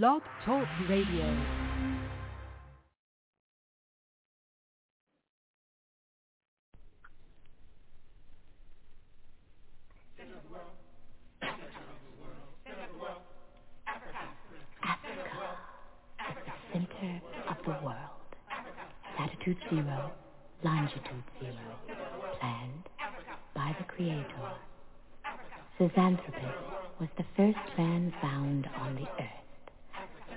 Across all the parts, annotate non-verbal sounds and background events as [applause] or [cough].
Blog Talk Radio. Latitude zero, longitude zero, planned by the Creator. Zinjanthropus was the first man found on the earth.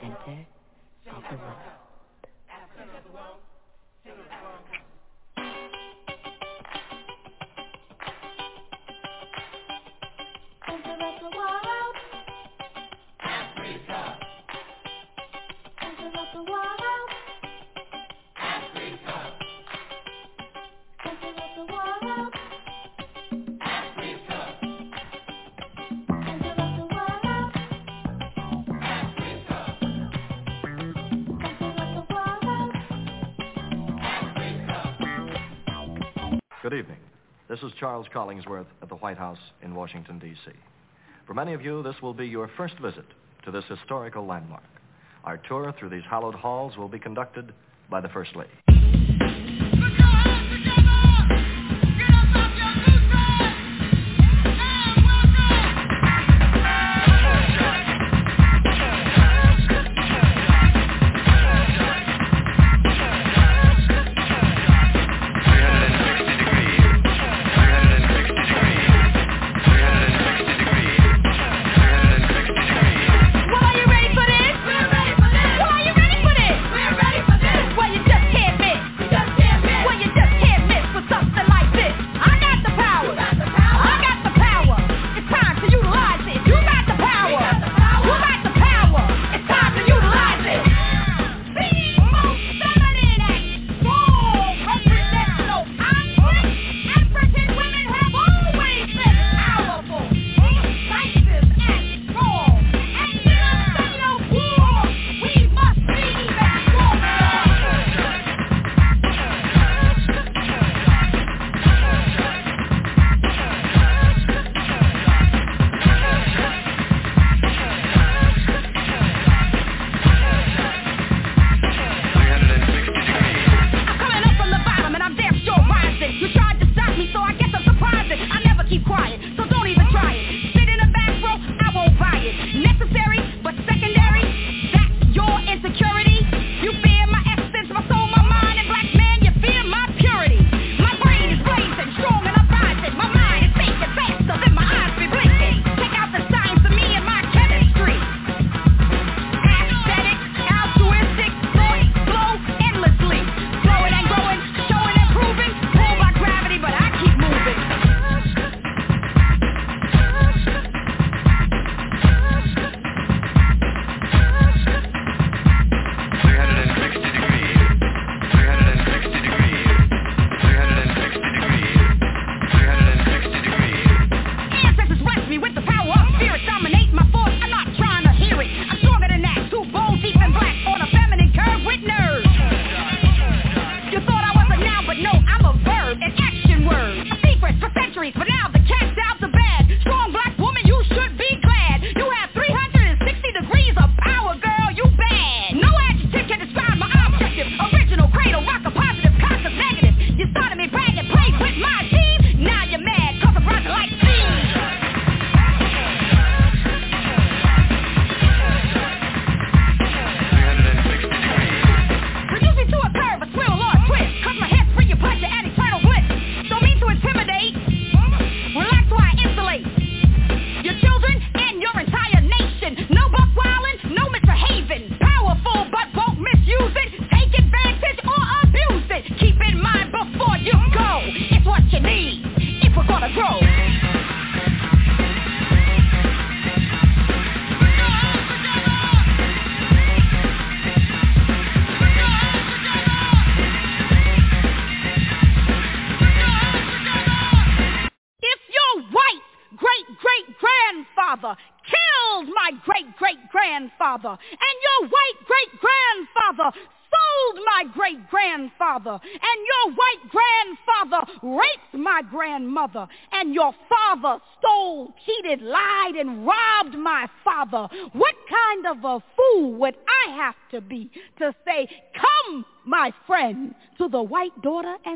center of the world. This is Charles Collingwood at the White House in Washington, D.C. For many of you, this will be your first visit to this historical landmark. Our tour through these hallowed halls will be conducted by the First Lady.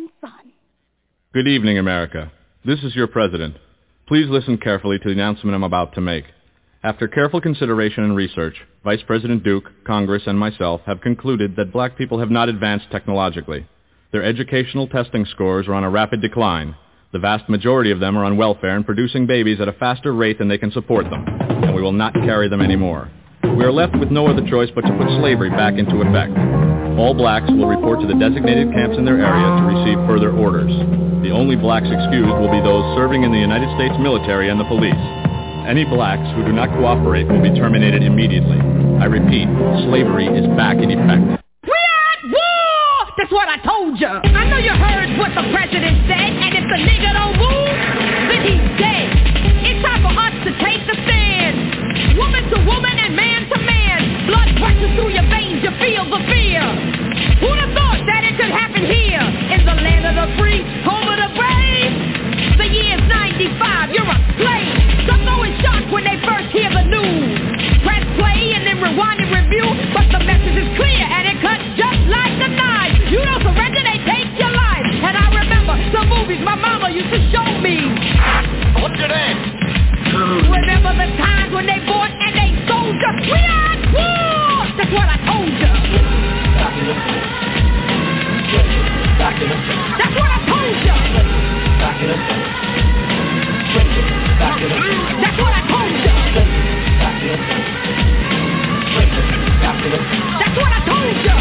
And? Good evening, America. This is your president. Please listen carefully to the announcement I'm about to make. After careful consideration and research, Vice President Duke, Congress, and myself have concluded that black people have not advanced technologically. Their educational testing scores are on a rapid decline. The vast majority of them are on welfare and producing babies at a faster rate than they can support them, and we will not carry them anymore. We are left with no other choice but to put slavery back into effect. All blacks will report to the designated camps in their area to receive further orders. The only blacks excused will be those serving in the United States military and the police. Any blacks who do not cooperate will be terminated immediately. I repeat, slavery is back in effect. That's what I told you. I know you heard what the president said, and if the nigga don't move, then he's dead. It's time for us to take the stand. Woman to woman and man to man. Blood rushes through your veins, you feel the the land of the free, home of the brave? The year's 95, you're a slave. Some go in shock when they first hear the news. Press play and then rewind and review, but the message is clear and it cuts just like a knife. You don't surrender, they take your life. And I remember the movies my mama used to show me. What's your name? Remember the times when they bought and they sold us. We are at war! That's what I told you. That's what I told you. That's what I told you. That's what I told you.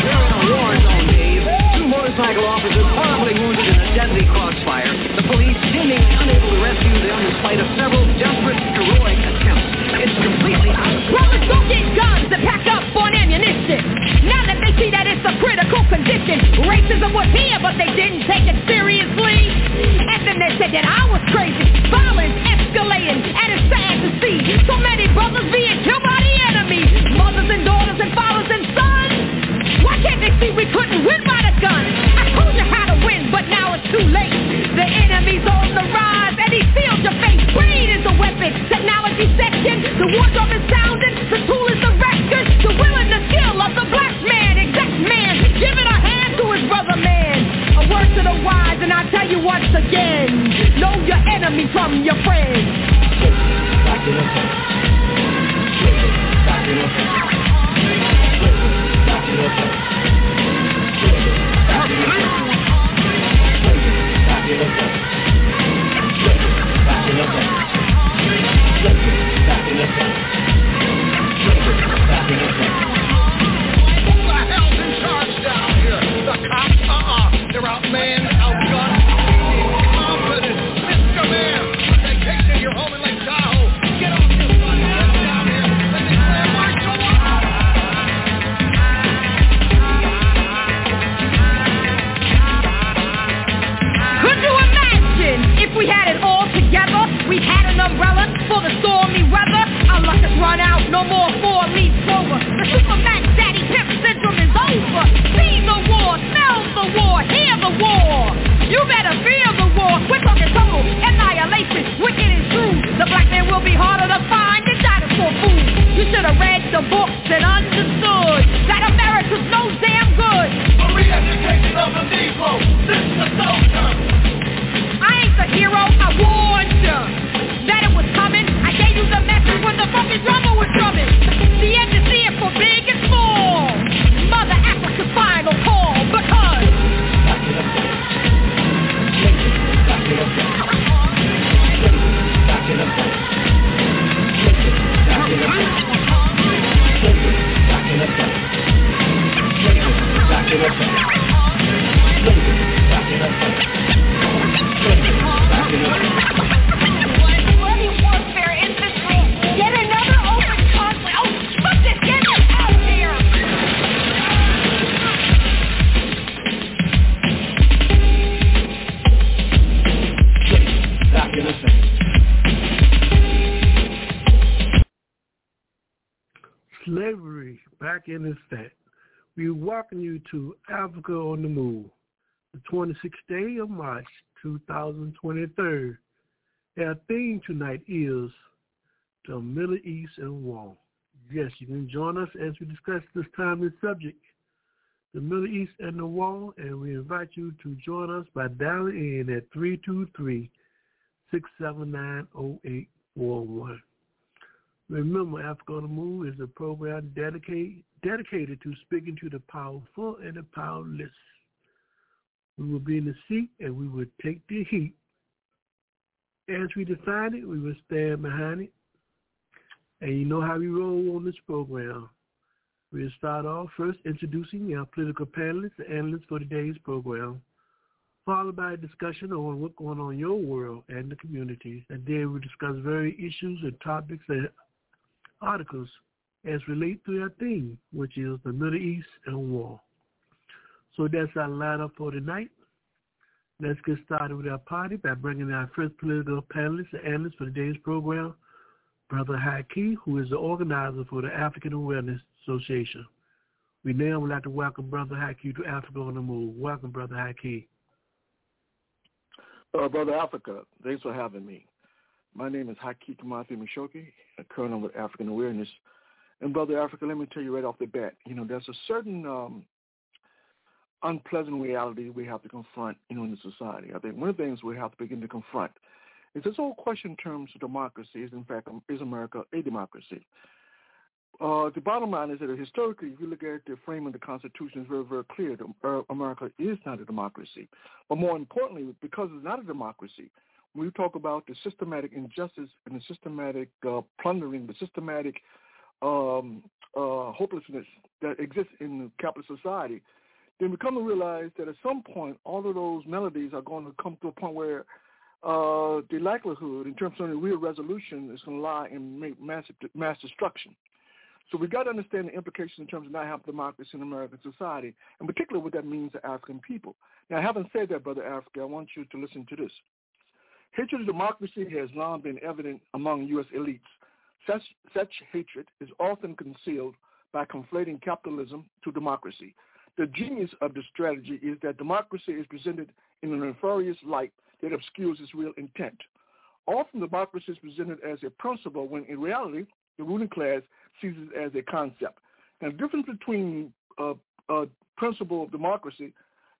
We're in a war zone, Dave. Two motorcycle officers horribly wounded in a deadly crossfire. The police seemingly unable to rescue them in spite of several desperate, heroic attempts. It's completely out of Brothers critical condition, racism was here, but they didn't take it seriously. And then they said that I was crazy. Violence escalating, and it's sad to see so many brothers being killed by the enemy. Mothers and daughters and fathers and sons. Why can't they see we couldn't win by the gun? I told you how to win, but now it's too late. The enemy's on the rise, and he sealed your face. Greed is a weapon. Technology section. The war drum is once again. Know your enemy from your friend. Who the hell's in charge down here? The cops? Uh-uh. They're outmanned, no more four leaf clover. The Superman Daddy Pimp syndrome is over. See the war, smell the war, hear the war. You better fear the war. We're talking total annihilation. Wicked is true. The black man will be harder to find than dinosaur food. You should have read the books and understood that America's no message when the fucking drummer was drumming. The end is here for big and small. Mother Africa's final call because infantry. Back in effect. We welcome you to Africa on the Move, the 26th day of March 2023. Our theme tonight is the Middle East and War. Yes, you can join us as we discuss this timely subject, the Middle East and the War, and we invite you to join us by dialing in at 323-679-0841. Remember, Africa on the Move is a program dedicated dedicated to speaking to the powerful and the powerless. We will be in the seat and we will take the heat. As we define it, we will stand behind it. And you know how we roll on this program. We'll start off first introducing our political panelists and analysts for today's program, followed by a discussion on what's going on in your world and the community. And then we'll discuss various issues and topics and articles as relate to our theme, which is the Middle East and war. So that's our lineup for tonight. Let's get started with our party by bringing our first political panelist and analyst for today's program, Brother Haki, who is the organizer for the African Awareness Association. We now would like to welcome Brother Haki to Africa on the Move. Welcome, Brother Haki. Uh, Brother Africa, thanks for having me. My name is Haki Kamathi Mishoki, a colonel with African Awareness. And Brother Africa, let me tell you right off the bat, you know, there's a certain um, unpleasant reality we have to confront, you know, in the society. I think one of the things we have to begin to confront is this whole question in terms of democracy is, in fact, is America a democracy? Uh, the bottom line is that historically, if you look at the frame of the Constitution, it's very, very clear that uh, America is not a democracy. But more importantly, because it's not a democracy, when we talk about the systematic injustice and the systematic uh, plundering, the systematic um, uh, hopelessness that exists in capitalist society, then we come to realize that at some point, all of those melodies are going to come to a point where uh, the likelihood in terms of the real resolution is going to lie in mass, mass destruction. So we've got to understand the implications in terms of not having democracy in American society, and particularly what that means to African people. Now, having said that, Brother Africa, I want you to listen to this. Hatred of democracy has long been evident among U.S. elites. Such, such hatred is often concealed by conflating capitalism to democracy. The genius of the strategy is that democracy is presented in a nefarious light that obscures its real intent. Often democracy is presented as a principle when in reality the ruling class sees it as a concept. And the difference between a, a principle of democracy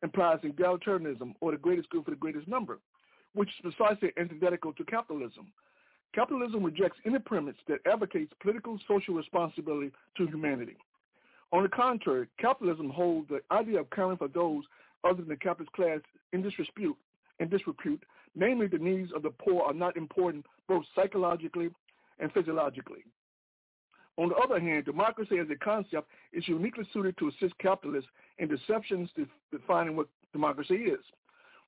implies egalitarianism or the greatest good for the greatest number, which is precisely antithetical to capitalism. Capitalism rejects any premise that advocates political social responsibility to humanity. On the contrary, capitalism holds the idea of caring for those other than the capitalist class in disrepute, in disrepute, namely the needs of the poor are not important both psychologically and physiologically. On the other hand, democracy as a concept is uniquely suited to assist capitalists in deceptions defining what democracy is.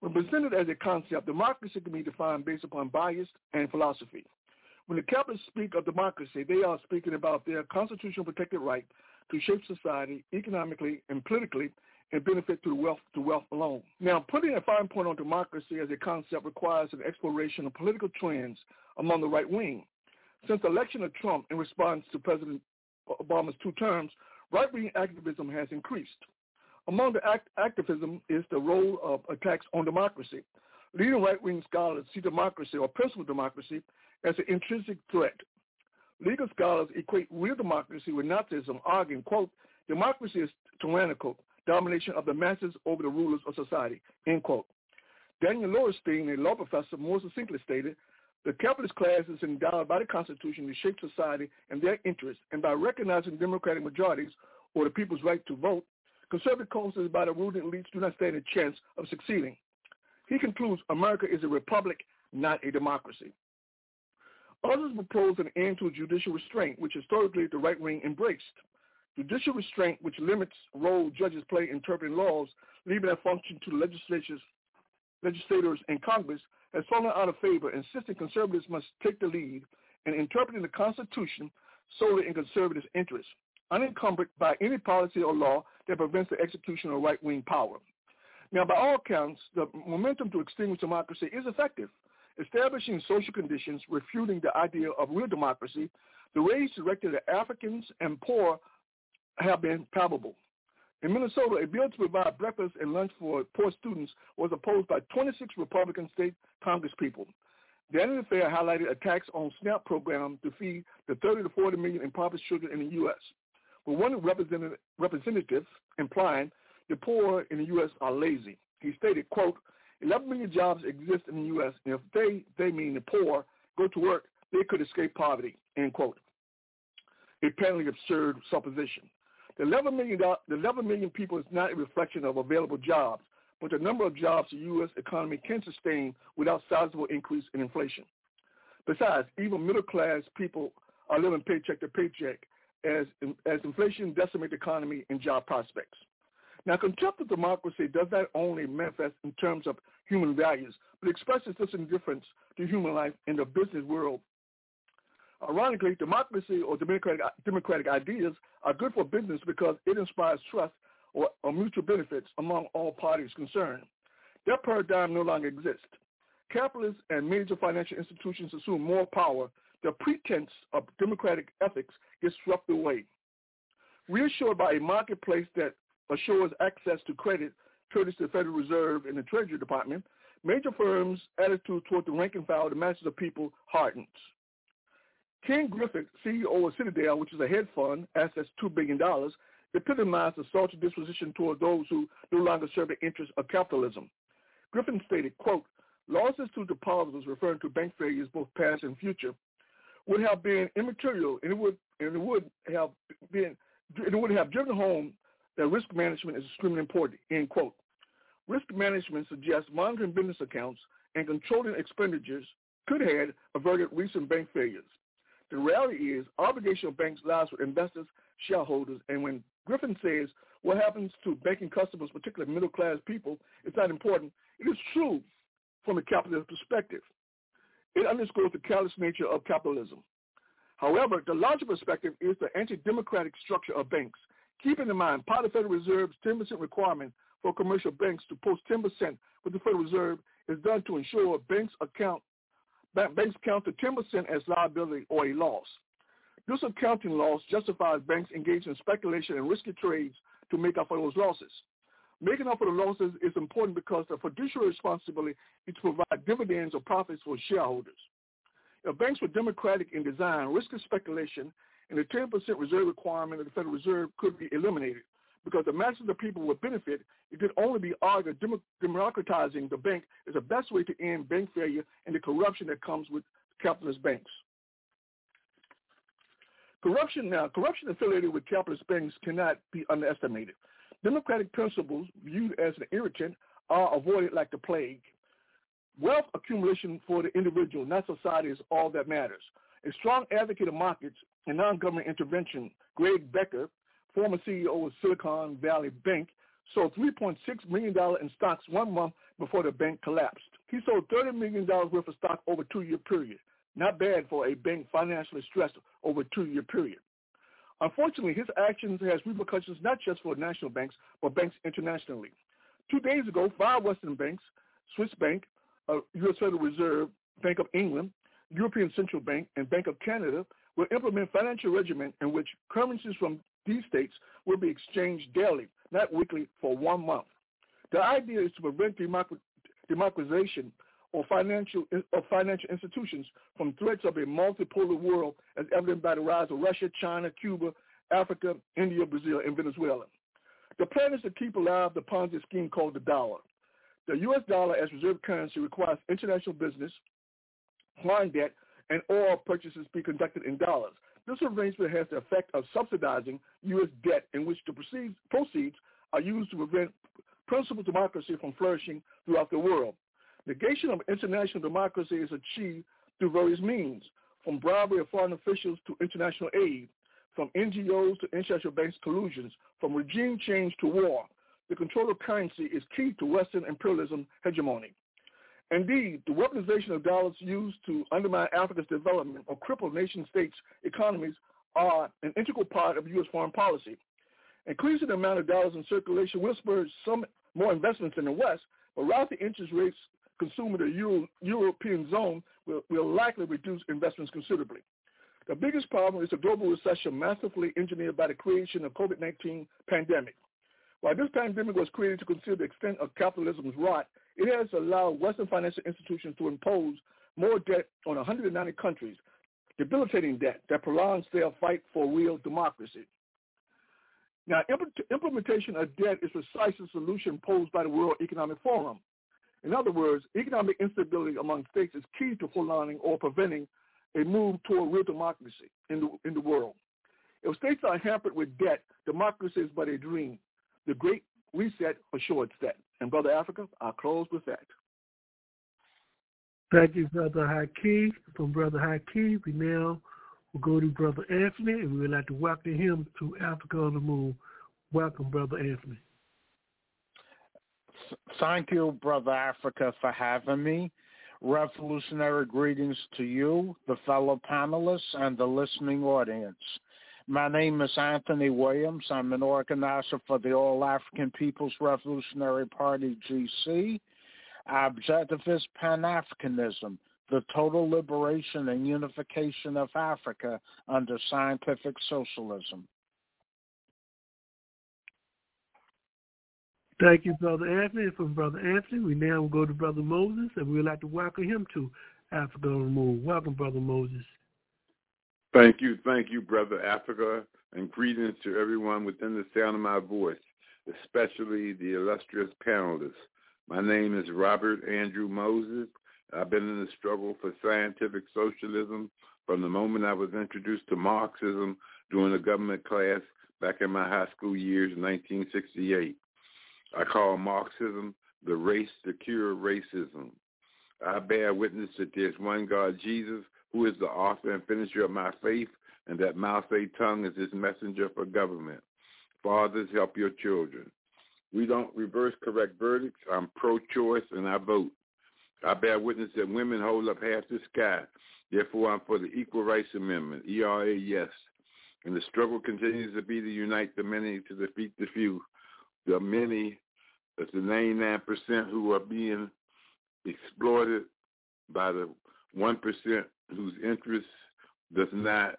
When presented as a concept, democracy can be defined based upon bias and philosophy. When the capitalists speak of democracy, they are speaking about their constitutional protected right to shape society economically and politically and benefit to wealth to wealth alone. Now, putting a fine point on democracy as a concept requires an exploration of political trends among the right wing. Since the election of Trump in response to President Obama's two terms, right-wing activism has increased. Among the act- activism is the role of attacks on democracy. Leading right-wing scholars see democracy or personal democracy as an intrinsic threat. Legal scholars equate real democracy with Nazism, arguing, quote, democracy is tyrannical, domination of the masses over the rulers of society, end quote. Daniel Lowenstein, a law professor, more succinctly stated, the capitalist class is endowed by the Constitution to shape society and their interests, and by recognizing democratic majorities or the people's right to vote, conservative causes by the ruling elites do not stand a chance of succeeding. He concludes America is a republic, not a democracy. Others propose an end to judicial restraint, which historically the right wing embraced. Judicial restraint, which limits role judges play interpreting laws, leaving that function to legislatures, legislators and Congress, has fallen out of favor, insisting conservatives must take the lead in interpreting the Constitution solely in conservative interests, unencumbered by any policy or law that prevents the execution of right-wing power. Now, by all accounts, the momentum to extinguish democracy is effective establishing social conditions refuting the idea of real democracy The raids directed at Africans and poor have been palpable. In Minnesota, a bill to provide breakfast and lunch for poor students was opposed by 26 Republican state congresspeople. The annual affair highlighted attacks on SNAP program to feed the 30 to 40 million impoverished children in the U.S. With one representative, representative implying the poor in the U.S. are lazy. He stated, quote, 11 million jobs exist in the U.S., and if they, they mean the poor, go to work, they could escape poverty, end quote. A patently absurd supposition. The 11 million, the 11 million people is not a reflection of available jobs, but the number of jobs the U.S. economy can sustain without sizable increase in inflation. Besides, even middle-class people are living paycheck to paycheck as, as inflation decimates the economy and job prospects. Now, of democracy does not only manifest in terms of human values, but expresses this indifference to human life in the business world. Ironically, democracy or democratic, democratic ideas are good for business because it inspires trust or, or mutual benefits among all parties concerned. That paradigm no longer exists. Capitalists and major financial institutions assume more power. The pretense of democratic ethics swept away. Reassured by a marketplace that assures access to credit courtesy the Federal Reserve and the Treasury Department, major firms' attitude toward the rank and file, the masses of people, hardens. Ken Griffin, CEO of Citadel, which is a hedge fund, assets $2 billion, epitomized the salty disposition toward those who no longer serve the interests of capitalism. Griffin stated, quote, losses to depositors referring to bank failures, both past and future, would have been immaterial and it would and it would have been it would have driven home that risk management is extremely important, end quote. Risk management suggests monitoring business accounts and controlling expenditures could have averted recent bank failures. The reality is obligation of banks lies with investors, shareholders, and when Griffin says what happens to banking customers, particularly middle-class people, is not important, it is true from a capitalist perspective. It underscores the callous nature of capitalism. However, the larger perspective is the anti-democratic structure of banks. Keeping in mind, part of the Federal Reserve's 10% requirement for commercial banks to post 10% with the Federal Reserve is done to ensure banks account banks count the 10% as liability or a loss. This accounting loss justifies banks engaged in speculation and risky trades to make up for those losses. Making up for the losses is important because the fiduciary responsibility is to provide dividends or profits for shareholders. If banks were democratic in design, risky speculation and the 10% reserve requirement of the Federal Reserve could be eliminated because the masses of the people would benefit. It could only be argued democratizing the bank is the best way to end bank failure and the corruption that comes with capitalist banks. Corruption now, corruption affiliated with capitalist banks cannot be underestimated. Democratic principles viewed as an irritant are avoided like the plague. Wealth accumulation for the individual, not society, is all that matters. A strong advocate of markets and non-government intervention, Greg Becker, former CEO of Silicon Valley Bank, sold $3.6 million in stocks one month before the bank collapsed. He sold $30 million worth of stock over a two-year period. Not bad for a bank financially stressed over a two-year period. Unfortunately, his actions has repercussions not just for national banks, but banks internationally. Two days ago, five Western banks, Swiss Bank, uh, U.S. Federal Reserve, Bank of England, European Central Bank, and Bank of Canada will implement financial regimen in which currencies from these states will be exchanged daily, not weekly, for one month. The idea is to prevent democratization of financial, of financial institutions from threats of a multipolar world as evident by the rise of Russia, China, Cuba, Africa, India, Brazil, and Venezuela. The plan is to keep alive the Ponzi scheme called the dollar. The U.S. dollar as reserve currency requires international business, foreign debt, and oil purchases be conducted in dollars. This arrangement has the effect of subsidizing U.S. debt in which the proceeds are used to prevent principal democracy from flourishing throughout the world. Negation of international democracy is achieved through various means, from bribery of foreign officials to international aid, from NGOs to international banks collusions, from regime change to war. The control of currency is key to Western imperialism hegemony. Indeed, the weaponization of dollars used to undermine Africa's development or cripple nation states' economies are an integral part of U.S. foreign policy. Increasing the amount of dollars in circulation will spur some more investments in the West, but rising interest rates consumed in the Euro, European zone will, will likely reduce investments considerably. The biggest problem is the global recession massively engineered by the creation of COVID-19 pandemic. While this pandemic was created to conceal the extent of capitalism's rot, it has allowed Western financial institutions to impose more debt on 190 countries, debilitating debt that prolongs their fight for real democracy. Now, imp- implementation of debt is precisely the solution posed by the World Economic Forum. In other words, economic instability among states is key to prolonging or preventing a move toward real democracy in the, in the world. If states are hampered with debt, democracy is but a dream. The Great Reset assures that. And Brother Africa, I'll close with that. Thank you, Brother Haki. From Brother Haki, we now will go to Brother Anthony, and we would like to welcome him to Africa on the Move. Welcome, Brother Anthony. Thank you, Brother Africa, for having me. Revolutionary greetings to you, the fellow panelists, and the listening audience. My name is Anthony Williams. I'm an organizer for the All African People's Revolutionary Party, GC. Objective is Pan-Africanism, the total liberation and unification of Africa under scientific socialism. Thank you, Brother Anthony. And From Brother Anthony, we now go to Brother Moses, and we would like to welcome him to Africa on the Move. Welcome, Brother Moses. Thank you, thank you, Brother Africa, and greetings to everyone within the sound of my voice, especially the illustrious panelists. My name is Robert Andrew Moses. I've been in the struggle for scientific socialism from the moment I was introduced to Marxism during a government class back in my high school years in 1968. I call Marxism the race to cure racism. I bear witness that there's one God, Jesus, who is the author and finisher of my faith, and that mouth a tongue is his messenger for government. Fathers, help your children. We don't reverse correct verdicts. I'm pro-choice and I vote. I bear witness that women hold up half the sky. Therefore, I'm for the Equal Rights Amendment, ERA, yes. And the struggle continues to be to unite the many to defeat the few. The many, that's the 99% who are being exploited by the 1% whose interest does not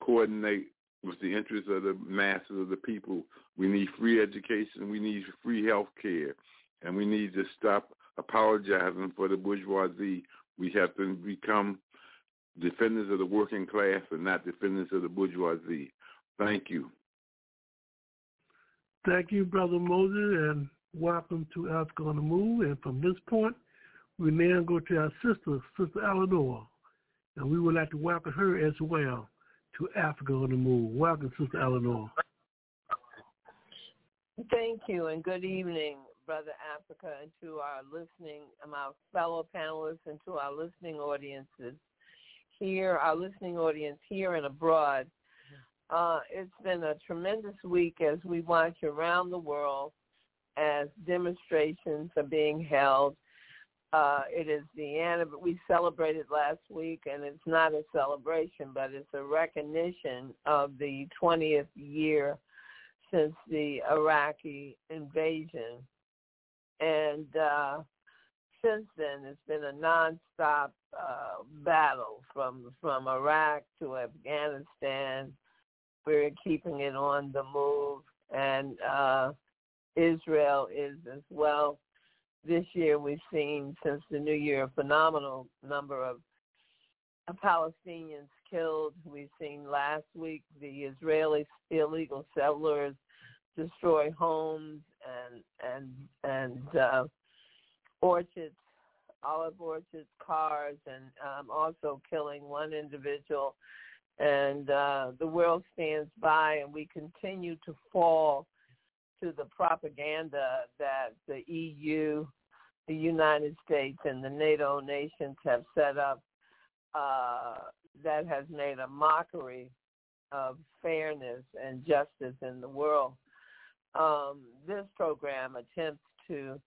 coordinate with the interests of the masses of the people. We need free education. We need free health care. And we need to stop apologizing for the bourgeoisie. We have to become defenders of the working class and not defenders of the bourgeoisie. Thank you. Thank you, Brother Moses, and welcome to Africa on the Move. And from this point, we now go to our sister, Sister Eleanor, and we would like to welcome her as well to Africa on the Move. Welcome, Sister Eleanor. Thank you, and good evening, Brother Africa, and to our listening, my fellow panelists, and to our listening audiences here, our listening audience here and abroad. Uh, it's been a tremendous week as we watch around the world as demonstrations are being held. Uh, it is the end. We celebrated last week, and it's not a celebration, but it's a recognition of the 20th year since the Iraqi invasion. And uh, since then, it's been a nonstop uh, battle from from Iraq to Afghanistan. We're keeping it on the move, and uh, Israel is as well. This year, we've seen since the new year a phenomenal number of Palestinians killed. We've seen last week the Israeli illegal settlers destroy homes and and and uh, orchards, olive orchards, cars, and um, also killing one individual. And uh, the world stands by, and we continue to fall to the propaganda that the EU, the United States, and the NATO nations have set up uh, that has made a mockery of fairness and justice in the world. Um, this program attempts to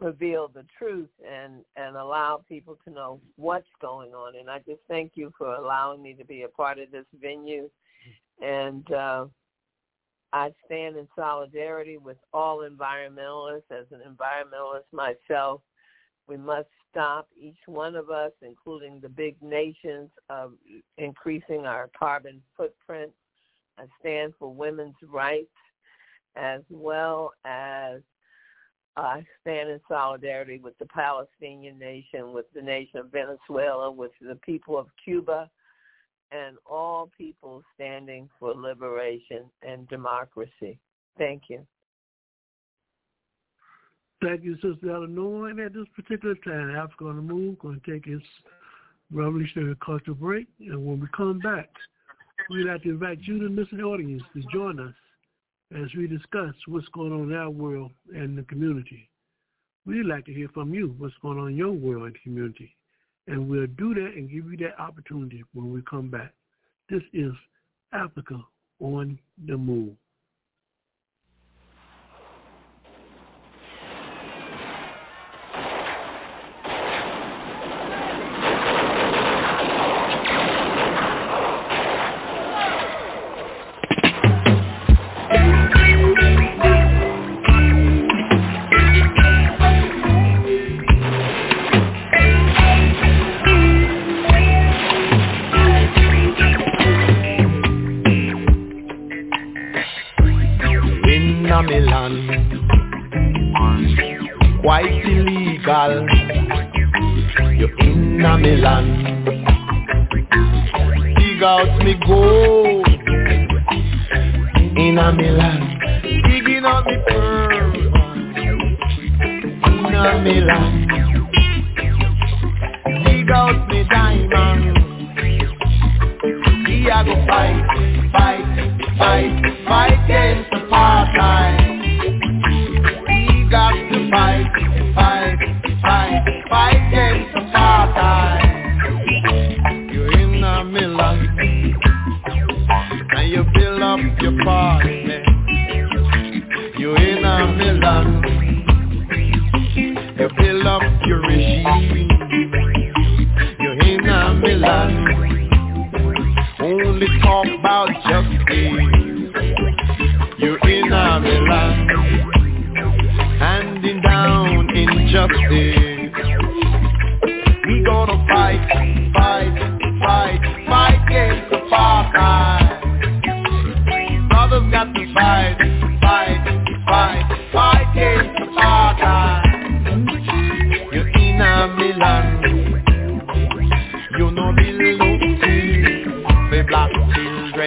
reveal the truth and, and allow people to know what's going on. And I just thank you for allowing me to be a part of this venue. And uh, I stand in solidarity with all environmentalists. As an environmentalist myself, we must stop each one of us, including the big nations, of increasing our carbon footprint. I stand for women's rights as well as uh, I stand in solidarity with the Palestinian nation, with the nation of Venezuela, with the people of Cuba, and all people standing for liberation and democracy. Thank you. Thank you, Sister Eleanor. And at this particular time, Africa on the Move going to take its revolutionary cultural break. And when we come back, we'd like to invite you, the listening audience, to join us as we discuss what's going on in our world and the community. We'd like to hear from you what's going on in your world and community. And we'll do that and give you that opportunity when we come back. This is Africa on the Move.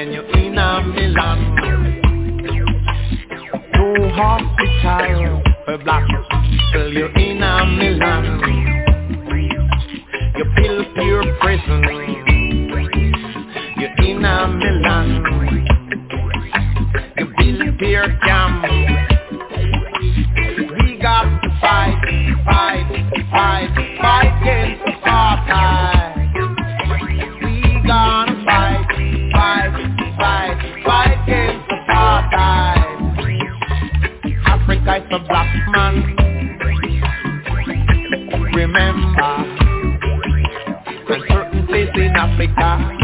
Children, you in a Milan. No hospital for black people, you're in a Milan. You build pure prison, you're in a Milan. You build pure camp. Africa,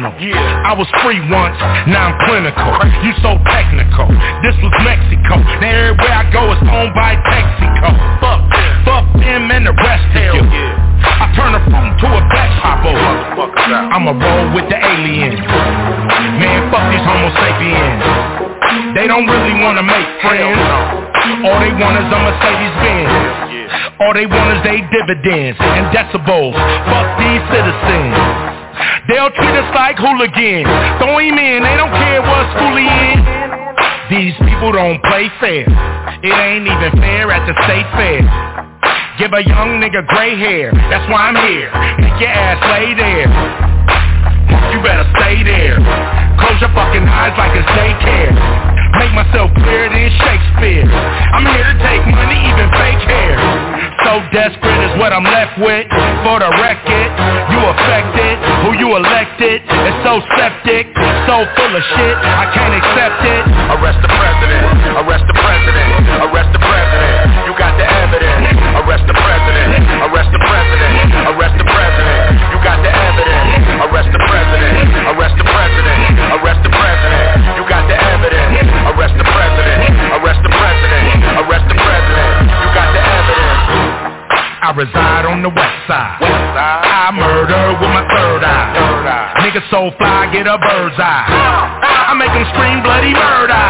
Yeah. I was free once, now I'm clinical. You so technical. This was Mexico. Now everywhere I go is owned by Texaco. Fuck. Fuck them and the rest of you. I turn a fruit into a vegetable. I'ma roll with the aliens. Man, fuck these homo sapiens. They don't really wanna make friends. All they want is a Mercedes Benz. All they want is they dividends and decibels. Fuck these citizens. They'll treat us like hooligans. Throw him in, they don't care what school he in. These people don't play fair. It ain't even fair at the state fair. Give a young nigga gray hair. That's why I'm here. Make your ass lay there. You better stay there. Close your fucking eyes like it's daycare. Make myself clearer than Shakespeare. I'm here to take money, even fake hair. So desperate is what I'm left with. For the record, affected. Who you elected is so septic, so full of shit. I can't accept it. Arrest the president. Arrest the president. Arrest the president. You got the evidence. Arrest the president. Arrest the president. Arrest the president. I reside on the west side. I murder with my third eye. Niggas so fly, get a bird's eye. I make them scream bloody murder.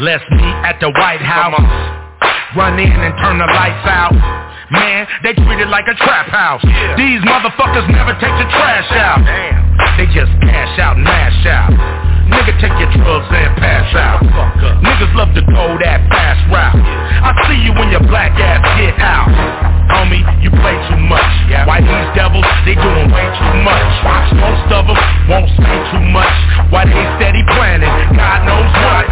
Let's meet at the White House. Run in and turn the lights out. Man, they treat it like a trap house. These motherfuckers never take the trash out. They just cash out and mash out. Nigga, take your drugs and pass out. Niggas love to go that fast route. I see you when your black ass get out. Homie, you play too much. Why these devils, they doing way too much. Most of them won't say too much. Why they steady planning, God knows what.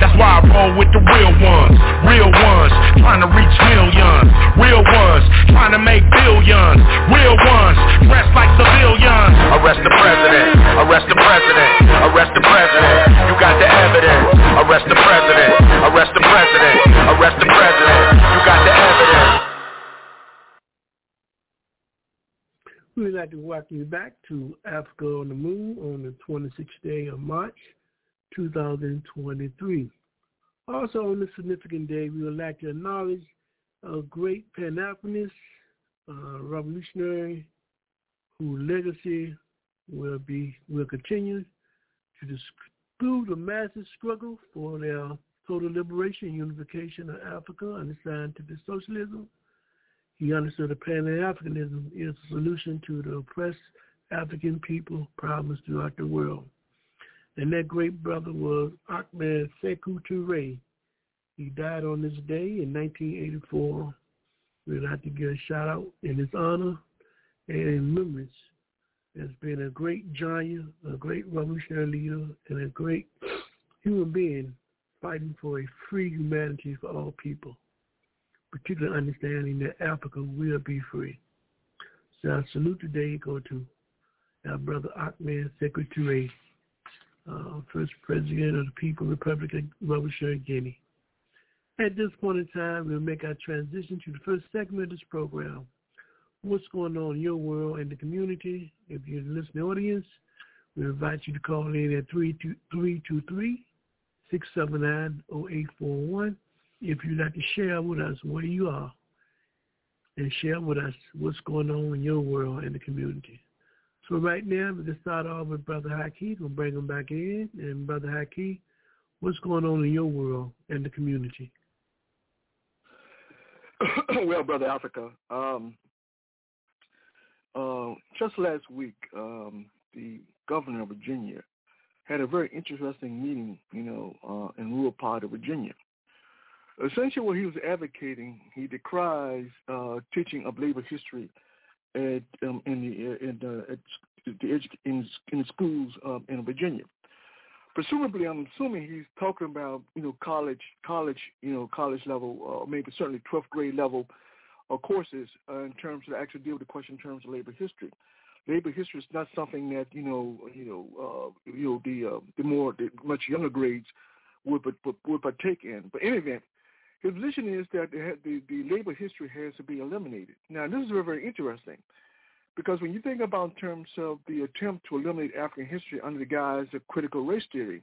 That's why I roll with the real ones. Real ones, trying to reach millions. Real ones, trying to make billions. Real ones, dressed like civilians. Arrest the president. Arrest the president. Arrest the president. You got the evidence. Arrest the president. Arrest the president. Arrest the president. You got the evidence. We would like to welcome you back to Africa on the Move on the 26th day of March, 2023. Also on this significant day, we would like to acknowledge a great Pan-Africanist uh, revolutionary whose legacy will be will continue to disprove the massive struggle for their total liberation and unification of Africa under scientific socialism. He understood that Pan-Africanism is a solution to the oppressed African people problems throughout the world. And that great brother was Ahmed Sekou Toure. He died on this day in 1984. We'd like to give a shout out in his honor and in memories. Has been a great giant, a great revolutionary leader, and a great human being fighting for a free humanity for all people, particularly understanding that Africa will be free. So our salute today go to our brother Ahmed Sekou Toure, uh, first president of the People Republic of Revolutionary Guinea. At this point in time, we'll make our transition to the first segment of this program. What's going on in your world and the community? If you're the listening audience, we invite you to call in at 323-679-0841. If you'd like to share with us where you are and share with us what's going on in your world and the community. So right now, we're going to start off with Brother Haki. We'll bring him back in. And Brother Haki, what's going on in your world and the community? [coughs] well, Brother Africa, um, uh, just last week, um, the governor of Virginia had a very interesting meeting, you know, uh, in rural part of Virginia. Essentially, what he was advocating, he decries uh, teaching of labor history at um, in the in the at the edu- in, in schools um, in Virginia. Presumably, I'm assuming he's talking about you know college college you know college level, uh, maybe certainly 12th grade level uh, courses uh, in terms of actually deal with the question in terms of labor history. Labor history is not something that you know you know uh, you know the uh, the more the much younger grades would would, would partake in. But in any event, his position is that the, the, the labor history has to be eliminated. Now, this is very, very interesting because when you think about in terms of the attempt to eliminate African history under the guise of critical race theory,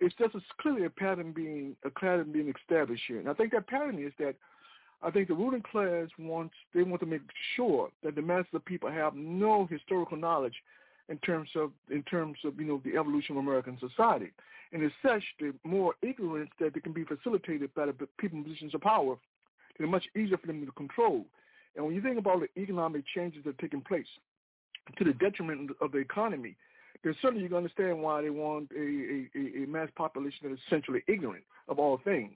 it's just clearly a pattern being a pattern being established here. And I think that pattern is that I think the ruling class wants they want to make sure that the masses of people have no historical knowledge in terms of in terms of you know the evolution of American society, and as such, the more ignorance that they can be facilitated by the people in positions of power, it's much easier for them to control. And when you think about the economic changes that are taking place to the detriment of the economy, then certainly you can understand why they want a, a, a mass population that is essentially ignorant of all things.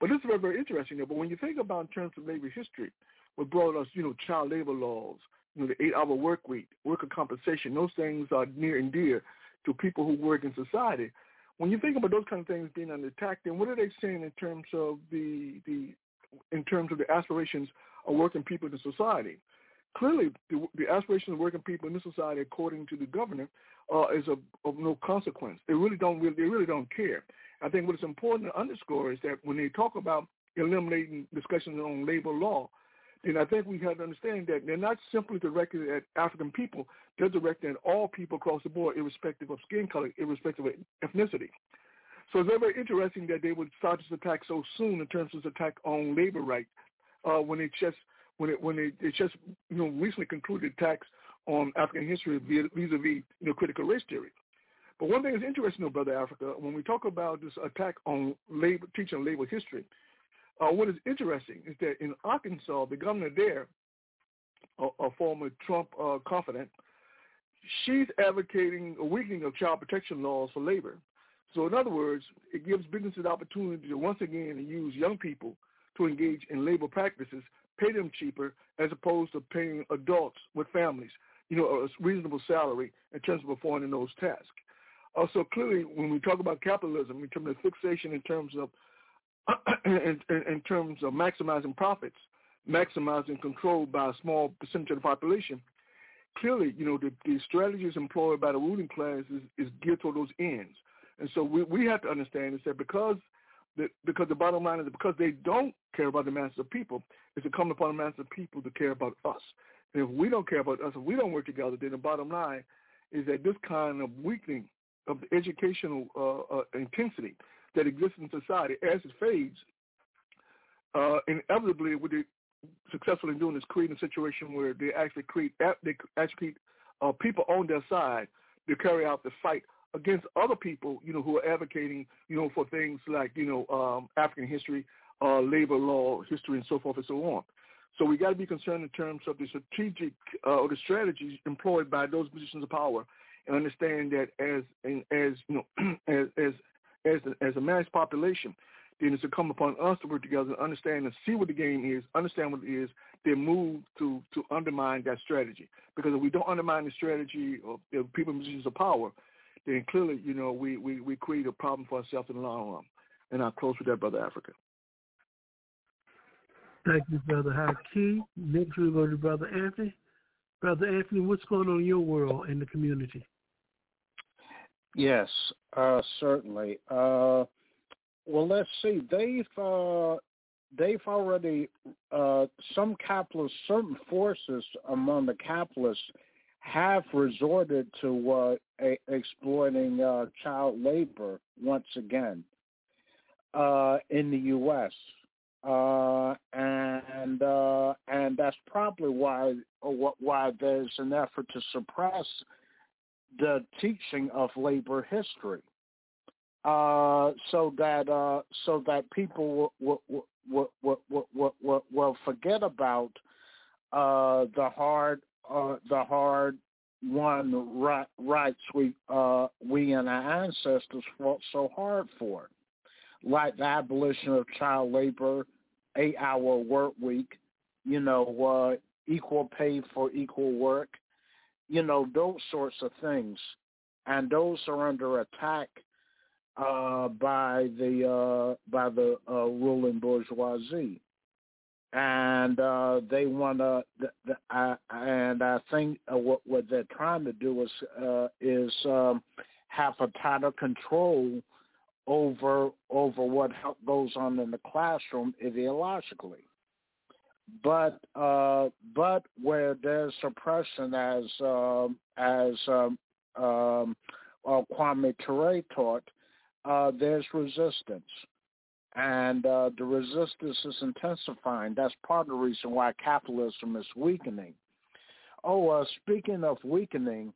But this is very, very interesting. But when you think about in terms of labor history, what brought us, you know, child labor laws, the eight-hour work week, worker compensation, those things are near and dear to people who work in society. When you think about those kind of things being under attack, then what are they saying in terms of the the in terms of the aspirations of working people in society? Clearly, the, the aspirations of working people in this society, according to the governor, uh, is of, of no consequence. They really don't really, they really don't care. I think what is important to underscore is that when they talk about eliminating discussions on labor law, then I think we have to understand that they're not simply directed at African people, they're directed at all people across the board, irrespective of skin color, irrespective of ethnicity. So it's very, very interesting that they would start this attack so soon in terms of this attack on labor rights, uh, when it just when it when it, it just you know recently concluded attacks on African history vis-a-vis you know critical race theory. But one thing that's interesting, though, brother Africa, when we talk about this attack on labor teaching labor history, uh, what is interesting is that in Arkansas, the governor there, a, a former Trump uh, confidant, she's advocating a weakening of child protection laws for labor. So in other words, it gives businesses opportunity to once again use young people to engage in labor practices, pay them cheaper as opposed to paying adults with families, you know, a reasonable salary in terms of performing those tasks. Also, clearly, when we talk about capitalism, in terms of fixation, in terms of [clears throat] in, in, in terms of maximizing profits, maximizing control by a small percentage of the population, clearly, you know, the, the strategies employed by the ruling class is, is geared toward those ends. And so we, we have to understand is that because the, because the bottom line is because they don't care about the masses of people, it's incumbent upon the masses of people to care about us. And if we don't care about us, if we don't work together, then the bottom line is that this kind of weakening of the educational uh, uh, intensity that exists in society as it fades, uh, inevitably what they successful in doing is creating a situation where they actually create they actually uh, people on their side to carry out the fight against other people, you know, who are advocating, you know, for things like, you know, um, African history, uh, labor law history, and so forth and so on. So we got to be concerned in terms of the strategic uh, or the strategies employed by those positions of power, and understand that as as you know, [clears throat] as as as a, as a mass population, then it's incumbent upon us to work together and understand and see what the game is, understand what it is, then move to to undermine that strategy. Because if we don't undermine the strategy of, of people in positions of power, then clearly, you know, we, we, we create a problem for ourselves in the long run. And I'll close with that, Brother Africa. Thank you, Brother Haki. Next we'll go to Brother Anthony. Brother Anthony, what's going on in your world and the community? Yes, uh, certainly. Uh, well, let's see. They've uh, they've already uh, some capitalists, certain forces among the capitalists have resorted to uh, a- exploiting uh, child labor once again uh, in the U.S. uh, and uh, and that's probably why why there's an effort to suppress the teaching of labor history, uh, so that uh, so that people will will, will, will, will, forget about uh, the hard uh, the hard won right, rights we uh, we and our ancestors fought so hard for, like the abolition of child labor, eight hour work week, you know, uh, equal pay for equal work, you know, those sorts of things, and those are under attack uh, by the uh, by the uh, ruling bourgeoisie and uh, they want to. The, the, uh, and I think uh, what what they're trying to do is uh, is um, have a tighter control over over what goes on in the classroom ideologically. But uh, but where there's suppression, as um, as um, um, uh, Kwame Ture taught, uh, there's resistance and uh, the resistance is intensifying. That's part of the reason why capitalism is weakening. Oh, uh, speaking of weakening,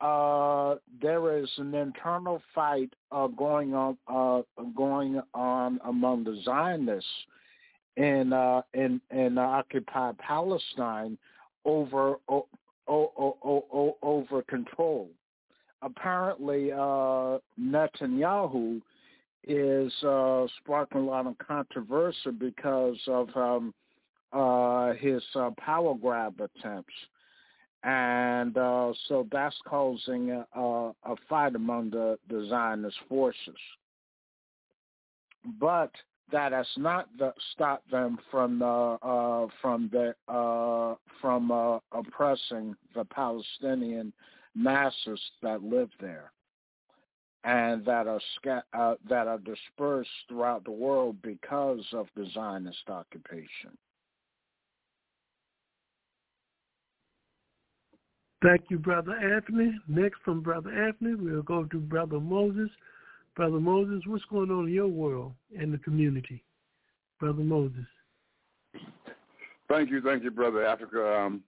uh, there is an internal fight uh, going on uh, going on among the Zionists in uh, in in occupied Palestine over o- o- o- over control. Apparently, uh, Netanyahu is uh, sparking a lot of controversy because of um, uh, his uh, power grab attempts. And uh, so that's causing a, a fight among the, the Zionist forces. But that has not the, stopped them from uh, uh, from the uh, from uh, oppressing the Palestinian masses that live there and that are sca- that are dispersed throughout the world because of the Zionist occupation. Thank you, Brother Anthony. Next from Brother Anthony, we'll go to Brother Moses. Brother Moses, what's going on in your world and the community? Brother Moses. Thank you, thank you, Brother Africa. Um,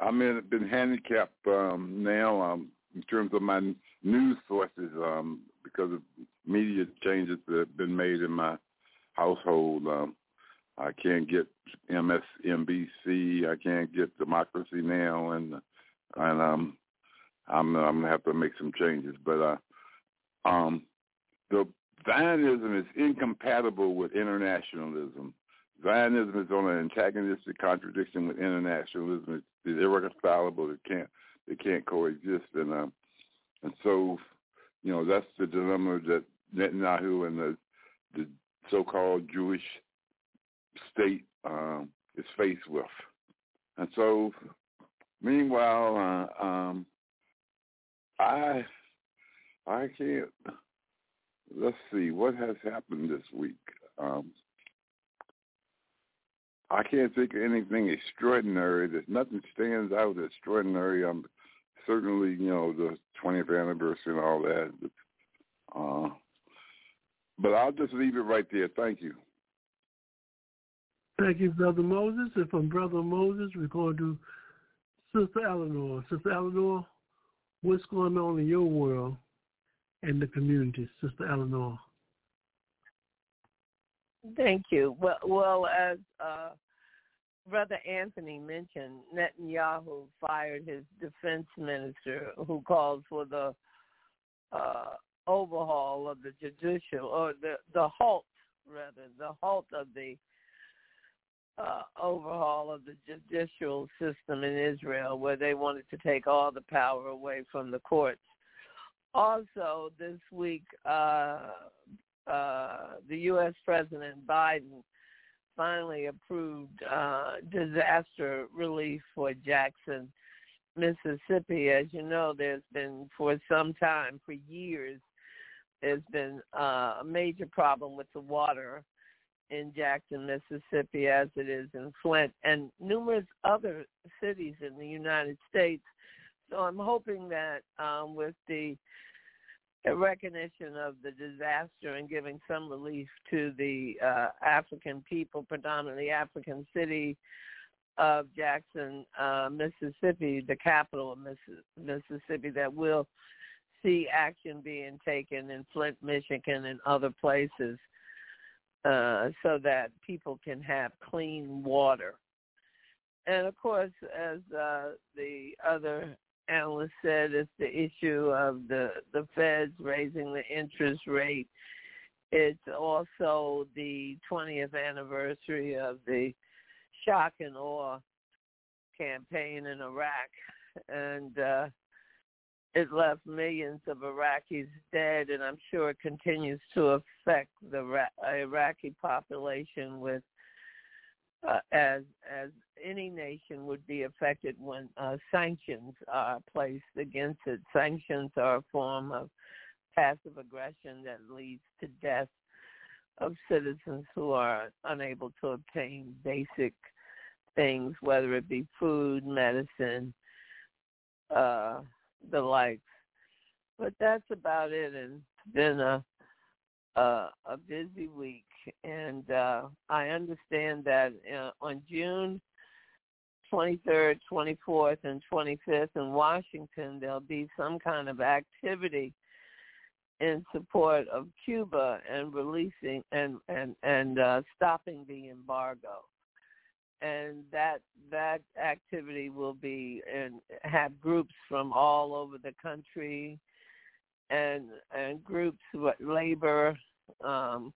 I'm been handicapped um, now um, in terms of my news sources um, because of media changes that have been made in my household. Um, I can't get MSNBC. I can't get Democracy Now, and and um, I'm I'm gonna have to make some changes. But uh, um, the Zionism is incompatible with internationalism. Zionism is on an antagonistic contradiction with internationalism. It's irreconcilable. It can't they can't coexist. And um, and so, you know, that's the dilemma that Netanyahu and the the so-called Jewish state um, is faced with. And so, meanwhile, uh, um, I I can't. Let's see what has happened this week. Um, I can't think of anything extraordinary. There's nothing stands out extraordinary. I'm certainly, you know, the 20th anniversary and all that. Uh, but I'll just leave it right there. Thank you. Thank you, Brother Moses. And from Brother Moses, we're going to Sister Eleanor. Sister Eleanor, what's going on in your world and the community, Sister Eleanor? Thank you. Well, well as uh, Brother Anthony mentioned, Netanyahu fired his defense minister, who called for the uh, overhaul of the judicial, or the the halt, rather, the halt of the uh, overhaul of the judicial system in Israel, where they wanted to take all the power away from the courts. Also, this week, uh, uh, the U.S. President Biden finally approved uh, disaster relief for Jackson, Mississippi. As you know, there's been for some time, for years, there's been uh, a major problem with the water in Jackson, Mississippi, as it is in Flint and numerous other cities in the United States. So I'm hoping that um, with the recognition of the disaster and giving some relief to the uh, African people, predominantly African city of Jackson, uh, Mississippi, the capital of Miss- Mississippi, that will see action being taken in Flint, Michigan, and other places, uh, so that people can have clean water. And of course, as uh, the other analyst said, it's the issue of the the Feds raising the interest rate. It's also the 20th anniversary of the shock and awe campaign in Iraq, and uh, it left millions of Iraqis dead, and I'm sure it continues to affect the Ra- Iraqi population with uh, as as any nation would be affected when uh, sanctions are placed against it. Sanctions are a form of passive aggression that leads to death of citizens who are unable to obtain basic things, whether it be food, medicine, uh, the likes. But that's about it. And it's been a a, a busy week, and uh, I understand that uh, on June 23rd, 24th, and 25th in Washington, there'll be some kind of activity in support of Cuba and releasing and and and uh, stopping the embargo. And that that activity will be and have groups from all over the country, and and groups what labor, um,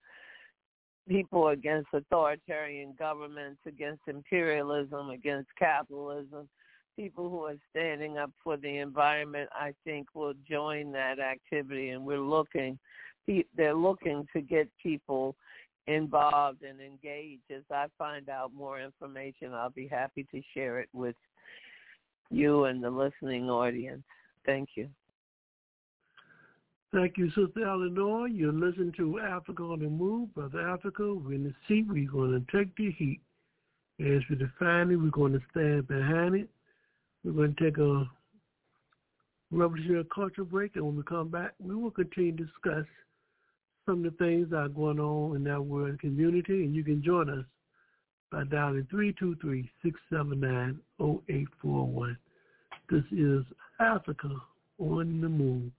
people against authoritarian governments, against imperialism, against capitalism, people who are standing up for the environment, I think will join that activity. And we're looking, they're looking to get people involved and engaged. As I find out more information, I'll be happy to share it with you and the listening audience. Thank you. Thank you, Sister Eleanor. You're listening to Africa on the Move. Brother Africa, we're in the seat. We're going to take the heat. As we define it, we're going to stand behind it. We're going to take a revolutionary culture break, and when we come back, we will continue to discuss some of the things that are going on in our world community, and you can join us by dialing 323-679-0841. This is Africa on the Move.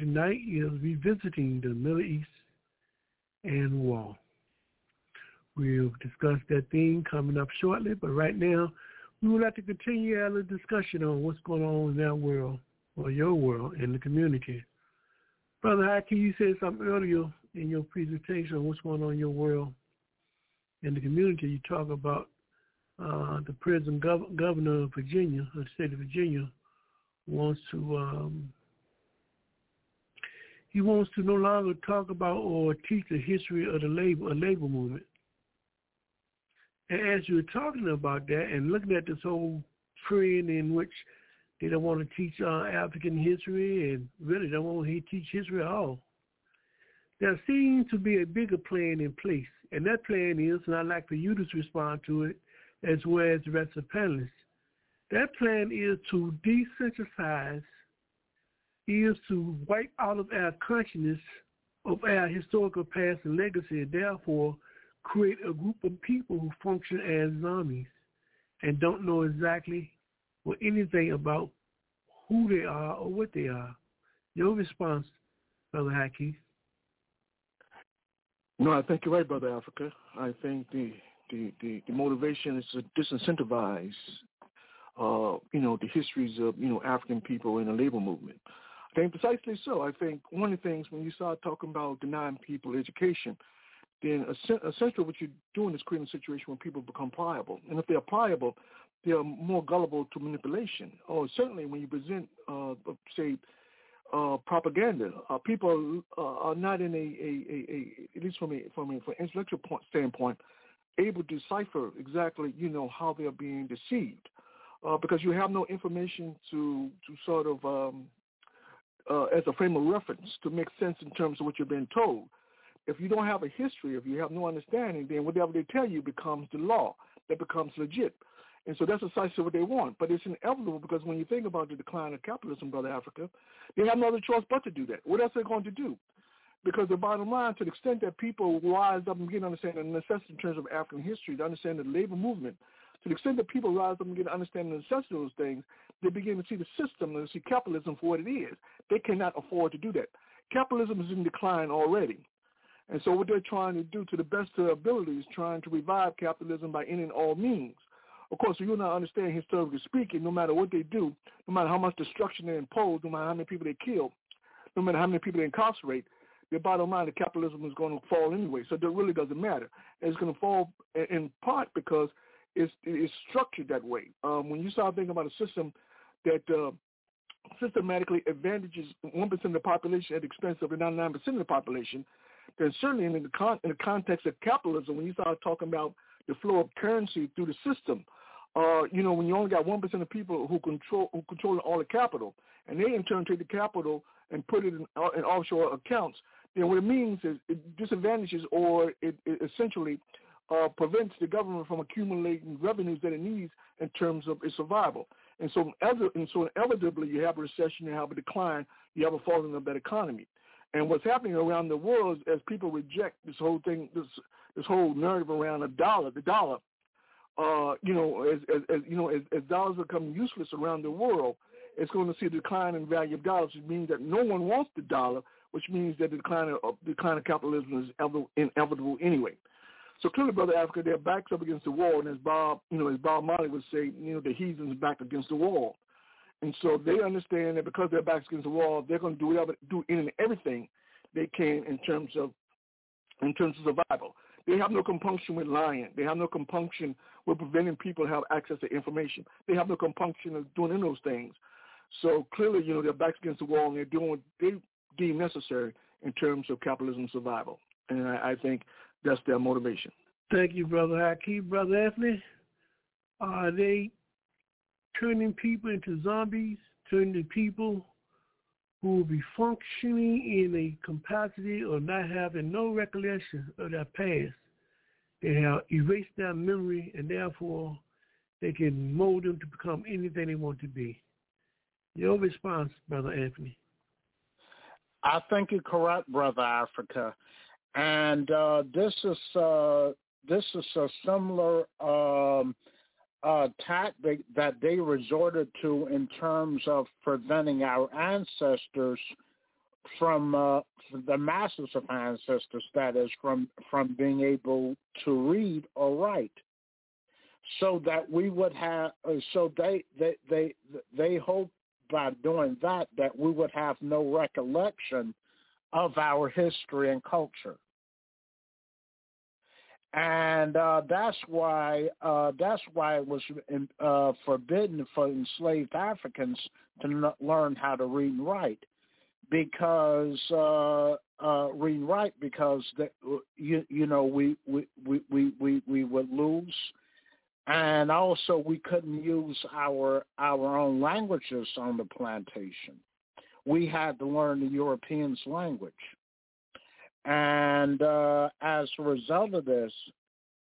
Tonight is revisiting the Middle East and war. We'll discuss that theme coming up shortly, but right now we would like to continue our discussion on what's going on in that world, or your world, in the community. Brother Haki, you said something earlier in your presentation on what's going on in your world in the community. You talk about uh, the present gov- governor of Virginia, the state of Virginia, wants to um, he wants to no longer talk about or teach the history of the labor, labor movement. And as you're talking about that and looking at this whole trend in which they don't want to teach uh, African history and really don't want to teach history at all, there seems to be a bigger plan in place. And that plan is, and I'd like for you to respond to it, as well as the rest of the panelists, that plan is to desensitize is to wipe out of our consciousness of our historical past and legacy and therefore create a group of people who function as zombies and don't know exactly or anything about who they are or what they are. Your response, Brother Haki? No, I think you're right, Brother Africa. I think the the, the, the motivation is to disincentivize, uh, you know, the histories of, you know, African people in the labor movement. I think precisely so. I think one of the things when you start talking about denying people education, then essentially what you're doing is creating a situation where people become pliable. And if they're pliable, they're more gullible to manipulation. Or certainly when you present, uh, say, uh, propaganda, uh, people uh, are not in a, a, a, a, at least from a from an intellectual point, standpoint, able to decipher exactly, you know, how they're being deceived, uh, because you have no information to to sort of um, uh, as a frame of reference to make sense in terms of what you're being told. If you don't have a history, if you have no understanding, then whatever they tell you becomes the law. That becomes legit. And so that's precisely what they want. But it's inevitable because when you think about the decline of capitalism, Brother Africa, they have no other choice but to do that. What else are they going to do? Because the bottom line, to the extent that people rise up and begin to understand the necessity in terms of African history, to understand the labor movement, to the extent that people rise up and begin to understand the necessity of those things, they begin to see the system and see capitalism for what it is. They cannot afford to do that. Capitalism is in decline already. And so what they're trying to do to the best of their ability is trying to revive capitalism by any and all means. Of course, you and I understand historically speaking, no matter what they do, no matter how much destruction they impose, no matter how many people they kill, no matter how many people they incarcerate, the bottom line, the capitalism is going to fall anyway. So it really doesn't matter. And it's going to fall in part because it's, it's structured that way. Um, when you start thinking about a system that uh, systematically advantages 1% of the population at the expense of 99% of the population, then certainly in the, con- in the context of capitalism, when you start talking about the flow of currency through the system, uh, you know, when you only got 1% of people who control who control all the capital, and they in turn take the capital and put it in, uh, in offshore accounts, then what it means is it disadvantages or it, it essentially uh, prevents the government from accumulating revenues that it needs in terms of its survival. And so, and so inevitably, you have a recession, you have a decline, you have a falling of that economy. And what's happening around the world is as people reject this whole thing, this this whole narrative around a dollar, the dollar, uh, you know, as, as, as you know, as, as dollars become useless around the world, it's going to see a decline in value of dollars, which means that no one wants the dollar, which means that the decline of, the decline of capitalism is inevitable anyway. So clearly, Brother Africa, their backs up against the wall, and as Bob, you know, as Bob Marley would say, you know, the heathens back against the wall. And so they understand that because their backs against the wall, they're going to do whatever, do in and everything they can in terms of, in terms of survival. They have no compunction with lying. They have no compunction with preventing people have access to information. They have no compunction of doing any of those things. So clearly, you know, their backs against the wall and they're doing what they deem necessary in terms of capitalism survival. And I, I think that's their motivation. Thank you, Brother Haki. Brother Anthony, are they turning people into zombies, turning people who will be functioning in a capacity or not having no recollection of their past. They have erased their memory and therefore they can mold them to become anything they want to be. Your response, Brother Anthony. I think you're correct, Brother Africa. And uh, this is uh, this is a similar um, uh, tactic that they resorted to in terms of preventing our ancestors from uh, the masses of ancestors, that is, from from being able to read or write, so that we would have. Uh, so they they they they hope by doing that that we would have no recollection of our history and culture. And uh, that's why uh, that's why it was uh, forbidden for enslaved Africans to n- learn how to read and write, because uh, uh, read and write because the, you you know we we, we, we, we, we would lose, and also we couldn't use our our own languages on the plantation. We had to learn the Europeans' language. And uh, as a result of this,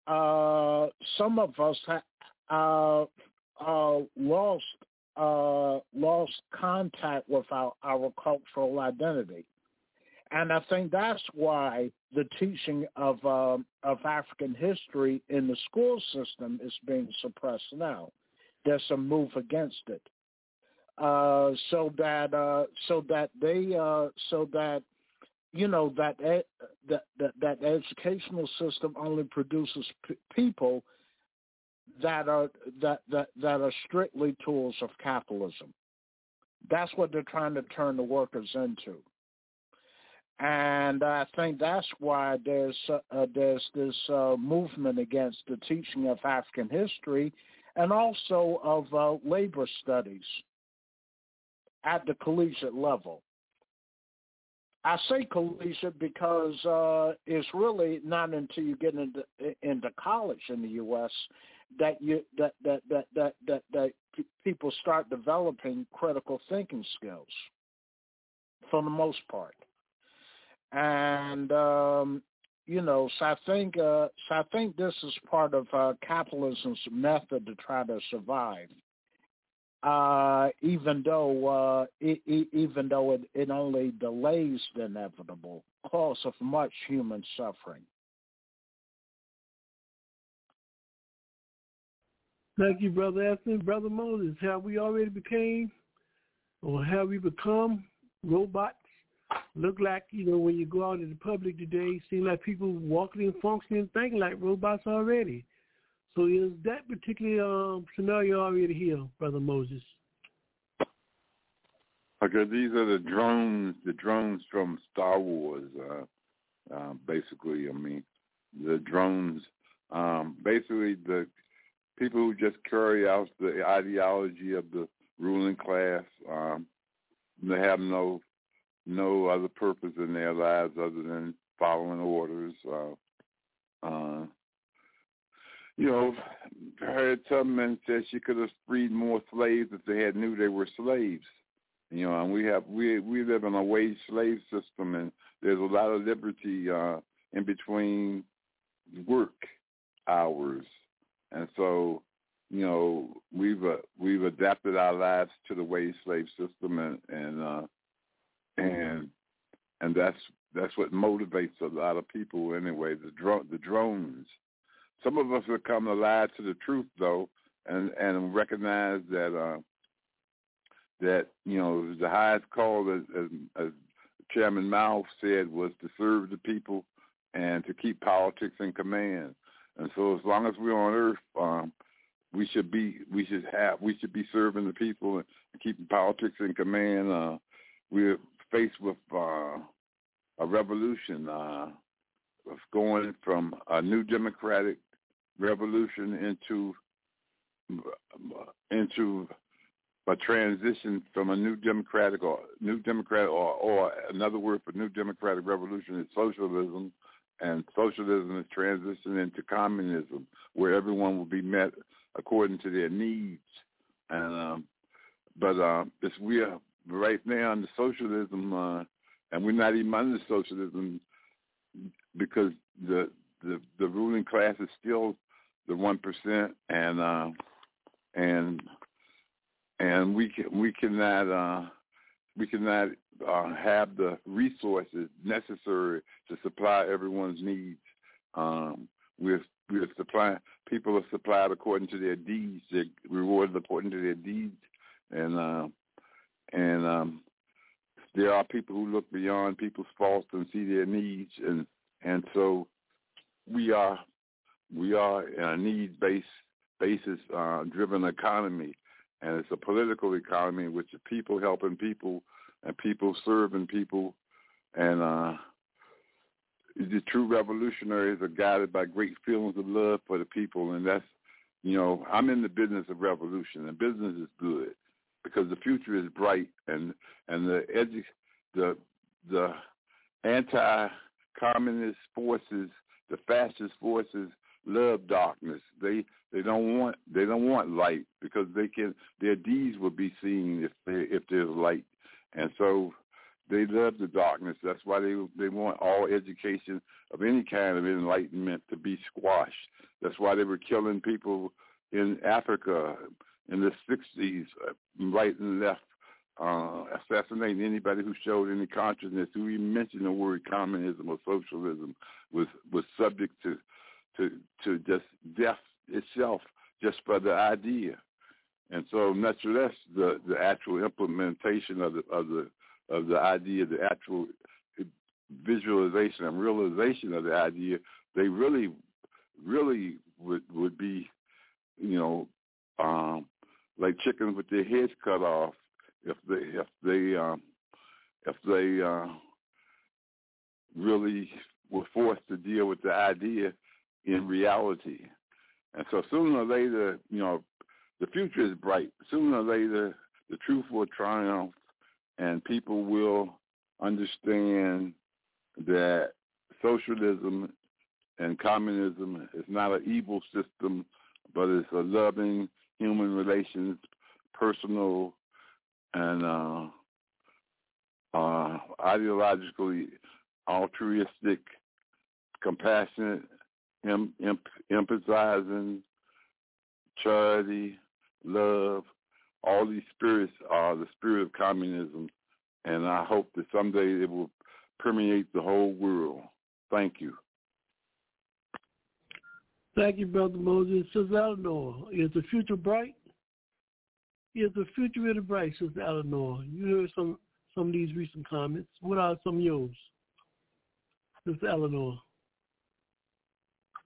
uh, some of us ha- uh, uh, lost uh, lost contact with our, our cultural identity. And I think that's why the teaching of um, of African history in the school system is being suppressed now. There's a move against it, uh, so that uh, so that they uh, so that you know that that, that that educational system only produces p- people that are that, that that are strictly tools of capitalism. That's what they're trying to turn the workers into. And I think that's why there's uh, there's this uh, movement against the teaching of African history and also of uh, labor studies at the collegiate level. I say collegiate because uh, it's really not until you get into into college in the U.S. that you that that that that that, that people start developing critical thinking skills, for the most part. And um, you know, so I think uh, so I think this is part of uh, capitalism's method to try to survive uh, even though uh, it, it, even though it, it only delays the inevitable cause of much human suffering. Thank you, Brother Anthony. Brother Moses, have we already became or have we become robots? Look like, you know, when you go out in the public today, seem like people walking and functioning thinking like robots already. So is that particular um, scenario already here, Brother Moses? Okay, these are the drones, the drones from Star Wars. Uh, uh, basically, I mean, the drones. Um, basically, the people who just carry out the ideology of the ruling class. Um, they have no no other purpose in their lives other than following orders. Uh, uh, you know, Harriet Tubman said she could have freed more slaves if they had knew they were slaves. You know, and we have we we live in a wage slave system, and there's a lot of liberty uh, in between work hours, and so you know we've uh, we've adapted our lives to the wage slave system, and and uh, and and that's that's what motivates a lot of people anyway. The drone the drones some of us have come alive to the truth though, and and recognize that uh, that you know the highest call, as, as, as Chairman Mao said, was to serve the people and to keep politics in command. And so, as long as we're on Earth, um, we should be we should have we should be serving the people and keeping politics in command. Uh, we're faced with uh, a revolution uh, going from a new democratic revolution into into a transition from a new democratic or new democratic or, or another word for new democratic revolution is socialism. And socialism is transitioning into communism where everyone will be met according to their needs. And um but uh it's we are right now under socialism uh and we're not even under socialism because the the the ruling class is still the one percent, and uh, and and we can we cannot uh, we cannot uh, have the resources necessary to supply everyone's needs. Um, we're we're supplying people are supplied according to their deeds. They're rewarded according to their deeds, and uh, and um, there are people who look beyond people's faults and see their needs, and and so we are we are in a needs based basis uh, driven economy, and it's a political economy in which people helping people and people serving people, and uh, the true revolutionaries are guided by great feelings of love for the people, and that's you know I'm in the business of revolution, and business is good because the future is bright, and and the edu- the the anti-communist forces, the fascist forces love darkness. They they don't want they don't want light because they can their deeds will be seen if they if there's light, and so they love the darkness. That's why they they want all education of any kind of enlightenment to be squashed. That's why they were killing people in Africa in the '60s, uh, right and left, uh, assassinating anybody who showed any consciousness, who even mentioned the word communism or socialism, was was subject to to to just death itself just for the idea. And so much the the actual implementation of the of the of the idea, the actual visualization and realization of the idea, they really, really would would be, you know, um, like chickens with their heads cut off if they if they um, if they uh, really were forced to deal with the idea in reality. And so sooner or later, you know, the future is bright. Sooner or later, the truth will triumph and people will understand that socialism and communism is not an evil system, but it's a loving human relations, personal and uh, uh, ideologically altruistic, compassionate, em- em- empathizing, charity, love, all these spirits are the spirit of communism, and I hope that someday it will permeate the whole world. Thank you. Thank you, Brother Moses. Sister Eleanor, is the future bright? Is the future really bright, Sister Eleanor? You heard some some of these recent comments. What are some of yours, Sister Eleanor?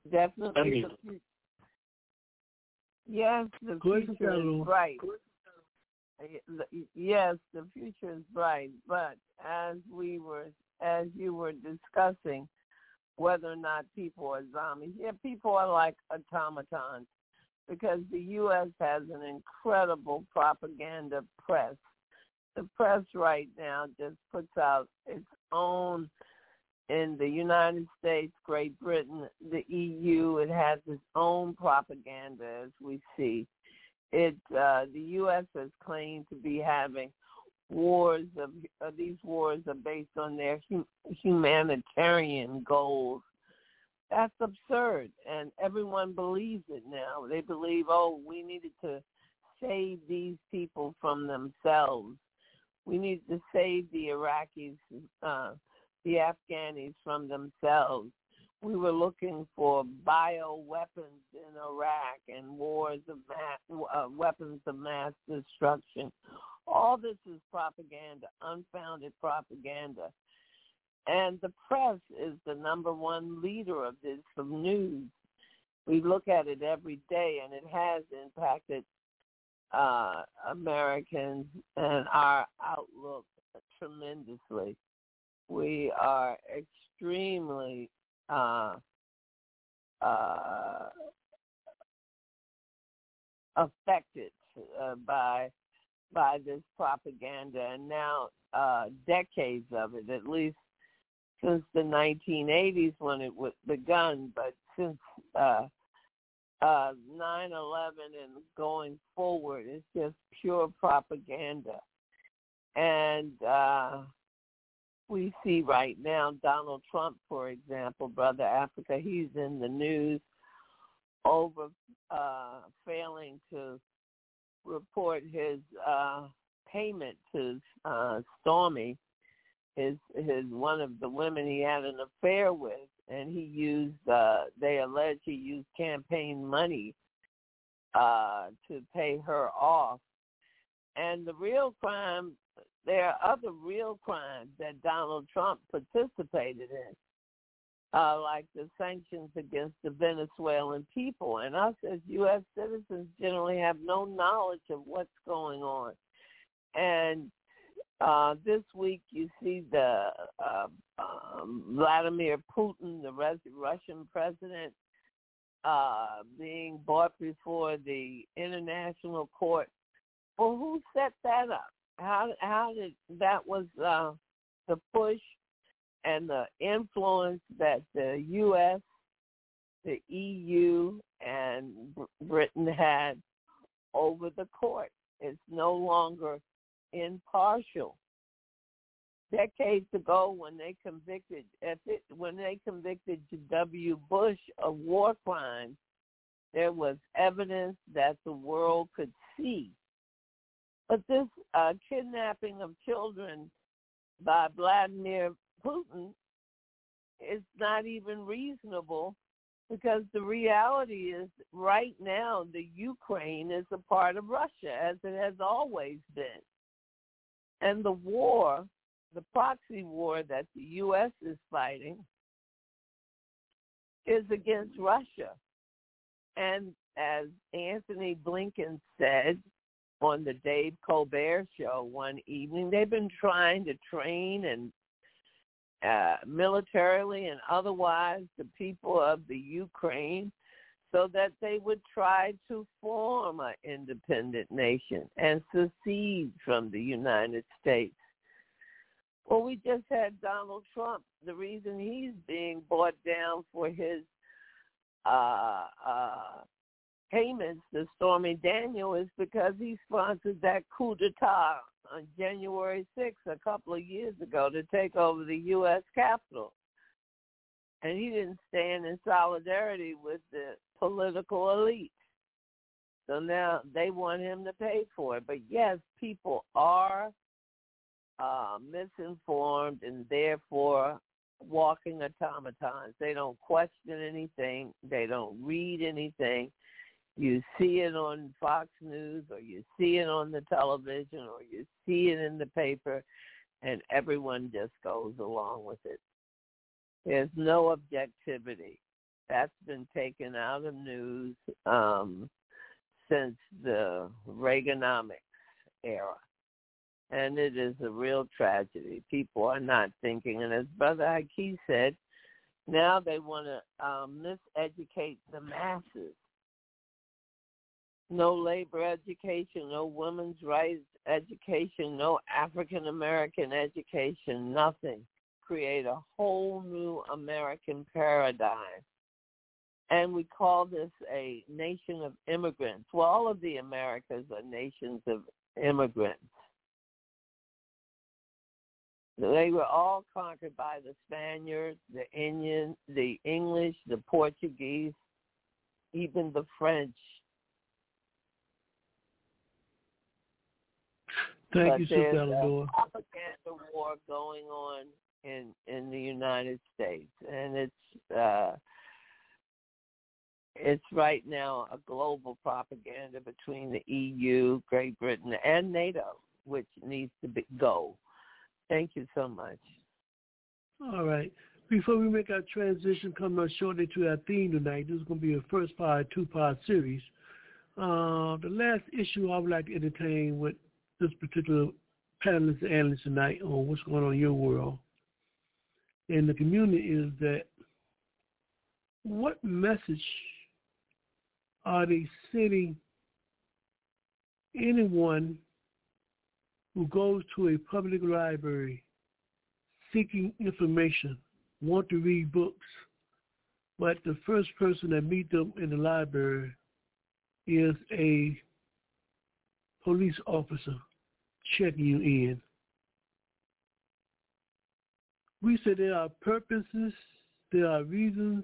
Definitely. the Yes, the Go ahead, Sister future is bright. Yes, the future is bright, but as we were, as you were discussing, whether or not people are zombies, yeah, people are like automatons because the U.S. has an incredible propaganda press. The press right now just puts out its own in the United States, Great Britain, the EU, it has its own propaganda as we see. It uh, the U.S. has claimed to be having wars of uh, these wars are based on their hum- humanitarian goals. That's absurd, and everyone believes it now. They believe, oh, we needed to save these people from themselves. We need to save the Iraqis, uh, the Afghanis from themselves. We were looking for bioweapons in Iraq and wars of mass, uh, weapons of mass destruction. All this is propaganda, unfounded propaganda. And the press is the number one leader of this of news. We look at it every day, and it has impacted uh, Americans and our outlook tremendously. We are extremely uh, uh, affected uh, by by this propaganda, and now uh, decades of it, at least since the 1980s when it was begun, but since uh, uh, 9/11 and going forward, it's just pure propaganda, and uh, we see right now Donald Trump, for example, brother Africa, he's in the news over uh, failing to report his uh, payment to uh, Stormy, his his one of the women he had an affair with and he used. Uh, they allege he used campaign money uh, to pay her off. And the real crime, there are other real crimes that Donald Trump participated in uh, like the sanctions against the Venezuelan people. And us as U.S. citizens generally have no knowledge of what's going on. And uh, this week you see the uh, um, Vladimir Putin, the Res- Russian president, uh, being brought before the international court. Well, who set that up? How how did that was uh, the push and the influence that the U.S., the EU, and Britain had over the court. It's no longer impartial. Decades ago, when they convicted when they convicted W. Bush of war crimes, there was evidence that the world could see. But this uh, kidnapping of children by Vladimir Putin is not even reasonable because the reality is right now the Ukraine is a part of Russia as it has always been. And the war, the proxy war that the US is fighting is against Russia. And as Antony Blinken said on the Dave Colbert show one evening, they've been trying to train and uh, militarily and otherwise the people of the Ukraine so that they would try to form an independent nation and secede from the United States. Well, we just had Donald Trump. The reason he's being brought down for his uh, uh, payments to Stormy Daniel is because he sponsored that coup d'etat on January 6th a couple of years ago to take over the U.S. Capitol. And he didn't stand in solidarity with the political elite. So now they want him to pay for it. But yes, people are uh, misinformed and therefore walking automatons. They don't question anything. They don't read anything you see it on Fox News or you see it on the television or you see it in the paper and everyone just goes along with it. There's no objectivity. That's been taken out of news um, since the Reaganomics era. And it is a real tragedy. People are not thinking. And as Brother Haki said, now they want to um, miseducate the masses no labor education, no women's rights education, no African American education, nothing. Create a whole new American paradigm. And we call this a nation of immigrants. Well, all of the Americas are nations of immigrants. They were all conquered by the Spaniards, the Indian, the English, the Portuguese, even the French Thank you, there's Sister Eleanor. propaganda war going on in in the United States, and it's uh, it's right now a global propaganda between the EU, Great Britain, and NATO, which needs to be, go. Thank you so much. All right. Before we make our transition, coming up shortly to our theme tonight, this is going to be a first part, two-part series. Uh, the last issue I would like to entertain with this particular panelist and analyst tonight on what's going on in your world. And the community is that what message are they sending anyone who goes to a public library seeking information, want to read books, but the first person that meet them in the library is a police officer checking you in. We say there are purposes, there are reasons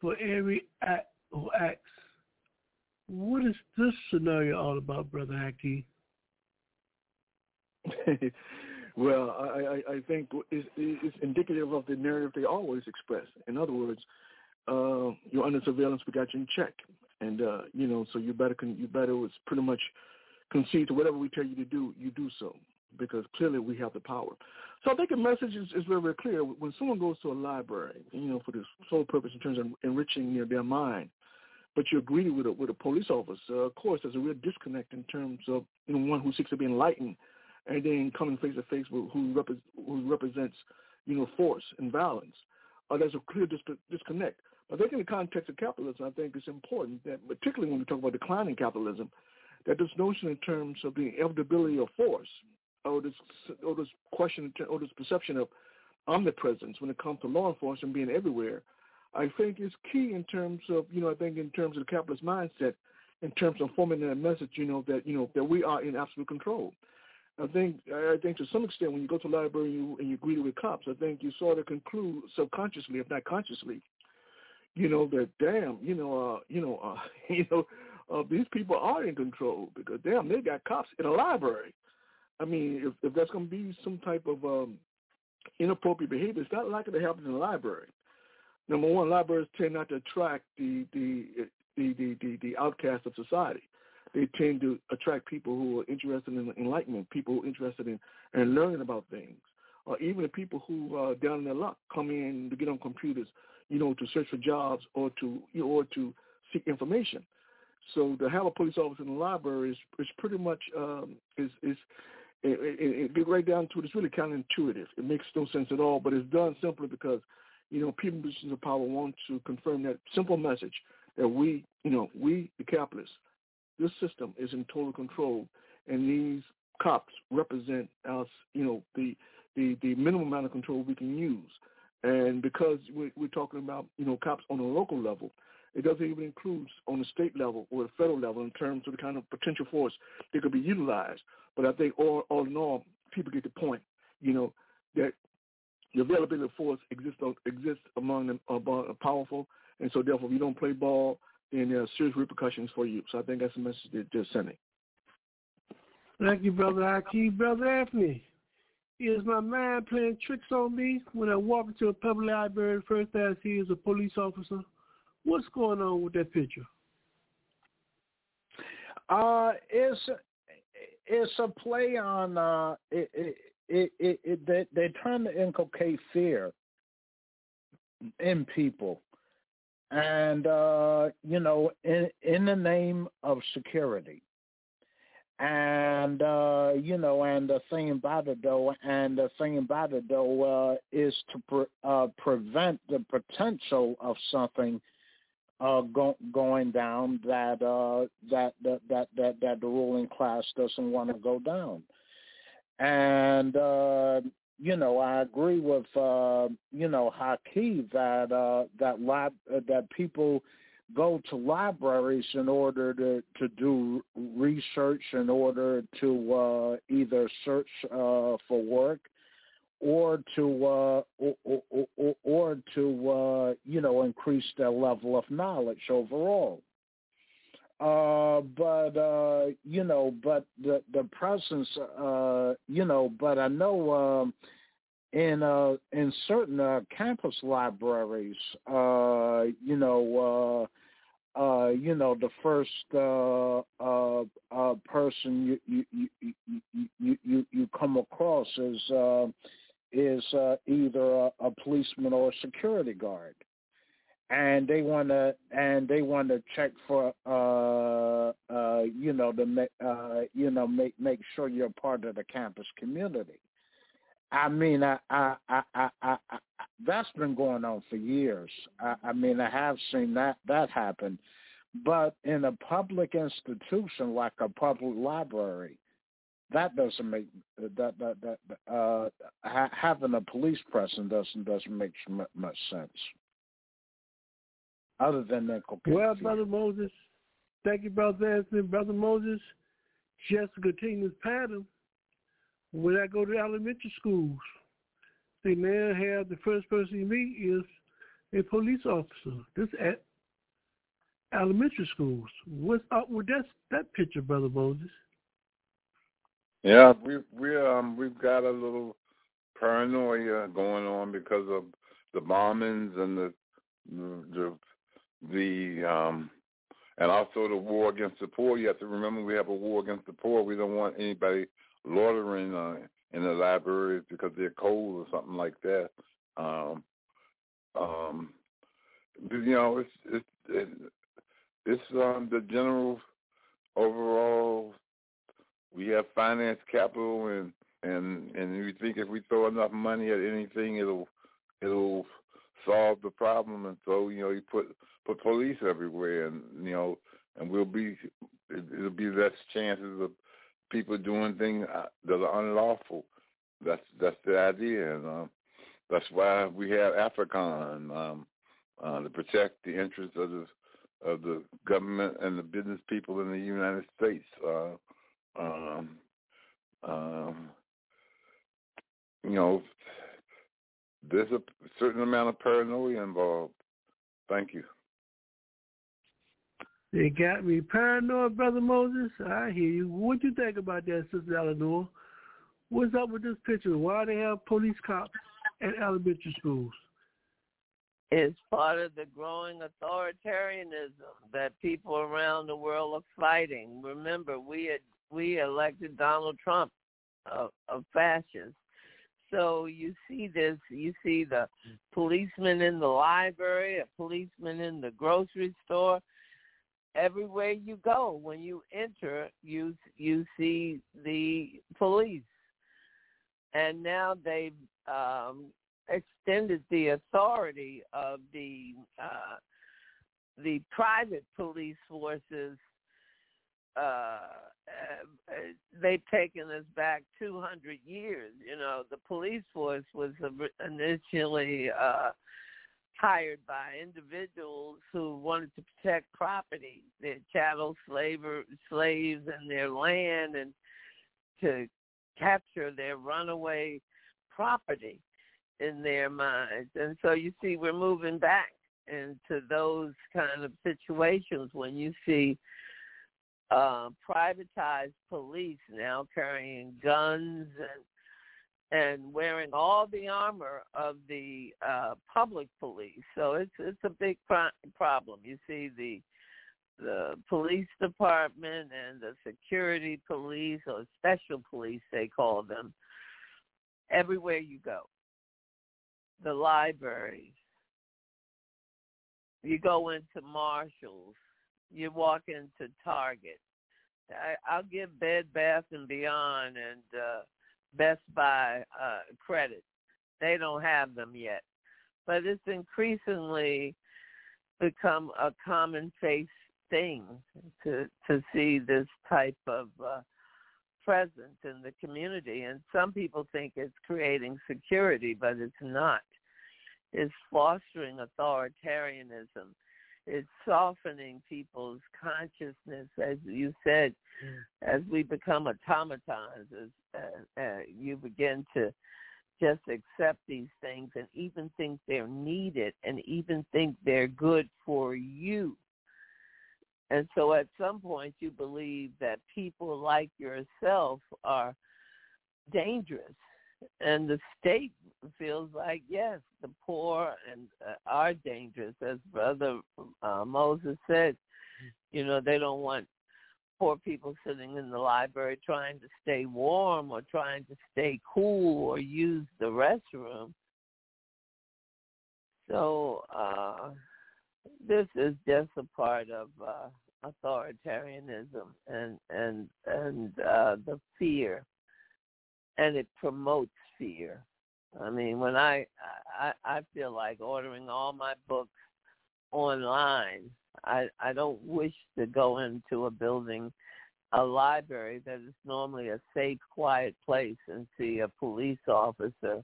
for every act or acts. What is this scenario all about, Brother Haki? [laughs] Well, I, I, I think it's, it's indicative of the narrative they always express. In other words, uh, you're under surveillance, we got you in check, and uh, you know, so you better you better was pretty much concede to whatever we tell you to do, you do so because clearly we have the power. So I think the message is, is very, very clear. When someone goes to a library, you know, for the sole purpose in terms of enriching their mind, but you're greeted with a with a police officer, of course, there's a real disconnect in terms of you know one who seeks to be enlightened, and then coming face to face with who, repre- who represents you know force and violence. Uh, there's a clear dis- disconnect. But I think in the context of capitalism, I think it's important that, particularly when we talk about declining capitalism, that this notion in terms of the inevitability of force, or this or this question or this perception of omnipresence when it comes to law enforcement being everywhere, I think is key in terms of you know I think in terms of the capitalist mindset, in terms of forming that message you know that you know that we are in absolute control. I think I think to some extent when you go to the library and you, and you greet with cops, I think you sort of conclude subconsciously, if not consciously, you know that damn, you know, uh, you know, uh, [laughs] you know, uh, these people are in control because damn, they got cops in a library. I mean, if, if that's going to be some type of um, inappropriate behavior, it's not likely to happen in the library. Number one, libraries tend not to attract the the the the, the, the outcasts of society. They tend to attract people who are interested in enlightenment, people who are interested in, in learning about things, or even the people who are down in their luck come in to get on computers, you know, to search for jobs or to you know, or to seek information. So to have police officer in the library is, is pretty much um, is is it, it, it get right down to it. It's really kind of intuitive. It makes no sense at all, but it's done simply because you know people in positions of power want to confirm that simple message that we you know we the capitalists this system is in total control, and these cops represent us, you know, the the the minimum amount of control we can use. And because we're, we're talking about, you know, cops on a local level, it doesn't even include on the state level or the federal level in terms of the kind of potential force that could be utilized. But I think all, all in all, people get the point, you know, that the availability of force exists exists among the among powerful, and so therefore, if you don't play ball, then there are serious repercussions for you. So I think that's the message that they're sending. Thank you, Brother Hakeem. Brother Anthony, is my mind playing tricks on me when I walk into a public library? First I see is a police officer. What's going on with that picture? Uh, it's it's a play on uh, it, it, it, it, it they, they're trying to inculcate fear in people, and uh, you know, in in the name of security. And uh, you know, and the thing about it though, and the thing about it though, uh, is to pre- uh, prevent the potential of something uh, go, going down that, uh, that that that that that the ruling class doesn't want to go down. And uh, you know, I agree with uh, you know Haki that uh, that lab uh, that people go to libraries in order to to do research, in order to either search for work or to uh, or, or, or, or to uh, you know increase their level of knowledge overall. Uh, but uh, you know, but the the presence, uh, you know, but I know um, in uh, in certain campus libraries, you know. Uh, you know, the first uh, uh, person you you, you you you you come across is is uh, either a, a policeman or a security guard, and they want to and they want to check for uh, uh, you know to uh, you know make make sure you're part of the campus community. I mean, I, I, I, I, I that's been going on for years. I, I mean, I have seen that that happen, but in a public institution like a public library, that doesn't make that that that uh, ha- having a police presence doesn't doesn't make much sense. Other than that, well, brother Moses, thank you, brother Anthony, brother Moses. Just to continue this pattern, when I go to elementary schools, they now have the first person you meet is a police officer. This at elementary schools. What's up with that that picture, brother Moses? Yeah, we we um we've got a little paranoia going on because of the bombings and the the the um and also the war against the poor. You have to remember we have a war against the poor. We don't want anybody loitering uh, in the libraries because they're cold or something like that. Um, um, you know, it's it's it, it's um the general overall. We have finance capital and and and we think if we throw enough money at anything, it'll it'll solve the problem. And so you know, you put put police everywhere, and you know, and we'll be it'll be less chances of people doing things uh, that are unlawful. That's that's the idea, and um, that's why we have AFRICOM um, uh, to protect the interests of the of the government and the business people in the United States. Uh, um, um, you know, there's a certain amount of paranoia involved. Thank you. They got me paranoid, Brother Moses. I hear you. What do you think about that, Sister Eleanor? What's up with this picture? Why they have police cops at elementary schools? It's part of the growing authoritarianism that people around the world are fighting. Remember, we had we elected Donald Trump, a, a fascist. So you see this, you see the policeman in the library, a policeman in the grocery store. Everywhere you go, when you enter, you you see the police, and now they've um, extended the authority of the uh, the private police forces. Uh, uh, they've taken us back 200 years. You know, the police force was initially uh, hired by individuals who wanted to protect property, their chattel slaver, slaves and their land, and to capture their runaway property in their minds. And so you see, we're moving back into those kind of situations when you see uh, privatized police now carrying guns and and wearing all the armor of the uh, public police. So it's it's a big pro- problem. You see the the police department and the security police or special police they call them everywhere you go. The libraries. You go into Marshalls. You walk into Target. I, I'll give Bed Bath and Beyond and uh, Best Buy uh, credit. They don't have them yet, but it's increasingly become a commonplace thing to to see this type of uh, presence in the community. And some people think it's creating security, but it's not. It's fostering authoritarianism. It's softening people's consciousness, as you said, as we become automatons, as uh, uh, you begin to just accept these things and even think they're needed and even think they're good for you. And so at some point you believe that people like yourself are dangerous. And the state feels like, yes, the poor and uh, are dangerous. As Brother uh, Moses said, you know, they don't want poor people sitting in the library trying to stay warm or trying to stay cool or use the restroom. So uh, this is just a part of uh, authoritarianism and and and uh, the fear, and it promotes fear. I mean, when I I I feel like ordering all my books online. I I don't wish to go into a building, a library that is normally a safe, quiet place and see a police officer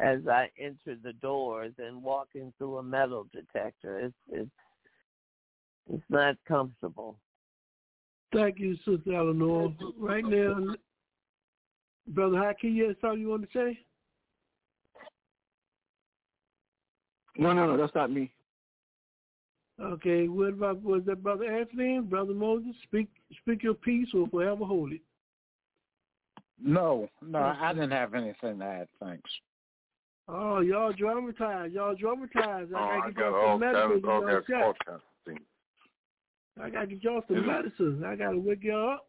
as I enter the doors and walking through a metal detector. It's it's it's not comfortable. Thank you, Sister Eleanor. Right now, Brother Haki, you have something you want to say? No, no, no, that's not me. Okay, what about was that Brother Anthony, Brother Moses? Speak speak your piece or forever hold it. No, no, I didn't have anything to add. Thanks. Oh, y'all dramatized. Y'all dramatized. Oh, I I gotta get y'all all some kinds, medicine. all y'all kinds, check. all kinds of things. I gotta get y'all some Is it- medicine. I gotta wake y'all up.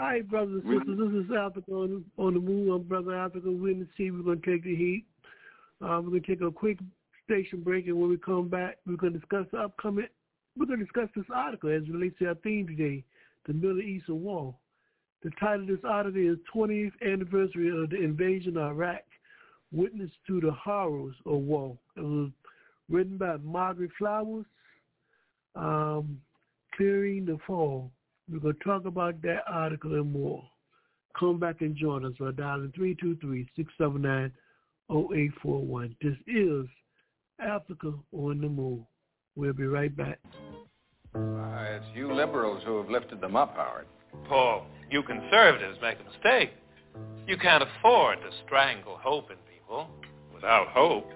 All right, brothers and sisters, this is Africa on, on the move. I'm Brother Africa. We're in the sea. We're gonna take the heat. Uh, we're gonna take a quick station break, and when we come back, we're gonna discuss the upcoming. We're gonna discuss this article as it relates to our theme today, the Middle Eastern War. The title of this article is 20th anniversary of the invasion of Iraq, witness to the horrors of war. It was written by Margaret Flowers, um, Clearing the Fog. We're going to talk about that article and more. Come back and join us by dialing 323-679-0841. This is Africa on the Move. We'll be right back. Uh, it's you liberals who have lifted them up, Howard. Paul, you conservatives make a mistake. You can't afford to strangle hope in people. Without hope,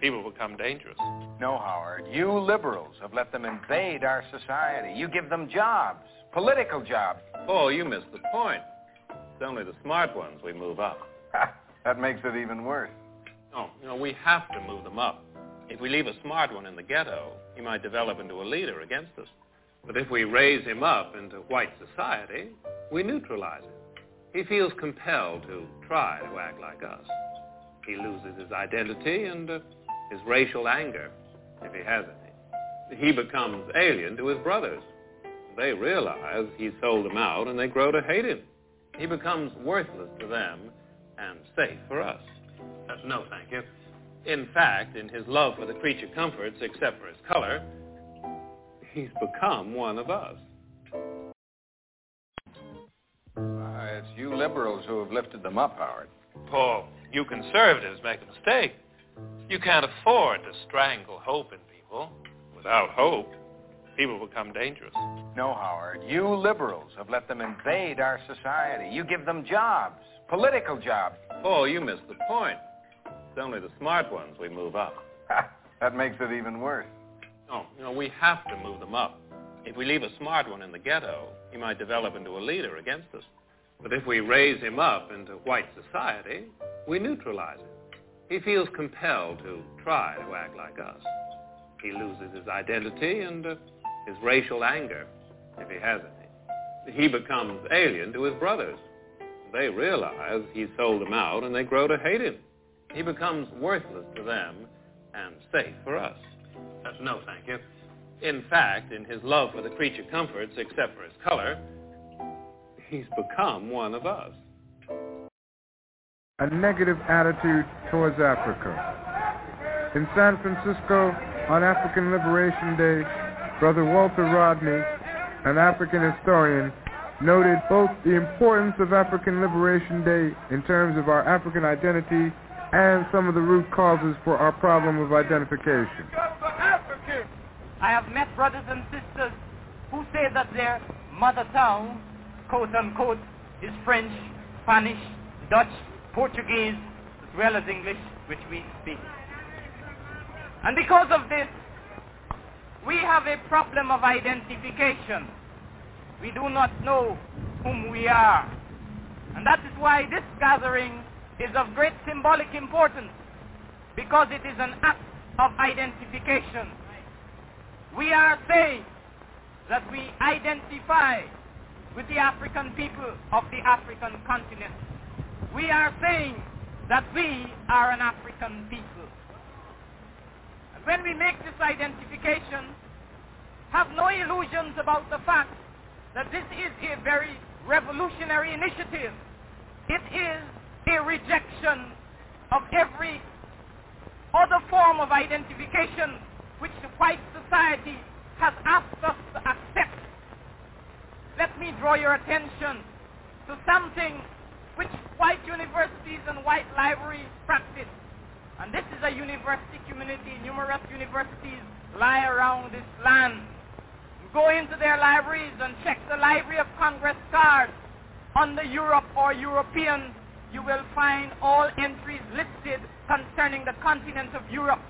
people become dangerous. No, Howard. You liberals have let them invade our society. You give them jobs, political jobs. Oh, you missed the point. It's only the smart ones we move up. [laughs] that makes it even worse. No, you know, we have to move them up. If we leave a smart one in the ghetto, he might develop into a leader against us. But if we raise him up into white society, we neutralize him. He feels compelled to try to act like us. He loses his identity and uh, his racial anger, if he has any. He becomes alien to his brothers. They realize he sold them out and they grow to hate him. He becomes worthless to them and safe for us. Uh, no, thank you. In fact, in his love for the creature comforts, except for his color, he's become one of us. Uh, it's you liberals who have lifted them up, Howard. Paul, you conservatives make a mistake. You can't afford to strangle hope in people. Without hope, people become dangerous. No, Howard. You liberals have let them invade our society. You give them jobs, political jobs. Oh, you missed the point. It's only the smart ones we move up. that makes it even worse. No, you know, we have to move them up. If we leave a smart one in the ghetto, he might develop into a leader against us. But if we raise him up into white society, we neutralize him. He feels compelled to try to act like us. He loses his identity and uh, his racial anger, if he has any. He becomes alien to his brothers. They realize he sold them out and they grow to hate him. He becomes worthless to them and safe for us. Uh, no, thank you. In fact, in his love for the creature comforts, except for his color, he's become one of us. a negative attitude towards Africa. In San Francisco, on African Liberation Day, Brother Walter Rodney, an African historian, noted both the importance of African Liberation Day in terms of our African identity and some of the root causes for our problem of identification. I have met brothers and sisters who say that their mother tongue, quote unquote, is French, Spanish, Dutch, Portuguese, as well as English, which we speak. And because of this, we have a problem of identification. We do not know whom we are. And that is why this gathering is of great symbolic importance, because it is an act of identification. We are saying that we identify with the African people of the African continent. We are saying that we are an African people. When we make this identification, have no illusions about the fact that this is a very revolutionary initiative. It is a rejection of every other form of identification which the white society has asked us to accept. Let me draw your attention to something which white universities and white libraries practice. And this is a university community. Numerous universities lie around this land. Go into their libraries and check the Library of Congress card. Under Europe or European, you will find all entries listed concerning the continent of Europe.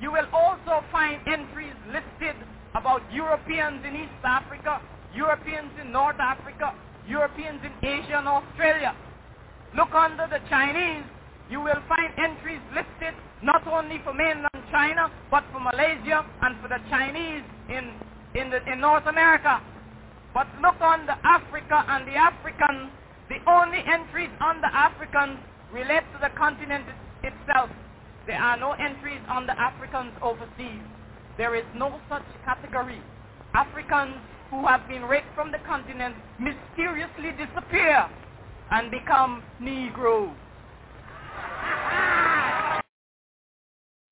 You will also find entries listed about Europeans in East Africa, Europeans in North Africa, Europeans in Asia and Australia. Look under the Chinese, you will find entries listed not only for mainland China, but for Malaysia and for the Chinese in, in, the, in North America. But look on the Africa and the Africans, the only entries on the Africans relate to the continent itself. There are no entries on the Africans overseas. There is no such category. Africans who have been raped from the continent mysteriously disappear and become Negroes.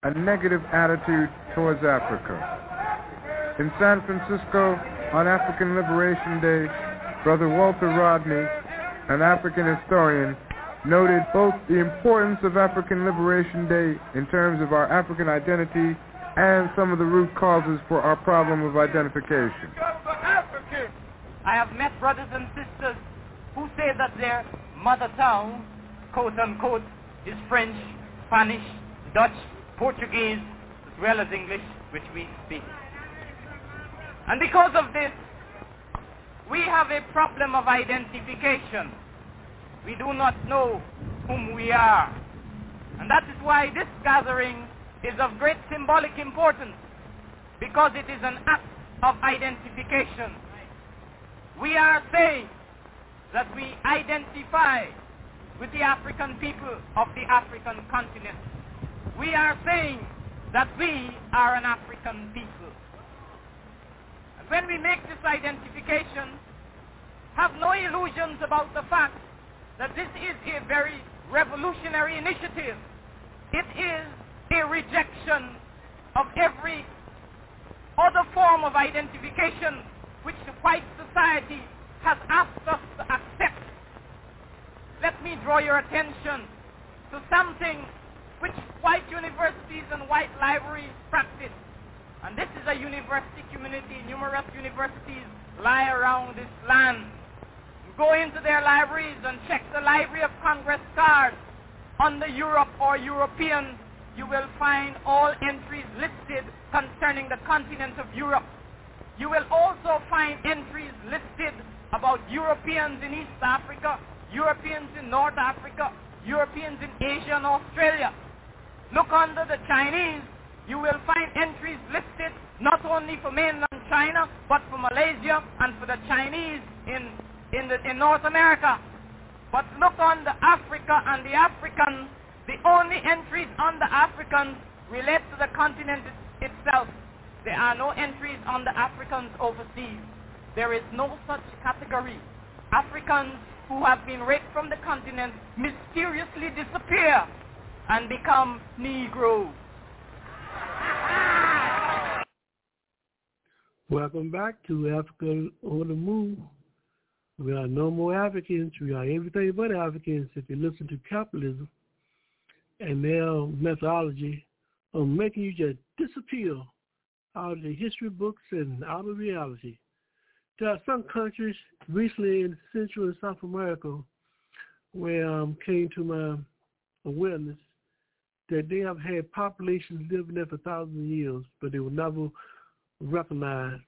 A negative attitude towards Africa. In San Francisco, on African Liberation Day, Brother Walter Rodney, an African historian, noted both the importance of African Liberation Day in terms of our African identity and some of the root causes for our problem of identification. I have met brothers and sisters who say that their mother tongue, quote unquote, is French, Spanish, Dutch, Portuguese, as well as English, which we speak. And because of this, we have a problem of identification. We do not know whom we are. And that is why this gathering is of great symbolic importance, because it is an act of identification. We are saying that we identify with the African people of the African continent. We are saying that we are an African people. And when we make this identification, have no illusions about the fact that this is a very revolutionary initiative. It is a rejection of every other form of identification which the white society has asked us to accept. Let me draw your attention to something which white universities and white libraries practice. And this is a university community. Numerous universities lie around this land. Go into their libraries and check the Library of Congress card. Under Europe or European, you will find all entries listed concerning the continent of Europe. You will also find entries listed about Europeans in East Africa, Europeans in North Africa, Europeans in Asia and Australia. Look under the Chinese, you will find entries listed not only for mainland China, but for Malaysia and for the Chinese in, in, the, in North America. But look on the Africa and the Africans, the only entries on the Africans relate to the continent itself. There are no entries on the Africans overseas. There is no such category. Africans who have been raped from the continent mysteriously disappear and become Negroes. Welcome back to Africa on the Move. We are no more Africans. We are everything but Africans if you listen to capitalism and their methodology of making you just disappear out of the history books and out of reality. There are some countries recently in Central and South America where um, came to my awareness that they have had populations living there for thousands of years, but they were never recognized,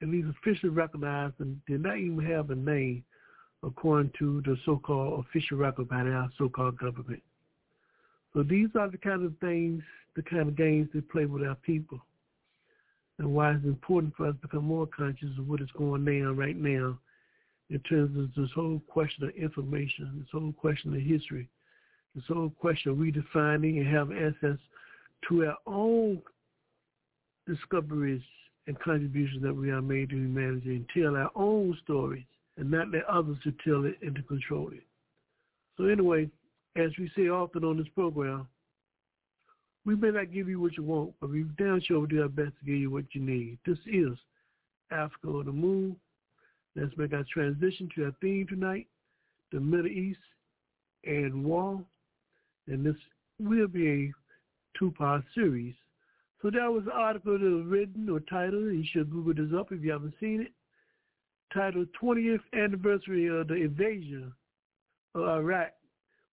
at least officially recognized, and did not even have a name according to the so-called official record by our so-called government. So these are the kind of things, the kind of games they play with our people, and why it's important for us to become more conscious of what is going on right now in terms of this whole question of information, this whole question of history, this whole question of redefining and have access to our own discoveries and contributions that we are made to humanity and tell our own stories and not let others to tell it and to control it. So anyway, as we say often on this program, we may not give you what you want, but we damn sure will do our best to give you what you need. This is Africa on the Move. Let's make our transition to our theme tonight, the Middle East and war. And this will be a two-part series. So that was an article that was written or titled, you should Google this up if you haven't seen it, titled 20th Anniversary of the Invasion of Iraq,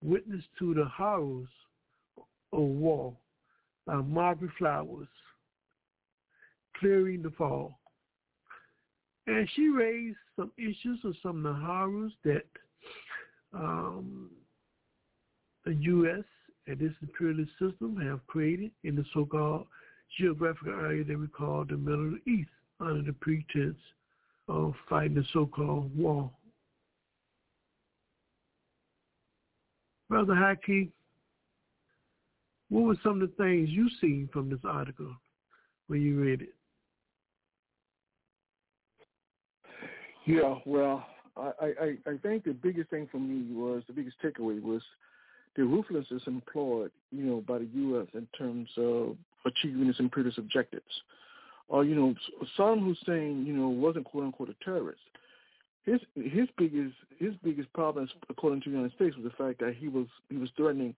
Witness to the Horrors of War Margaret Flowers, Clearing the Fog. And she raised some issues of some of the horrors that um, the U.S. and this imperialist system have created in the so-called geographical area that we call the Middle East under the pretense of fighting the so-called war. Brother Haki, what were some of the things you seen from this article when you read it? Yeah, well, I, I, I think the biggest thing for me was the biggest takeaway was the ruthlessness employed, you know, by the U.S. in terms of achieving its imperialist objectives. Uh, you know, Saddam Hussein, you know, wasn't quote unquote a terrorist. His his biggest his biggest problem, according to the United States, was the fact that he was he was threatening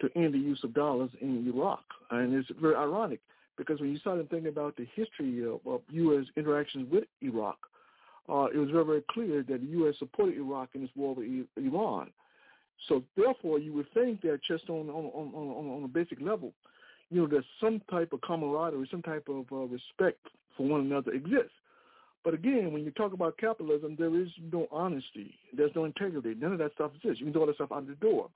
to end the use of dollars in Iraq, and it's very ironic because when you started thinking about the history of, of U.S. interactions with Iraq, uh, it was very, very clear that the U.S. supported Iraq in its war with Iran. So therefore, you would think that just on on on on, on a basic level, you know, there's some type of camaraderie, some type of uh, respect for one another exists. But again, when you talk about capitalism, there is no honesty. There's no integrity. None of that stuff exists. You can throw all that stuff out the door.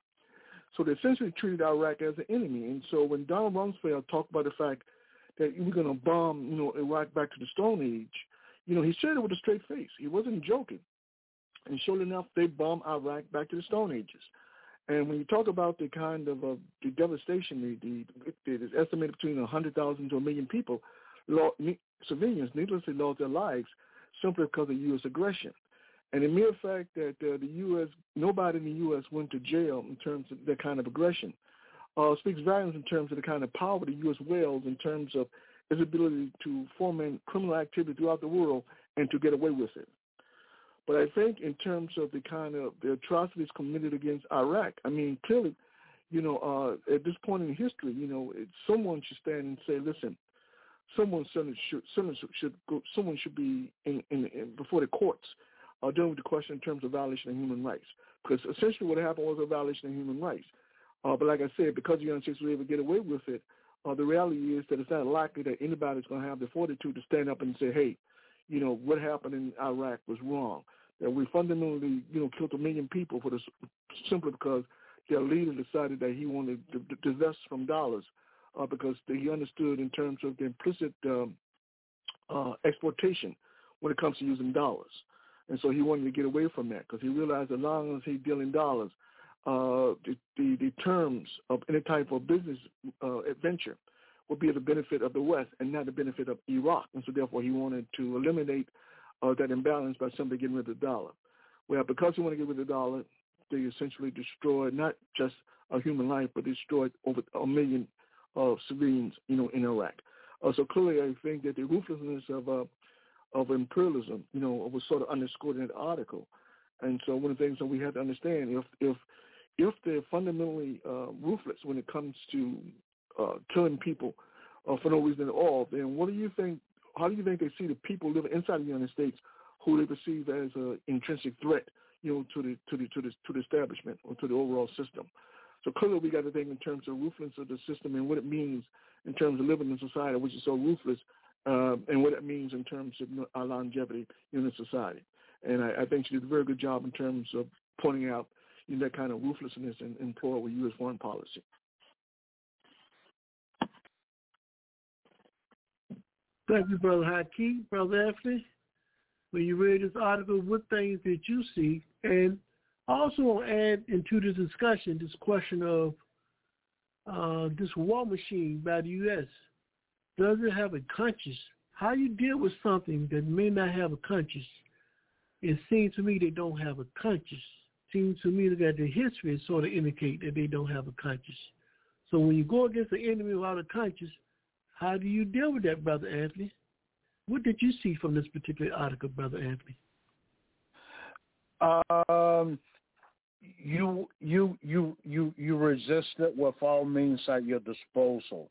So they essentially treated Iraq as an enemy. And so when Donald Rumsfeld talked about the fact that we're going to bomb, you know, Iraq back to the Stone Age, you know, he said it with a straight face. He wasn't joking. And sure enough, they bombed Iraq back to the Stone Ages. And when you talk about the kind of uh, the devastation, the, the it is estimated between 100,000 to a million people, lost, civilians needlessly lost their lives simply because of U.S. aggression. And the mere fact that uh, the U.S., nobody in the U.S. went to jail in terms of that kind of aggression uh, speaks volumes in terms of the kind of power the U.S. wields in terms of its ability to foment criminal activity throughout the world and to get away with it. But I think in terms of the kind of the atrocities committed against Iraq, I mean, clearly, you know, uh, at this point in history, you know, it, someone should stand and say, listen, someone should, someone should go, someone should be in, in, in before the courts uh, dealing with the question in terms of violation of human rights. Because essentially what happened was a violation of human rights. Uh, but like I said, because the United States was able to get away with it, uh, the reality is that it's not likely that anybody's going to have the fortitude to stand up and say, hey, you know, what happened in Iraq was wrong. That we fundamentally, you know, killed a million people for this simply because their leader decided that he wanted to divest from dollars uh, because he understood in terms of the implicit um, uh, exploitation when it comes to using dollars. And so he wanted to get away from that because he realized as long as he dealing dollars, uh, the, the, the terms of any type of business uh, adventure would be the benefit of the West and not the benefit of Iraq. And so therefore he wanted to eliminate uh, that imbalance by simply getting rid of the dollar. Well, because he wanted to get rid of the dollar, they essentially destroyed not just a human life, but destroyed over a million of civilians, you know, in Iraq. Uh, so clearly, I think that the ruthlessness of uh, of imperialism, you know, was sort of underscored in that article. And so one of the things that we have to understand, if if if they're fundamentally uh, ruthless when it comes to uh, killing people uh, for no reason at all, then what do you think? How do you think they see the people living inside the United States who they perceive as an intrinsic threat, you know, to the to the to the to the establishment or to the overall system? So clearly, we got to think in terms of ruthlessness of the system and what it means in terms of living in society which is so ruthless, uh, and what it means in terms of our longevity in the society. And I, I think she did a very good job in terms of pointing out you know, that kind of ruthlessness in, employed with U.S. foreign policy. Thank you, Brother Haki. Brother Anthony, when you read this article, what things did you see? And I also add into this discussion this question of uh, this war machine by the U.S. Does it have a conscience? How you deal with something that may not have a conscience? It seems to me they don't have a conscience. Seems to me that the history sort of indicate that they don't have a conscience. So when you go against the enemy without a conscience, how do you deal with that, Brother Anthony? What did you see from this particular article, Brother Anthony? Um, you you you you you resist it with all means at your disposal.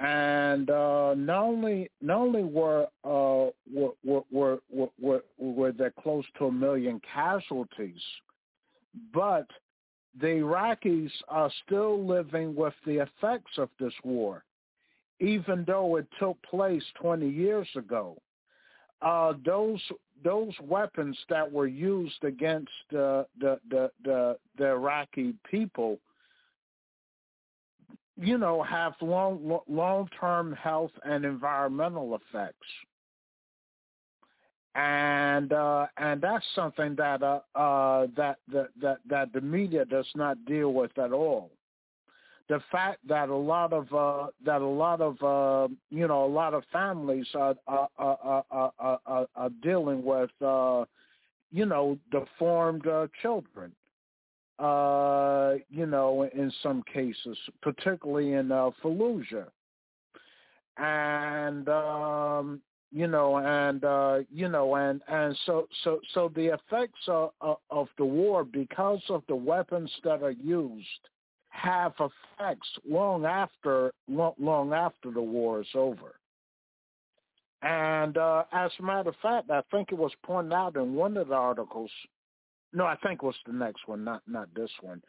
And uh, not only not only were, uh, were, were, were, were, were there close to a million casualties, but the Iraqis are still living with the effects of this war, even though it took place 20 years ago. Uh, those those weapons that were used against uh, the, the the the Iraqi people you know, have long long term health and environmental effects. And uh, and that's something that uh, uh, that, that that that the media does not deal with at all. The fact that a lot of uh, that a lot of uh, you know a lot of families are are are, are, are, are, dealing with uh, you know deformed uh, children uh, you know, in some cases, particularly in uh, Fallujah. And um, you know, and uh, you know, and and so so so the effects of, of the war, because of the weapons that are used, have effects long after long, after the war is over. And uh, as a matter of fact, I think it was pointed out in one of the articles no, I think was the next one, not not this one.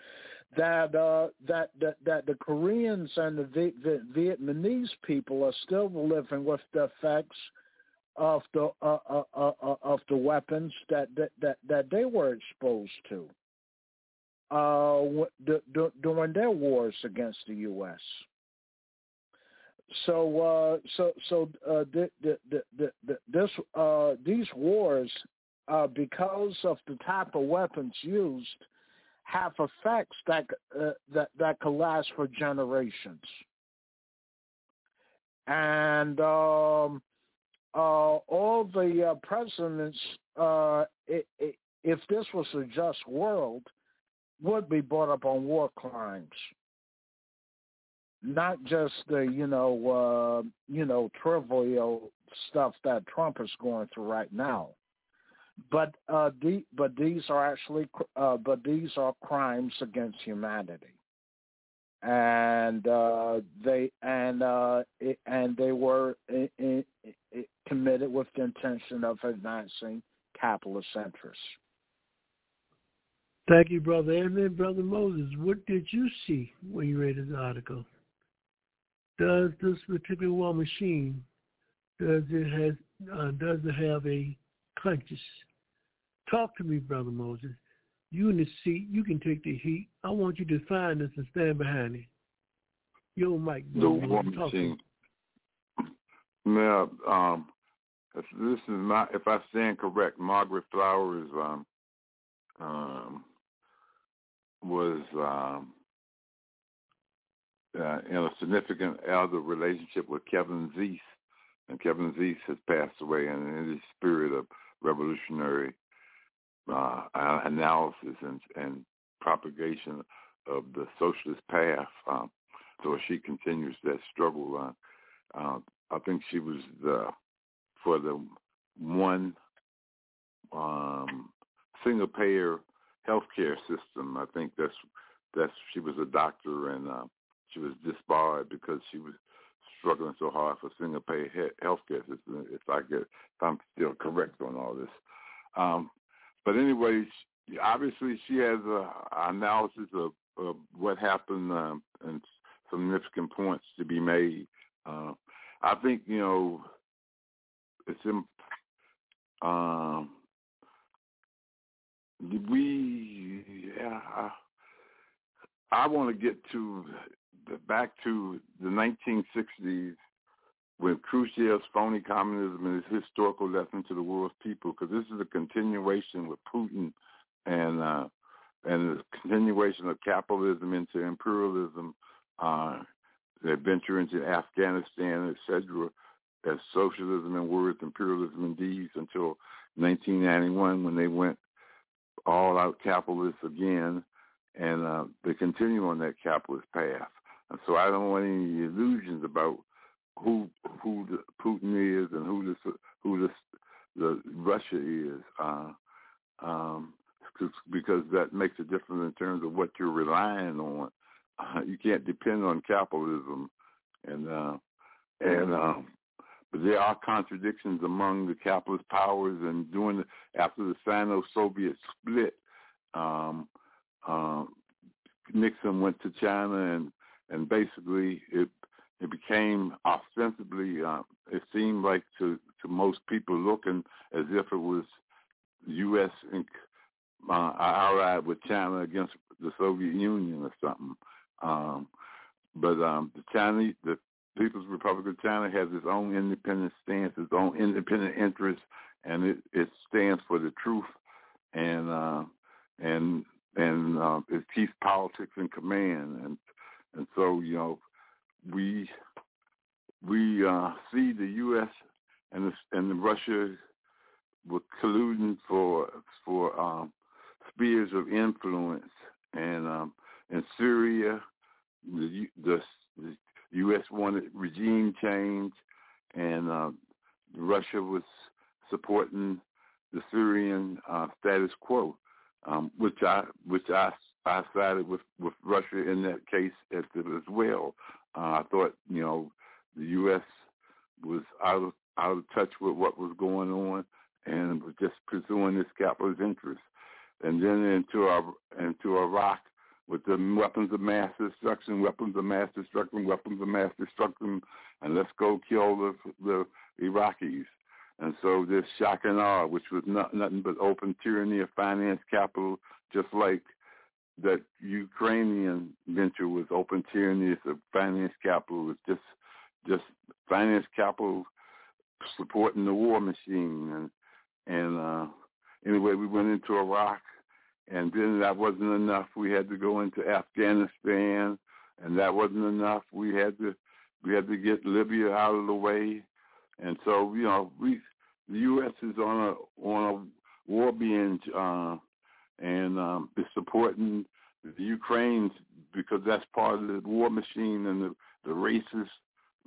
That uh, that that that the Koreans and the, v- the Vietnamese people are still living with the effects of the uh, uh, uh, uh, of the weapons that, that that that they were exposed to uh, d- d- during their wars against the U.S. So uh, so so uh, the, the, the, this uh, these wars uh, because of the type of weapons used, have effects that uh, that that could last for generations. And um, uh, all the uh, presidents, uh, it, it, if this was a just world, would be brought up on war crimes, not just the you know uh, you know trivial stuff that Trump is going through right now but uh, the, but these are actually uh, but these are crimes against humanity, and uh, they and uh, it, and they were it, it, committed with the intention of advancing capitalist interests. Thank you, brother. And then, brother Moses, what did you see when you read this article? Does this particular war machine does it has uh, does it have a conscious Talk to me, Brother Moses. You in the seat, you can take the heat. I want you to find this and stand behind it. Yo, Mike. The war machine. Now, um, this is not, if I stand correct, Margaret Flowers um, um, was um, uh, in a significant elder relationship with Kevin Zeese, and Kevin Zeese has passed away. And in the spirit of revolutionary uh, analysis and, and propagation of the socialist path. Um, so she continues that struggle. Uh, I think she was the for the one um, single payer healthcare system. I think that's that's she was a doctor and uh, she was disbarred because she was struggling so hard for single payer he- healthcare system. If I get, if I'm still correct on all this, um, but anyway, she, obviously she has a, analysis of, of what happened um, and significant points to be made. Uh, I think you know it's in, um, we yeah, I, I want to get to the, back to the 1960s when Khrushchev's phony communism and his historical lesson to the world's people, because this is a continuation with Putin and uh, and the continuation of capitalism into imperialism, uh, the venture into Afghanistan, etc., as socialism in words, imperialism in deeds, until 1991 when they went all out capitalist again, and uh, they continue on that capitalist path. And so I don't want any illusions about who who the Putin is and who the who the the Russia is, uh, um, because that makes a difference in terms of what you're relying on. Uh, you can't depend on capitalism, and uh, and um, but there are contradictions among the capitalist powers. And during the, after the Sino-Soviet split, um, uh, Nixon went to China and and basically it it became ostensibly, uh, it seemed like to, to most people looking as if it was U.S. and uh, allied with China against the Soviet Union or something. Um, but um, the Chinese, the People's Republic of China has its own independent stance, its own independent interests, and it, it stands for the truth and uh, and and uh, it keeps politics in command, and and so you know we we uh, see the U.S. and the, and Russia were colluding for for um, spheres of influence, and um, in Syria, the, the the U.S. wanted regime change, and uh, Russia was supporting the Syrian uh, status quo, um, which I which I I sided with with Russia in that case as, as well. Uh, I thought you know the U.S. was out of out of touch with what was going on and was just pursuing its capitalist interests. And then into our into Iraq with the weapons of mass destruction, weapons of mass destruction, weapons of mass destruction, and let's go kill the the Iraqis. And so this shock and awe, which was not, nothing but open tyranny of finance capital, just like that Ukrainian venture was open tyranny of finance capital, was just just finance capital supporting the war machine. And and uh, anyway, we went into Iraq, and then that wasn't enough. We had to go into Afghanistan, and that wasn't enough. We had to we had to get Libya out of the way, and so you know we the U.S. is on a on a war binge, uh, and um, supporting the Ukraine because that's part of the war machine and the the racist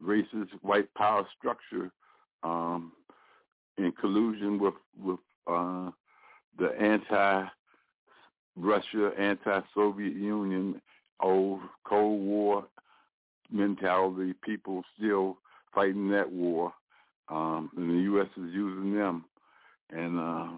racist white power structure um, in collusion with with uh, the anti Russia, anti Soviet Union, old Cold War mentality. People still fighting that war, um, and the U.S. is using them. And uh,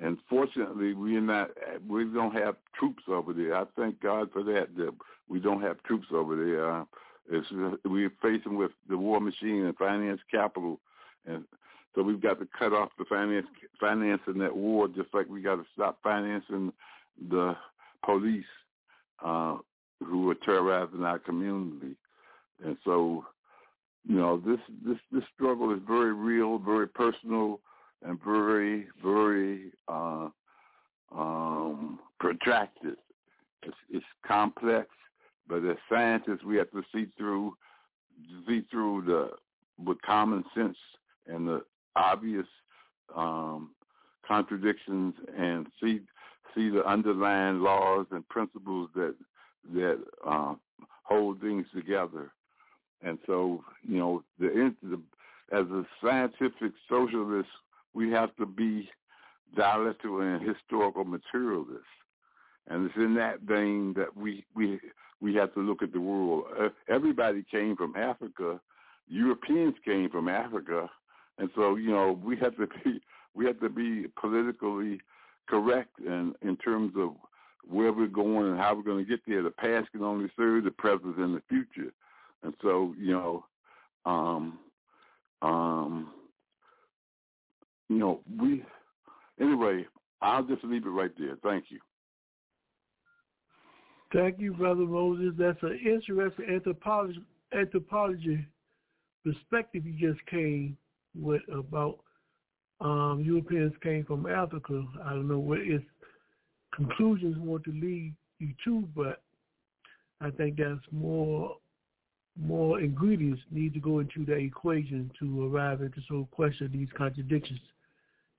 and fortunately, we're not. We don't have troops over there. I thank God for that. That we don't have troops over there. Uh, it's, we're facing with the war machine and finance capital, and so we've got to cut off the finance financing that war, just like we got to stop financing the police uh, who are terrorizing our community. And so, you know, this this this struggle is very real, very personal, and very very uh, um, protracted. It's, it's complex, but as scientists, we have to see through see through the with common sense and the obvious um, contradictions and see see the underlying laws and principles that that uh, hold things together. And so, you know, the, the as a scientific socialist, we have to be dialectical and historical materialists. And it's in that vein that we we we have to look at the world. Uh, everybody came from Africa. Europeans came from Africa, and so you know we have to be [laughs] we have to be politically correct in in terms of where we're going and how we're going to get there. The past can only serve the present and the future, and so you know, um, um, you know, we anyway. I'll just leave it right there. Thank you. Thank you, Brother Moses. That's an interesting anthropology, anthropology perspective you just came with about um, Europeans came from Africa. I don't know what its conclusions want to lead you to, but I think that's more more ingredients need to go into the equation to arrive at this whole question of these contradictions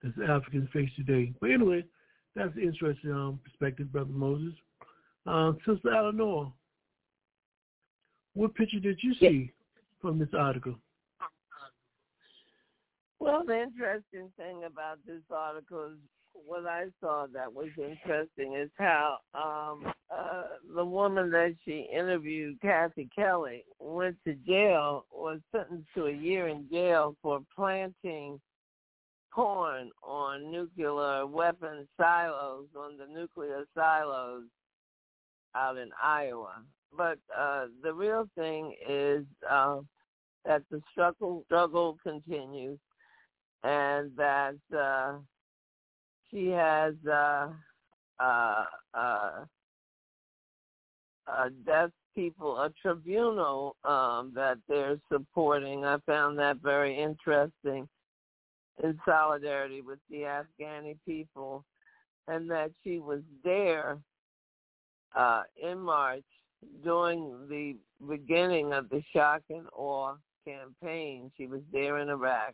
that Africans face today. But anyway, that's an interesting um, perspective, Brother Moses. Um, Sister Eleanor, what picture did you see from this article? Well, the interesting thing about this article is what I saw that was interesting is how um uh the woman that she interviewed, Kathy Kelly, went to jail, was sentenced to a year in jail for planting corn on nuclear weapon silos, on the nuclear silos out in Iowa. But uh the real thing is uh that the struggle struggle continues and that uh, she has uh, uh, uh, death people a tribunal um, that they're supporting. I found that very interesting in solidarity with the Afghani people, and that she was there uh, in March during the beginning of the shock and awe campaign. She was there in Iraq,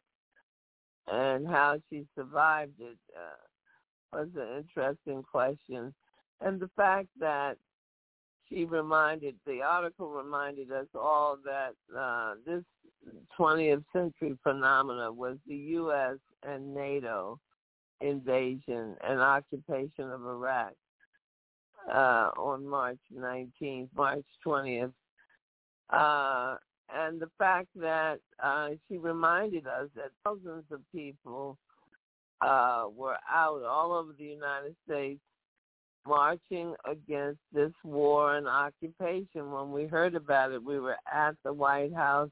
and how she survived it uh, was an interesting question. And the fact that she reminded, the article reminded us all that uh, this 20th century phenomena was the U.S. and NATO invasion and occupation of Iraq uh, on March 19th, March 20th. Uh, and the fact that uh, she reminded us that thousands of people uh, were out all over the United States marching against this war and occupation. When we heard about it, we were at the White House.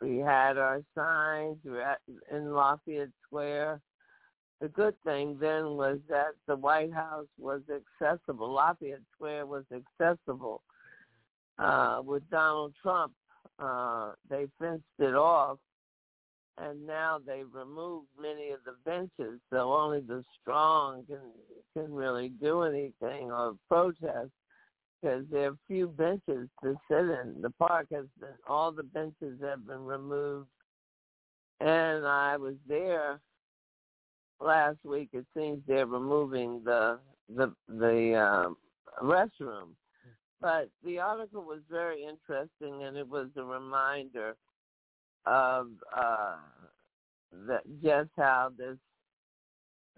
We had our signs. We at, in Lafayette Square. The good thing then was that the White House was accessible. Lafayette Square was accessible. Uh, with Donald Trump, uh, they fenced it off and now they've removed many of the benches, so only the strong can can really do anything or protest because there are few benches to sit in. The park has been all the benches have been removed, and I was there last week. It seems they're removing the the the um, restroom, but the article was very interesting, and it was a reminder of uh, that just how this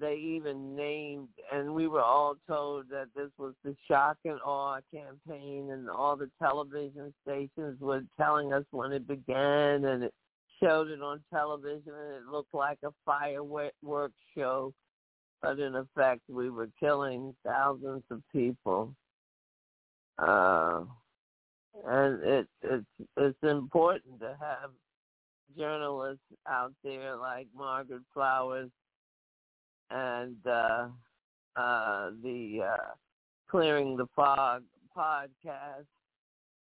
they even named and we were all told that this was the shock and awe campaign and all the television stations were telling us when it began and it showed it on television and it looked like a fireworks show. But in effect we were killing thousands of people. Uh and it it's it's important to have journalists out there like Margaret Flowers and uh, uh, the uh, Clearing the Fog podcast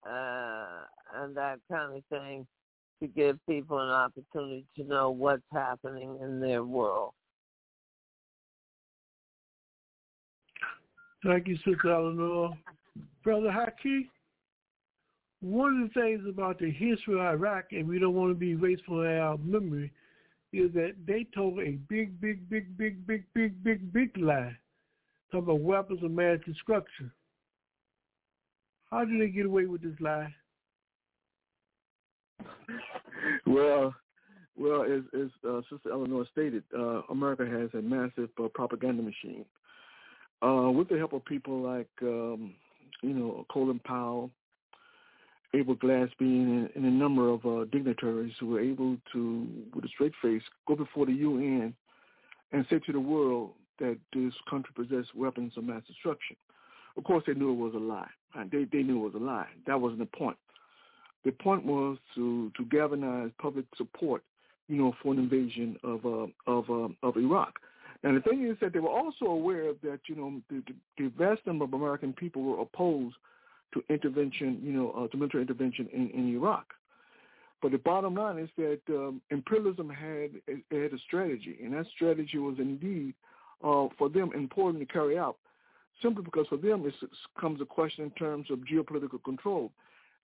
uh, and that kind of thing to give people an opportunity to know what's happening in their world. Thank you, Sister Eleanor. Brother Haki, one of the things about the history of Iraq, and we don't want to be wasteful in our memory, is that they told a big, big, big, big, big, big, big, big lie. Talking about weapons of mass destruction. How did they get away with this lie? [laughs] Well, well, as, as uh, Sister Eleanor stated, uh, America has a massive uh, propaganda machine. Uh, with the help of people like, um, you know, Colin Powell, April Glaspie, and, and a number of uh, dignitaries who were able to, with a straight face, go before the UN and say to the world that this country possessed weapons of mass destruction. Of course, they knew it was a lie. Right? They they knew it was a lie. That wasn't the point. The point was to to galvanize public support, you know, for an invasion of uh, of uh, of Iraq. And the thing is that they were also aware that you know the, the vast number of American people were opposed to intervention, you know, uh, to military intervention in, in Iraq. But the bottom line is that um, imperialism had had a strategy, and that strategy was indeed uh, for them important to carry out, simply because for them it comes a question in terms of geopolitical control.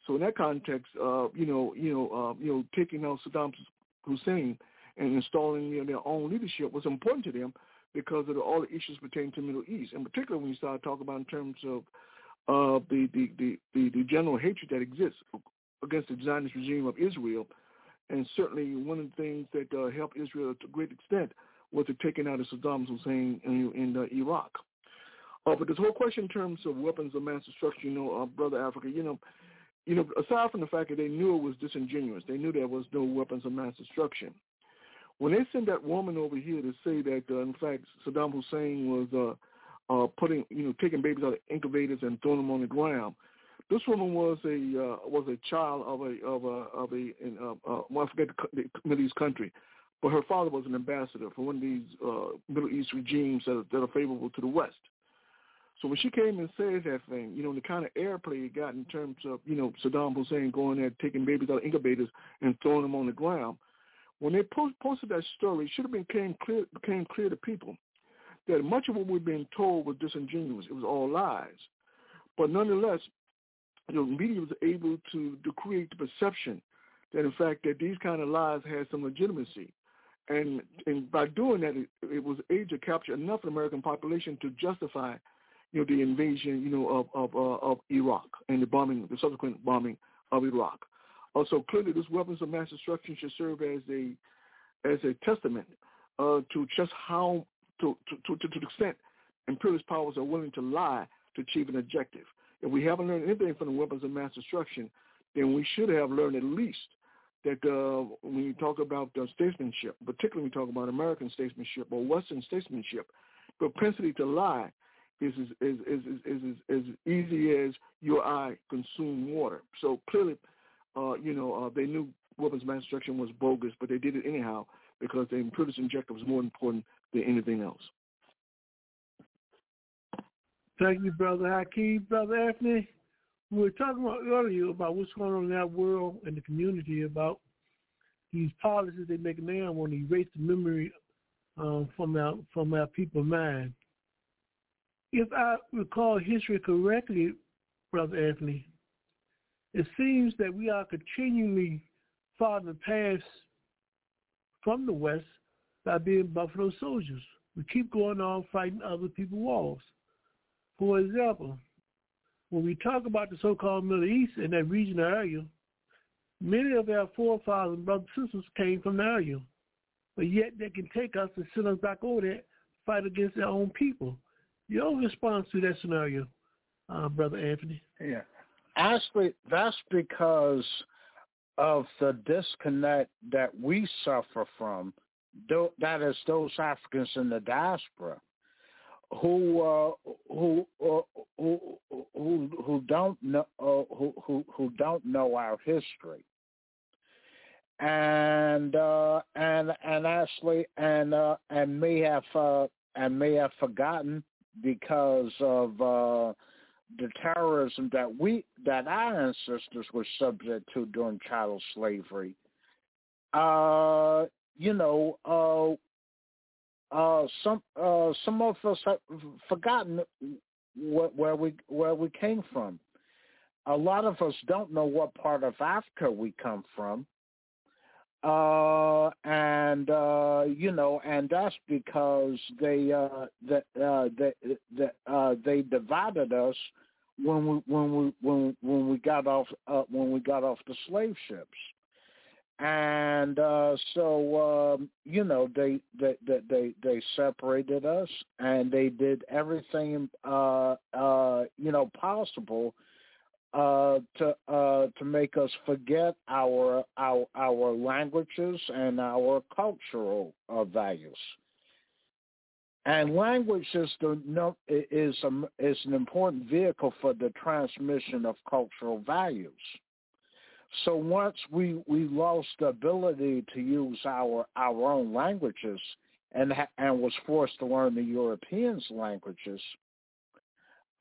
So in that context, uh, you know, you know, uh, you know, taking out Saddam Hussein and installing you know, their own leadership was important to them because of the, all the issues pertaining to the Middle East, and particularly when you start talking about in terms of uh, the, the, the, the, the general hatred that exists against the Zionist regime of Israel. And certainly one of the things that uh, helped Israel to a great extent was the taking out of Saddam Hussein in, in uh, Iraq. Uh, but this whole question in terms of weapons of mass destruction, you know, uh, brother Africa, you know, you know, aside from the fact that they knew it was disingenuous, they knew there was no weapons of mass destruction. When they sent that woman over here to say that, uh, in fact, Saddam Hussein was uh, putting, you know, taking babies out of incubators and throwing them on the ground. This woman was a uh, was a child of a of a of a in, uh, uh, well, I forget the, the Middle East country, but her father was an ambassador for one of these uh, Middle East regimes that that are favorable to the West. So when she came and said that thing, you know, the kind of airplay it got in terms of, you know, Saddam Hussein going there, taking babies out of incubators and throwing them on the ground, when they post, posted that story, it should have been came clear, became clear to people that much of what we've been told was disingenuous. It was all lies. But nonetheless, know, media was able to, to create the perception that in fact that these kind of lies had some legitimacy. And and by doing that, it, it was able to capture enough of the American population to justify, you know, the invasion, you know, of of, uh, of Iraq and the bombing, the subsequent bombing of Iraq. Also, clearly, this weapons of mass destruction should serve as a as a testament uh, to just how to to, to to the extent imperialist powers are willing to lie to achieve an objective. If we haven't learned anything from the weapons of mass destruction, then we should have learned at least that uh, when you talk about uh, statesmanship, particularly when you talk about American statesmanship or Western statesmanship, propensity to lie is as, is, is, is, is, as easy as your eye consume water. So clearly, uh, you know, uh, they knew weapons of mass destruction was bogus, but they did it anyhow because the imperialist objective was more important than anything else. Thank you, Brother Hakeem. Brother Anthony, we were talking about earlier about what's going on in our world and the community about these policies they make now want to erase the memory um, from our from our people mind. If I recall history correctly, Brother Anthony, it seems that we are continually following the path from the West by being buffalo soldiers. We keep going on fighting other people's wars. For example, when we talk about the so-called Middle East and that regional area, many of our forefathers and brothers and sisters came from the area, but yet they can take us and send us back over there, fight against their own people. Your response to that scenario, uh, Brother Anthony? Yeah. Actually, that's because of the disconnect that we suffer from. That is those Africans in the diaspora who uh, who, uh, who who who don't know uh, who, who who don't know our history and uh, and and actually and uh, and may have uh, and may have forgotten because of uh, the terrorism that we that our ancestors were subject to during chattel slavery. Uh, you know, uh, uh, some uh, some of us have forgotten wh- where we where we came from. A lot of us don't know what part of Africa we come from, uh, and uh, you know, and that's because they uh, that uh, that uh, they divided us when we when we when when we got off uh, when we got off the slave ships and uh so um you know they they they they, separated us and they did everything uh uh you know possible uh to uh to make us forget our our our languages and our cultural uh, values. And language is the no, is a, is an important vehicle for the transmission of cultural values so once we we lost the ability to use our our own languages and and was forced to learn the Europeans' languages,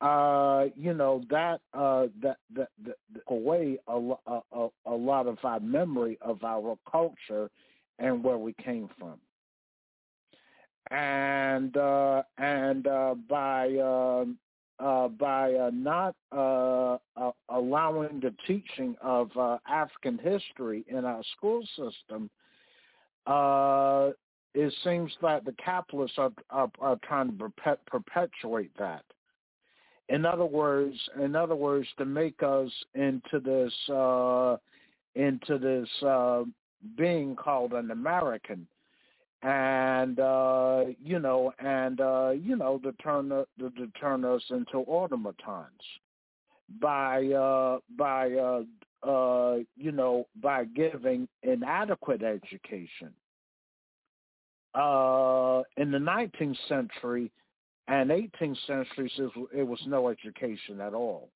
uh, you know that uh, that that, that, away a, a a lot of our memory of our culture and where we came from. And uh, and uh, by um, uh, by uh, not uh, allowing the teaching of uh, African history in our school system, uh, it seems that the capitalists are, are, are trying to perpet- perpetuate that. In other words, in other words, to make us into this into this being called an American and uh, you know, and uh, you know, to turn the, to turn us into automatons by uh, by uh, uh, you know by giving inadequate education. Uh, in the 19th century and 18th centuries, it was no education at all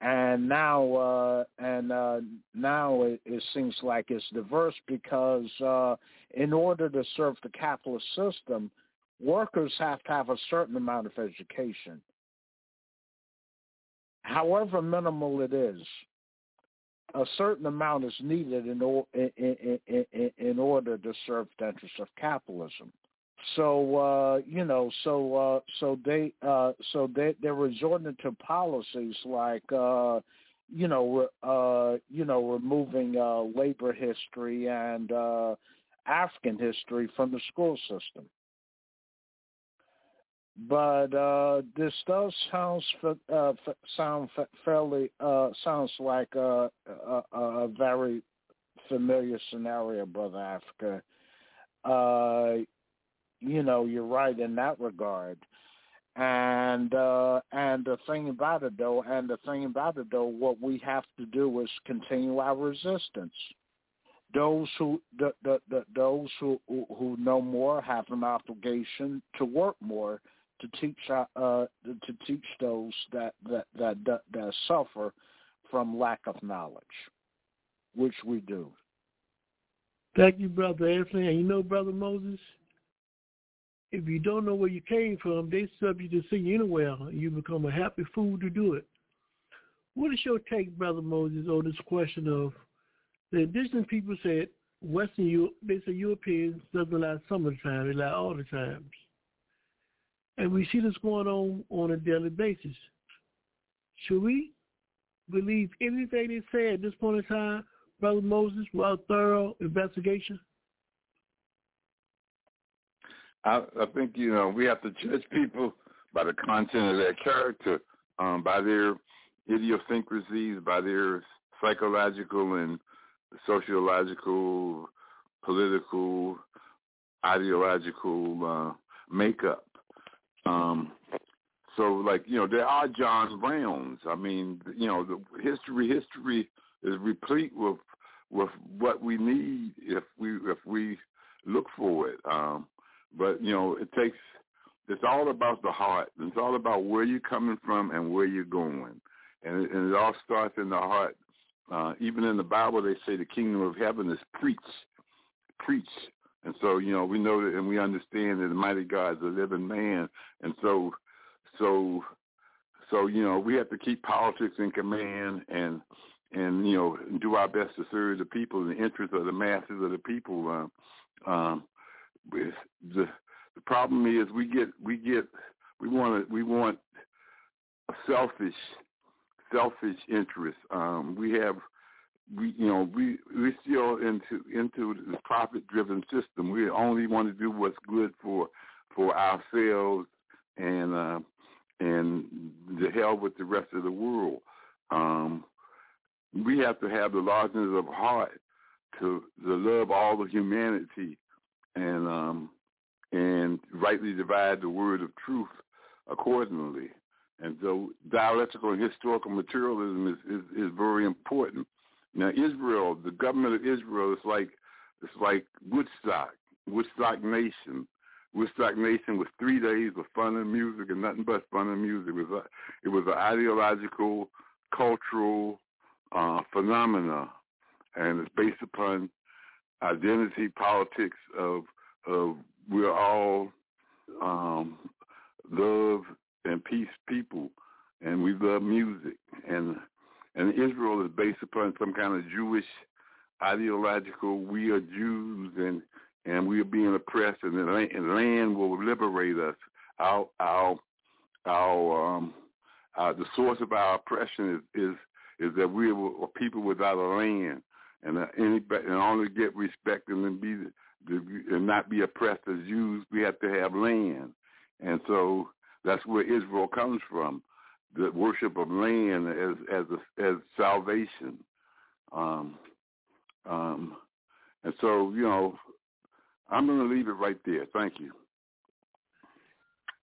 and now uh, and uh, now it, it, seems like it's diverse because uh, in order to serve the capitalist system, workers have to have a certain amount of education. However minimal it is, a certain amount is needed in, or, in, in, in, in order to serve the interests of capitalism. So uh, you know, so uh, so they uh, so they they're resorting to policies like uh, you know uh, you know removing uh, labor history and uh, African history from the school system. But uh, this does sounds uh, sound fairly uh, sounds like a, a, a very familiar scenario, brother Africa. Uh, you know, you're right in that regard. And uh, and the thing about it though, and the thing about it though, what we have to do is continue our resistance. Those who the, the, the, those who who know more have an obligation to work more to teach uh, to teach those that that, that that that suffer from lack of knowledge, which we do. Thank you, brother Anthony. And you know, brother Moses, if you don't know where you came from, they sub you to see anywhere. You become a happy fool to do it. What is your take, brother Moses, on this question of the indigenous people said Western Europe, they say Europeans doesn't like some of the time, they like all the times. And we see this going on on a daily basis. Should we believe anything they say at this point in time, Brother Moses, without thorough investigation? I, I think you know we have to judge people by the content of their character, um, by their idiosyncrasies, by their psychological and sociological, political, ideological uh, makeup. Um, so, like you know, there are John Browns. I mean, you know, the history history is replete with with what we need if we if we look for it. Um, but you know, it takes. It's all about the heart. It's all about where you're coming from and where you're going, and it, and it all starts in the heart. Uh, even in the Bible, they say the kingdom of heaven is preach, preach. And so, you know, we know that and we understand that the mighty God is a living man. And so, so, so, you know, we have to keep politics in command and, and, you know, do our best to serve the people in the interest of the masses of the people. Uh, um, the, the problem is we get, we get, we want to, we want a selfish, selfish interest. Um, we have we you know we we still into into the profit driven system. We only want to do what's good for for ourselves and uh, and the hell with the rest of the world. Um, we have to have the largeness of heart to to love all of humanity and um, and rightly divide the word of truth accordingly. And so dialectical and historical materialism is, is, is very important. Now Israel, the government of Israel is like it's like Woodstock, Woodstock Nation. Woodstock Nation was three days of fun and music and nothing but fun and music. It was a, it was an ideological, cultural uh, phenomena, and it's based upon identity politics of of we're all um, love and peace people, and we love music and and Israel is based upon some kind of Jewish ideological. We are Jews, and and we are being oppressed, and the land, and land will liberate us. Our our our um our, the source of our oppression is is is that we are people without a land, and uh, and only get respect and be and not be oppressed as Jews. We have to have land, and so that's where Israel comes from the worship of land as as a, as salvation. Um, um, and so, you know, I'm going to leave it right there. Thank you.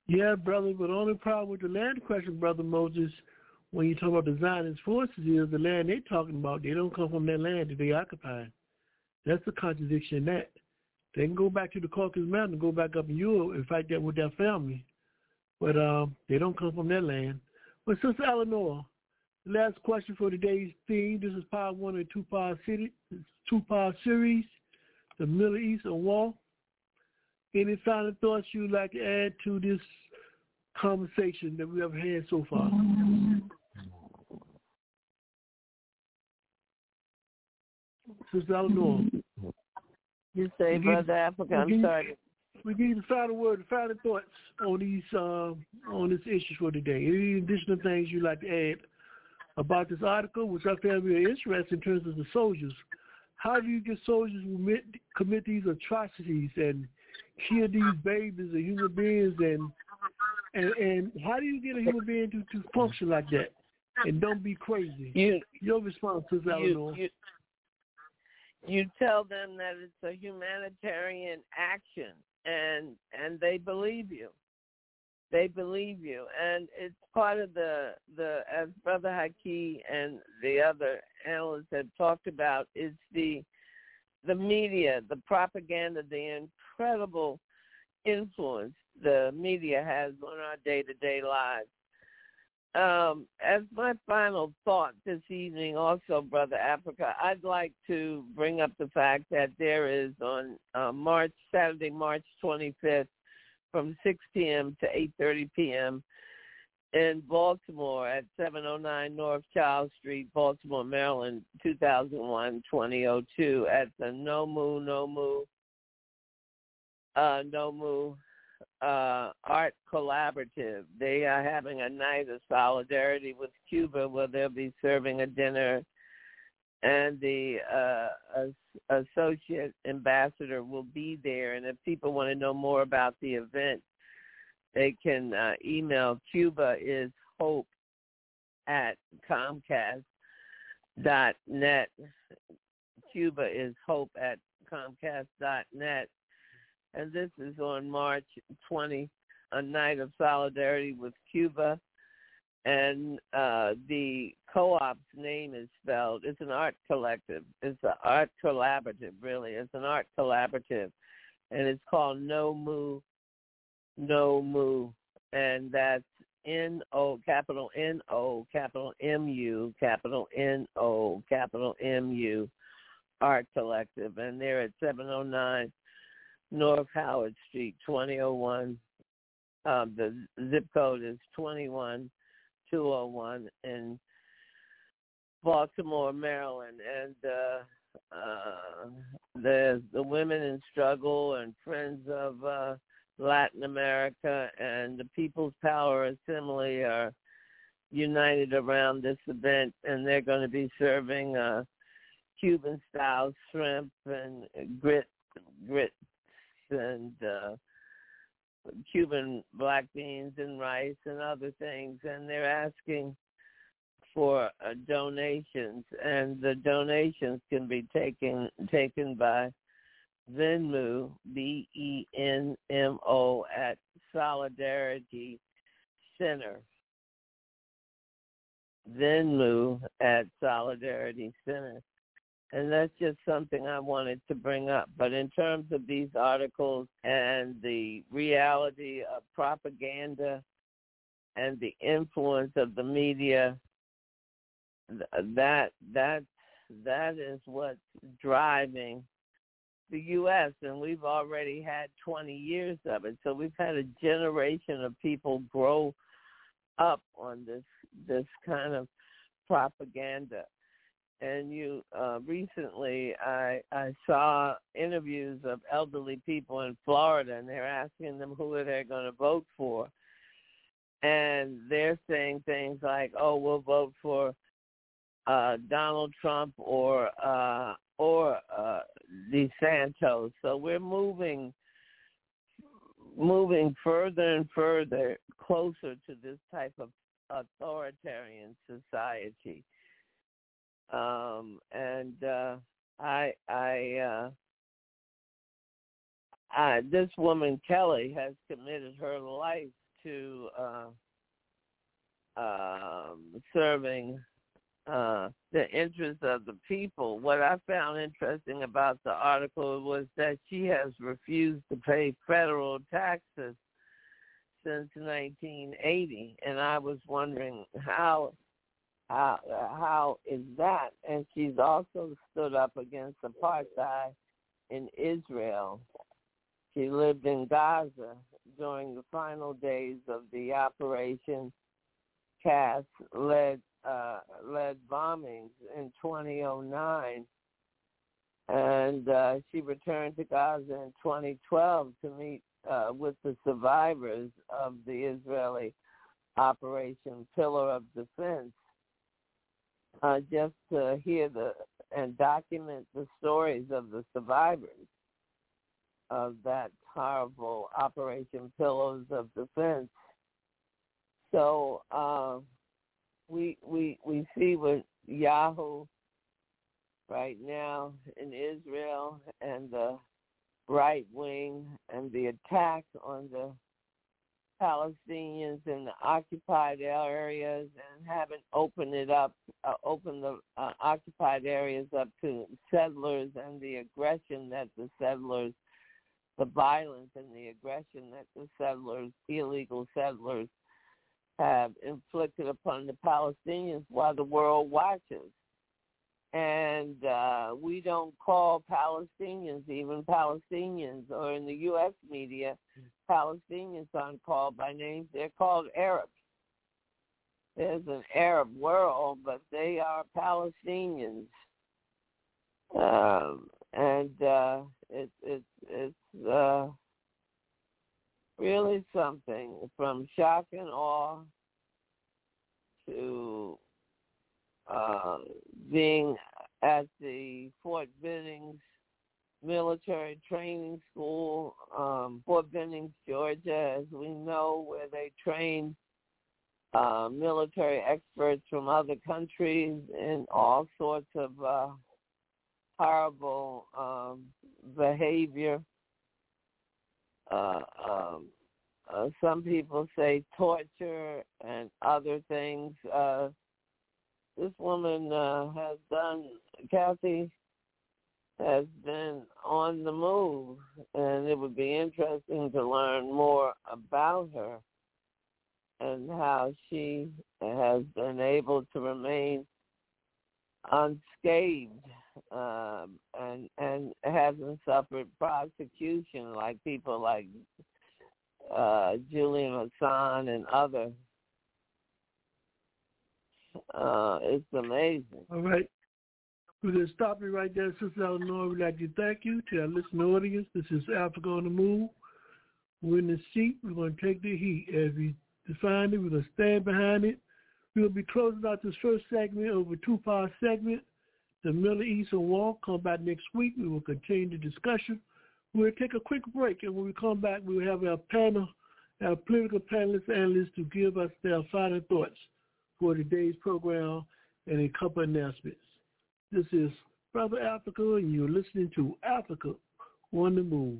Yeah, brother, but only problem with the land question, brother Moses, when you talk about the Zionist forces, is the land they're talking about. They don't come from that land that they occupy. That's a contradiction in that. They can go back to the Caucasus Mountain, go back up in Europe and fight that with their family, but um, they don't come from that land. But Sister Eleanor, the last question for today's theme. This is part one of the two-part city, two-part series, the Middle East and War. Any final thoughts you'd like to add to this conversation that we have had so far? Sister Eleanor. You say, We Brother give- Africa, I'm give- sorry. We give you the final word, the final thoughts on these uh, on this issue for today. Any additional things you'd like to add about this article, which I found very interesting in terms of the soldiers. How do you get soldiers who commit, commit these atrocities and kill these babies and human beings and and, and how do you get a human being to, to function like that and don't be crazy? You, Your response is you, Eleanor. you, you tell them that it's a humanitarian action and and they believe you. They believe you. And it's part of the the as brother haki and the other analysts have talked about is the the media the propaganda the incredible influence the media has on our day to day lives um, as my final thought this evening, also, Brother Africa, I'd like to bring up the fact that there is on uh, March Saturday, March 25th, from 6 p.m. to 8:30 p.m. in Baltimore at 709 North Charles Street, Baltimore, Maryland, 2001-2002, at the Nomu Nomu uh, Nomu uh, Art Collaborative. They are having a night of solidarity with Cuba where they'll be serving a dinner and the uh, associate ambassador will be there. And if people want to know more about the event, they can uh, email Cuba is hope at Comcast dot net. Cuba is hope at Comcast dot net and this is on March 20, a night of solidarity with Cuba. And uh, the co-op's name is spelled. It's an art collective. It's an art collaborative, really. It's an art collaborative, and it's called No Moo, No Moo, and that's N O capital N O capital M U capital N O capital M U Art Collective, and they're at 709 North Howard Street, 2001. Um, the zip code is 21201 in Baltimore, Maryland. And uh, uh, there's the Women in Struggle and Friends of uh, Latin America and the People's Power Assembly are united around this event, and they're going to be serving uh, Cuban-style shrimp and grit, grit and uh, Cuban black beans and rice and other things, and they're asking for uh, donations, and the donations can be taken taken by Venmo, B E N M O, at Solidarity Center. Venmo at Solidarity Center. And that's just something I wanted to bring up. But in terms of these articles and the reality of propaganda and the influence of the media, that that that is what's driving the U.S. and we've already had 20 years of it. So we've had a generation of people grow up on this this kind of propaganda and you uh recently i i saw interviews of elderly people in florida and they're asking them who are they going to vote for. And they're saying things like oh we'll vote for uh donald trump or uh or uh DeSantis so we're moving moving further and further closer to this type of authoritarian society um and uh i i uh this woman Kelly has committed her life to uh um serving uh the interests of the people. What I found interesting about the article was that she has refused to pay federal taxes since 1980 and I was wondering how how how is that? And she's also stood up against apartheid in Israel. she lived in Gaza during the final days of the Operation Cast Lead uh, led bombings in 2009, and uh, she returned to Gaza in 2012 to meet uh, with the survivors of the Israeli Operation Pillar of Defense, uh, just to hear the and document the stories of the survivors of that horrible Operation Pillows of Defense. So uh, we we we see with Yahoo right now in Israel and the right wing and the attack on the Palestinians in the occupied areas and haven't opened it up, uh, opened the uh, occupied areas up to settlers and the aggression that the settlers, the violence and the aggression that the settlers, illegal settlers, have inflicted upon the Palestinians while the world watches. And uh, we don't call Palestinians, even Palestinians, or in the U.S. media, Palestinians aren't called by names. They're called Arabs. There's an Arab world, but they are Palestinians. Um, and uh, it, it, it's uh, really something from shock and awe to uh, being at the Fort Bennings military training school, um, Fort Bennings, Georgia, as we know, where they train uh, military experts from other countries in all sorts of uh, horrible um, behavior. Uh, um, uh, some people say torture and other things. Uh, this woman uh, has done, Kathy, has been on the move, and it would be interesting to learn more about her and how she has been able to remain unscathed um, and and hasn't suffered prosecution like people like uh, Julian Assange and others. Uh, it's amazing. All right. We're going to stop you right there, Sister Eleanor. We'd like to thank you to our listening audience. This is Africa on the Move. We're in the seat. We're going to take the heat. As we define it, we're going to stand behind it. We'll be closing out this first segment over two-part segment. The Middle Eastern War. Come back next week. We will continue the discussion. We'll take a quick break, and when we come back, we'll have our panel, our political panelists, analysts to give us their final thoughts for today's program and a couple announcements. This is Brother Africa, and you're listening to Africa on the Move.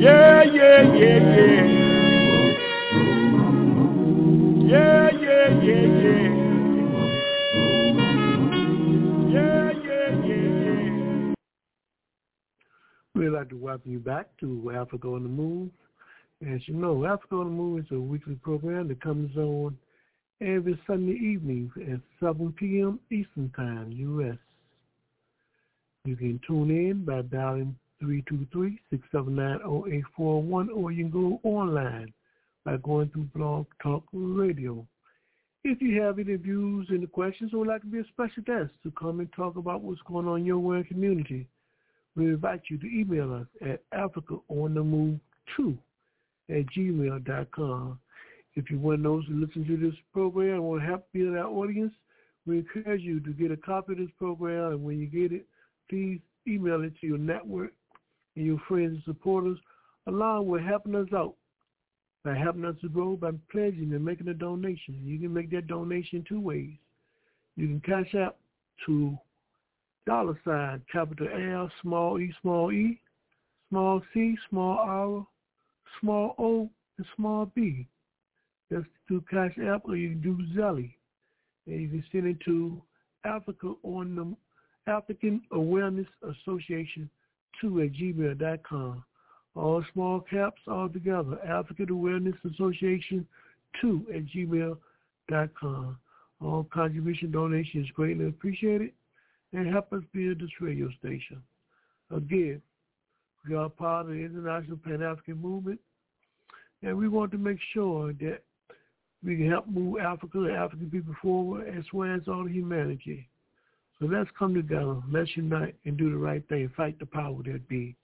Yeah, yeah, yeah, yeah. Yeah, yeah, yeah, yeah. Yeah, yeah, yeah, yeah. We'd like to welcome you back to Africa on the Move. As you know, Africa on the Move is a weekly program that comes on every Sunday evening at 7 p.m. Eastern Time, U.S. You can tune in by dialing 323-679-0841 or you can go online by going through Blog Talk Radio. If you have any views, any questions, or would like to be a special guest to come and talk about what's going on in your work community, we invite you to email us at africaonthemove2 at gmail.com. If you're one of those who listen to this program and want to help build our audience, we encourage you to get a copy of this program, and when you get it, please email it to your network and your friends and supporters, along with helping us out by helping us to grow by pledging and making a donation. You can make that donation two ways. You can cash out to dollar sign capital L small e small e small c small r small o and small b. That's through Cash App or you can do Zelly. And you can send it to Africa on the African Awareness Association 2 at gmail.com. All small caps all together. African Awareness Association 2 at gmail.com. All contribution donations greatly appreciated and help us build this radio station. Again, we are part of the International Pan-African Movement, and we want to make sure that we can help move Africa and African people forward as well as all humanity. So let's come together, let's unite and do the right thing, fight the power that be.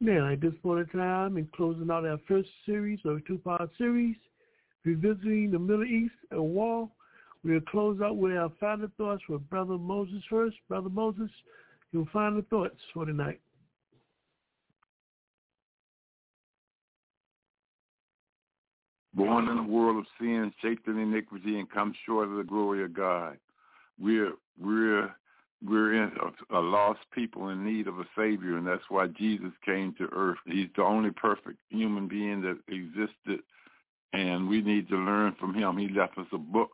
Now, at this point in time, in closing out our first series or two-part series, revisiting the Middle East and war, we'll close out with our final thoughts with Brother Moses first. Brother Moses, your final thoughts for tonight. Born in a world of sin, shaped in iniquity, and come short of the glory of God. We're we're we're in a, a lost people in need of a savior, and that's why Jesus came to earth. He's the only perfect human being that existed, and we need to learn from him. He left us a book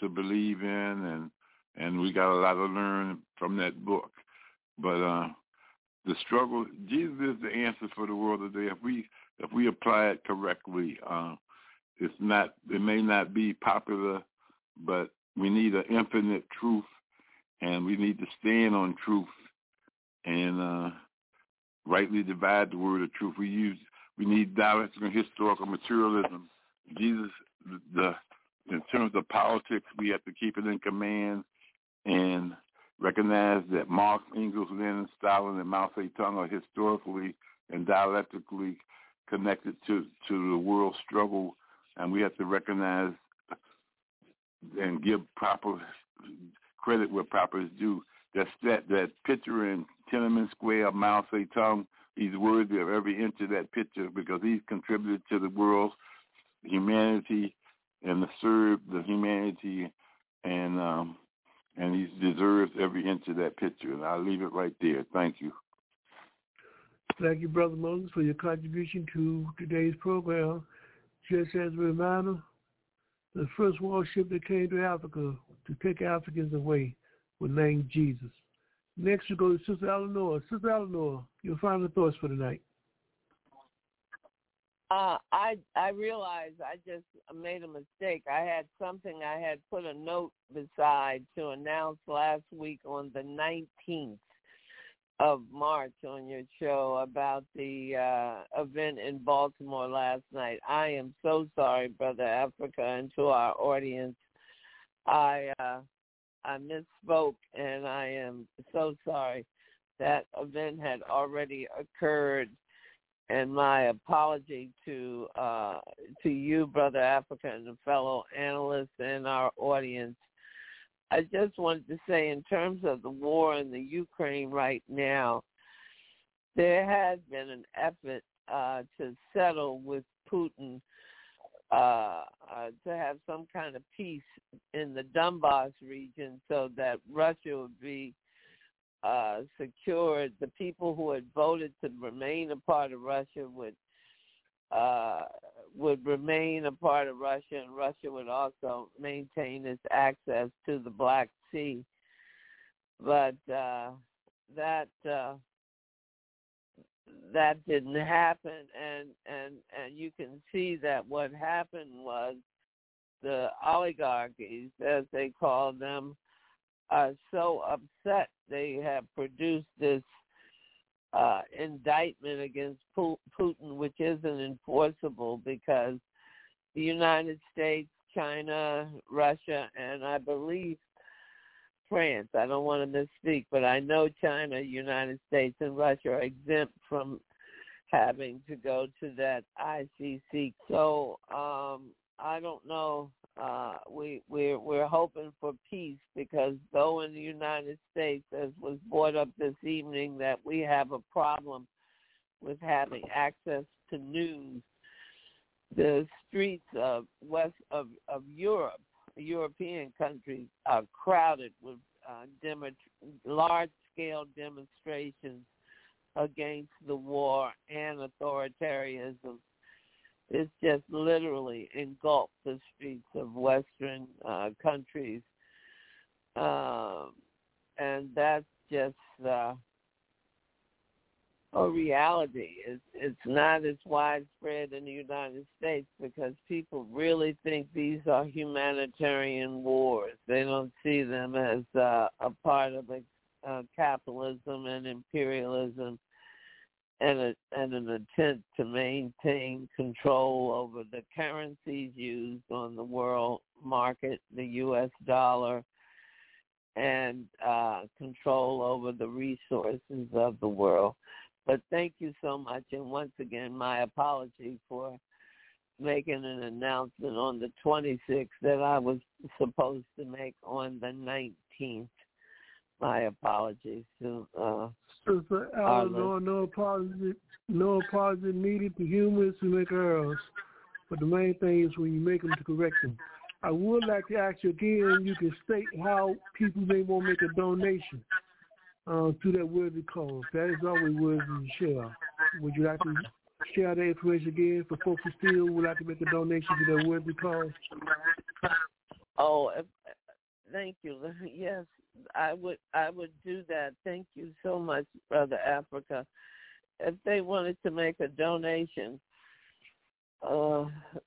to believe in, and and we got a lot to learn from that book. But uh, the struggle, Jesus is the answer for the world today. If we if we apply it correctly, uh, it's not. It may not be popular, but we need an infinite truth and we need to stand on truth and uh, rightly divide the word of truth. We use we need dialectical historical materialism. Jesus, the, the in terms of politics, we have to keep it in command and recognize that Marx, Engels, Lenin, Stalin, and Mao Zedong are historically and dialectically connected to to the world struggle, and we have to recognize and give proper credit where proper is due. That that that picture in Tiananmen Square of Mao Zedong, he's worthy of every inch of that picture because he's contributed to the world's humanity and the serve the humanity and um and he deserves every inch of that picture. And I'll leave it right there. Thank you. Thank you, Brother Moses, for your contribution to today's program. Just as a reminder, the first warship that came to Africa to take Africans away with name Jesus. Next we go to Sister Eleanor. Sister Eleanor, your final thoughts for tonight. Uh, I I realized I just made a mistake. I had something I had put a note beside to announce last week on the 19th of March on your show about the uh, event in Baltimore last night. I am so sorry, Brother Africa, and to our audience. I uh, I misspoke, and I am so sorry. That event had already occurred and my apology to uh, to you, Brother Africa, and the fellow analysts and our audience. I just wanted to say, in terms of the war in the Ukraine right now, there has been an effort uh, to settle with Putin uh, to have some kind of peace in the Donbass region, so that Russia would be uh, secured, the people who had voted to remain a part of Russia would uh, would remain a part of Russia, and Russia would also maintain its access to the Black Sea. But uh, that uh, that didn't happen, and and and you can see that what happened was the oligarchies, as they call them, are so upset they have produced this uh, indictment against Putin, which isn't enforceable because the United States, China, Russia, and I believe France, I don't want to misspeak, but I know China, United States, and Russia are exempt from having to go to that ICC. So um, I don't know uh, we we're we're hoping for peace because though in the United States, as was brought up this evening, that we have a problem with having access to news, the streets of west of of Europe, European countries, are crowded with uh, demo, large scale demonstrations against the war and authoritarianism. It's just literally engulfed the streets of Western uh, countries, um, and that's just uh, a reality. It's it's not as widespread in the United States because people really think these are humanitarian wars. They don't see them as uh, a part of uh, capitalism and imperialism and, a, and an attempt to maintain control over the currencies used on the world market, the U.S. dollar, and uh, control over the resources of the world. But thank you so much, and once again, my apology for making an announcement on the 26th that I was supposed to make on the 19th. My apologies to uh, Sister Eleanor, no apology, no apology needed to humans who make errors. But the main thing is when you make them to correct them. I would like to ask you again, you can state how people may want to make a donation uh, to that worthy cause. That is always worthy to share. Would you like to share that information again for folks who still would like to make a donation to that worthy cause? Oh, thank you. [laughs] Yes, I would I would do that. Thank you so much, Brother Africa. If they wanted to make a donation, uh,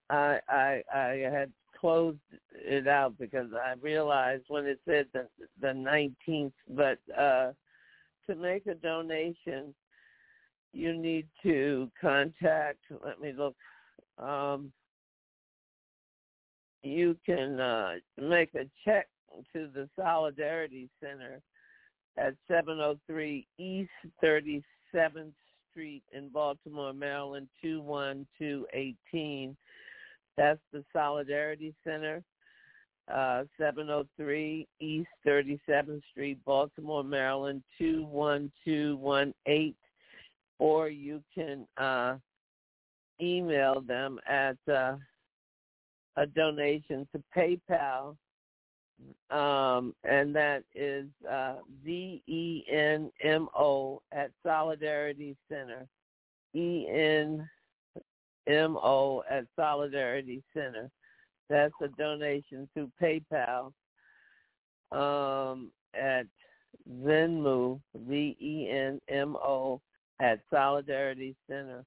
I I I had closed it out because I realized when it said the the nineteenth, but uh, to make a donation, you need to contact. Let me look. Um, you can uh, make a check to the Solidarity Center at 703 East 37th Street in Baltimore, Maryland 21218. That's the Solidarity Center, uh, 703 East 37th Street, Baltimore, Maryland 21218. Or you can uh, email them at uh, a donation to PayPal um, and that is uh, Z-E-N-M-O at Solidarity Center. E-N-M-O at Solidarity Center. That's a donation through PayPal um, at Venmo, V-E-N-M-O at Solidarity Center.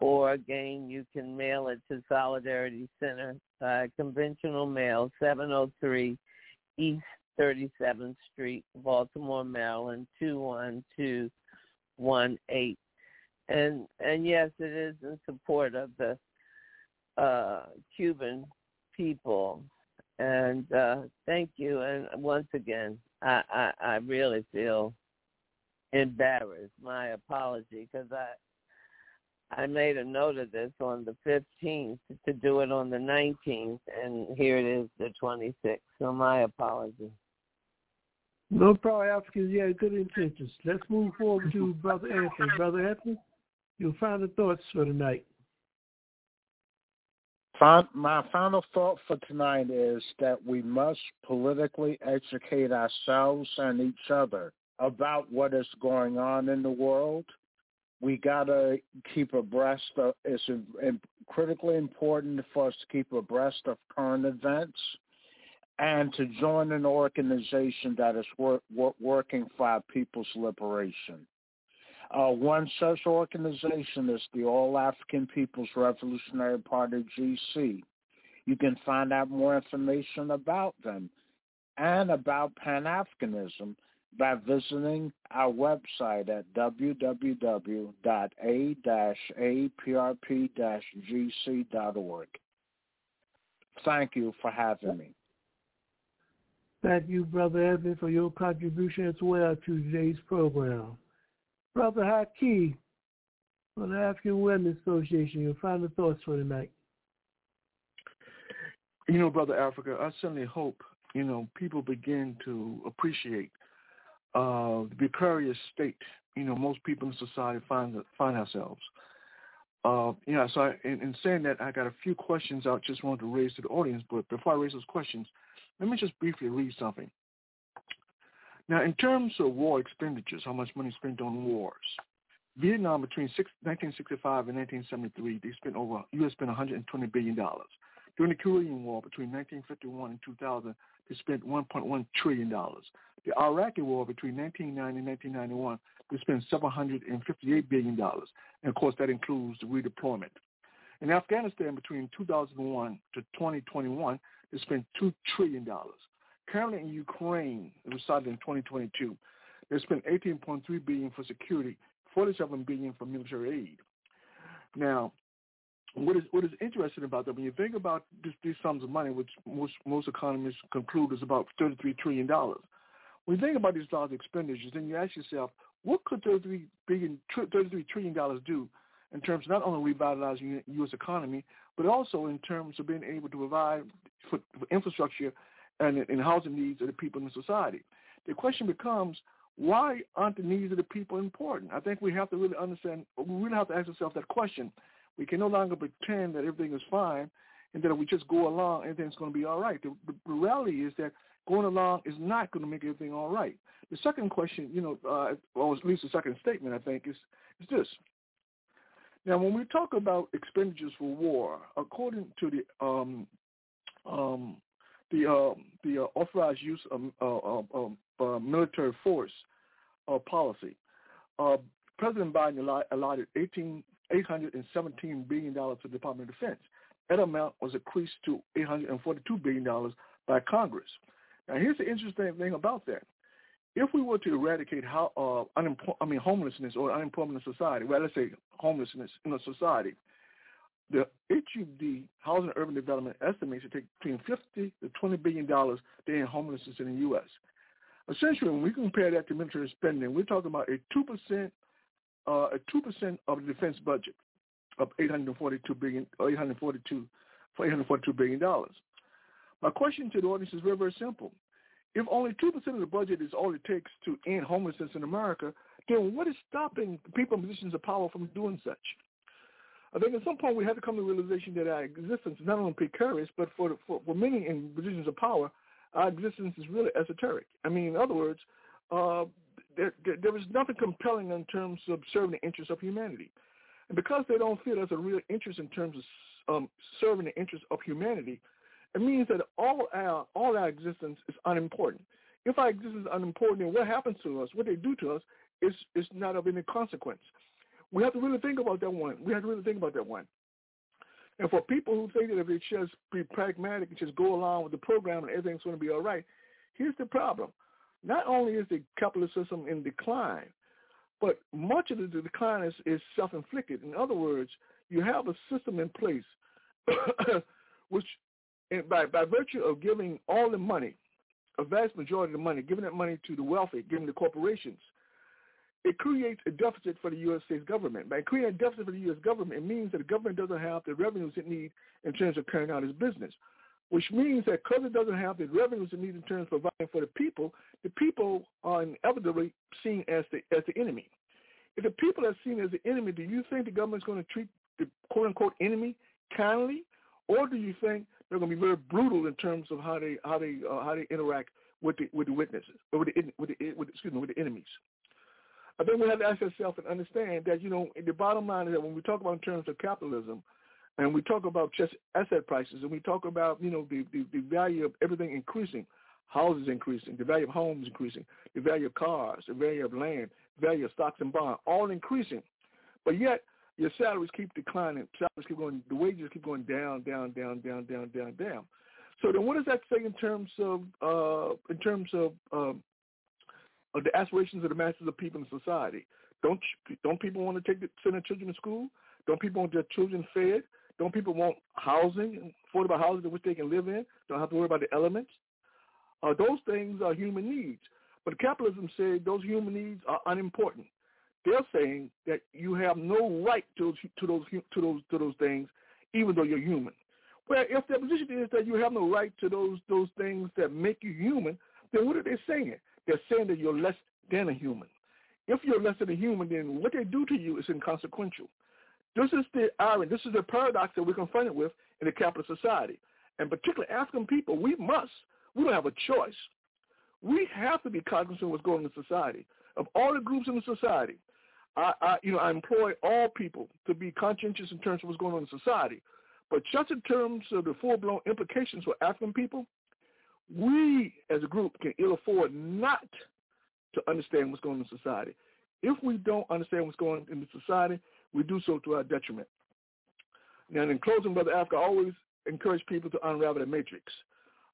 or again, you can mail it to Solidarity Center, uh, conventional mail, 703 East 37th Street, Baltimore, Maryland, 21218. And and yes, it is in support of the uh, Cuban people. And uh, thank you. And once again, I, I, I really feel embarrassed. My apology because I I made a note of this on the 15th to do it on the 19th, and here it is, the 26th. So my apology. No problem, Africans. Yeah, good intentions. Let's move forward to Brother Anthony. Brother Anthony, your final thoughts for tonight. My final thought for tonight is that we must politically educate ourselves and each other about what is going on in the world. We got to keep abreast of, it's critically important for us to keep abreast of current events and to join an organization that is wor- wor- working for our people's liberation. Uh, one such organization is the All African People's Revolutionary Party, GC. You can find out more information about them and about Pan-Africanism by visiting our website at www.a-aprp-gc.org. Thank you for having me. Thank you, Brother Anthony, for your contribution as well to today's program. Brother Haki from the African Women's Association, your final thoughts for tonight. You know, Brother Africa, I certainly hope, you know, people begin to appreciate uh, the precarious state, you know, most people in society find find ourselves. Uh, yeah, so I, in, in saying that, I got a few questions I just wanted to raise to the audience, but before I raise those questions, let me just briefly read something. Now, in terms of war expenditures, how much money spent on wars, Vietnam between six, 1965 and 1973, they spent over, U.S. spent 120 billion dollars. During the Korean War between 1951 and 2000, they spent 1.1 trillion dollars. The Iraqi War between 1990 and 1991, they spent 758 billion dollars, and of course that includes the redeployment. In Afghanistan between 2001 to 2021, they spent two trillion dollars. Currently in Ukraine, was started in 2022. They spent 18.3 billion for security, 47 billion for military aid. Now, what is what is interesting about that when you think about this, these sums of money, which most most economists conclude is about 33 trillion dollars. When you think about these large expenditures, then you ask yourself, what could 33 billion, 33 trillion dollars do in terms of not only revitalizing the U.S. economy, but also in terms of being able to provide for, for infrastructure and, and housing needs of the people in society. The question becomes, why aren't the needs of the people important? I think we have to really understand, we really have to ask ourselves that question. We can no longer pretend that everything is fine and that if we just go along, everything's going to be all right. The, the reality is that going along is not going to make everything all right. The second question, you know, uh, or at least the second statement, I think, is, is this. Now, when we talk about expenditures for war, according to the um, um, the uh, the uh, authorized use of uh, uh, military force uh, policy, uh, President Biden allotted 18, $817 billion to the Department of Defense. That amount was increased to $842 billion by Congress. Now, here's the interesting thing about that. If we were to eradicate how I mean homelessness or unemployment in society, well, let's say homelessness in a society, the HUD, Housing and Urban Development, estimates to take between 50 to 20 billion dollars to end homelessness in the U.S. Essentially, when we compare that to military spending, we're talking about a two percent, uh, a two percent of the defense budget of 842 billion, 842, 842 billion dollars. My question to the audience is very, very simple. If only two percent of the budget is all it takes to end homelessness in America, then what is stopping people in positions of power from doing such? I think at some point we have to come to the realization that our existence is not only precarious, but for, for, for many in positions of power, our existence is really esoteric. I mean, in other words, uh, there, there, there is nothing compelling in terms of serving the interests of humanity. And because they don't feel there's a real interest in terms of um, serving the interests of humanity, it means that all our all our existence is unimportant. If our existence is unimportant, then what happens to us, what they do to us, is is not of any consequence. We have to really think about that one. We have to really think about that one. And for people who think that if they just be pragmatic and just go along with the program and everything's going to be all right, here's the problem. Not only is the capitalist system in decline, but much of the decline is, is self-inflicted. In other words, you have a system in place [coughs] which, by, by virtue of giving all the money, a vast majority of the money, giving that money to the wealthy, giving the corporations, it creates a deficit for the U.S. States government. By creating a deficit for the U.S. government, it means that the government doesn't have the revenues it needs in terms of carrying out its business, which means that because it doesn't have the revenues it needs in terms of providing for the people, the people are inevitably seen as the as the enemy. If the people are seen as the enemy, do you think the government's going to treat the quote-unquote enemy kindly, or do you think they're going to be very brutal in terms of how they how they uh, how they interact with the with the witnesses or with the with the with, excuse me with the enemies? I think we have to ask ourselves and understand that, you know, the bottom line is that when we talk about in terms of capitalism and we talk about just asset prices and we talk about, you know, the, the, the value of everything increasing, houses increasing, the value of homes increasing, the value of cars, the value of land, the value of stocks and bonds, all increasing. But yet your salaries keep declining, salaries keep going, the wages keep going down, down, down, down, down, down, down. So then what does that say in terms of, uh, in terms of, um, of the aspirations of the masses of people in society. Don't don't people want to take the, send their children to school? Don't people want their children fed? Don't people want housing, affordable housing in which they can live in? Don't have to worry about the elements. Uh, those things are human needs. But capitalism said those human needs are unimportant. They're saying that you have no right to, to those to those to those things, even though you're human. Well, if their position is that you have no right to those those things that make you human, then what are they saying? They're saying that you're less than a human. If you're less than a human, then what they do to you is inconsequential. This is the irony. This is the paradox that we're confronted with in a capitalist society. And particularly African people, we must, we don't have a choice. We have to be cognizant of what's going on in society. Of all the groups in the society, I, I, you know, I employ all people to be conscientious in terms of what's going on in society. But just in terms of the full-blown implications for African people, we as a group can ill afford not to understand what's going on in society. If we don't understand what's going on in the society, we do so to our detriment. Now, in closing, Brother Africa, I always encourage people to unravel the matrix.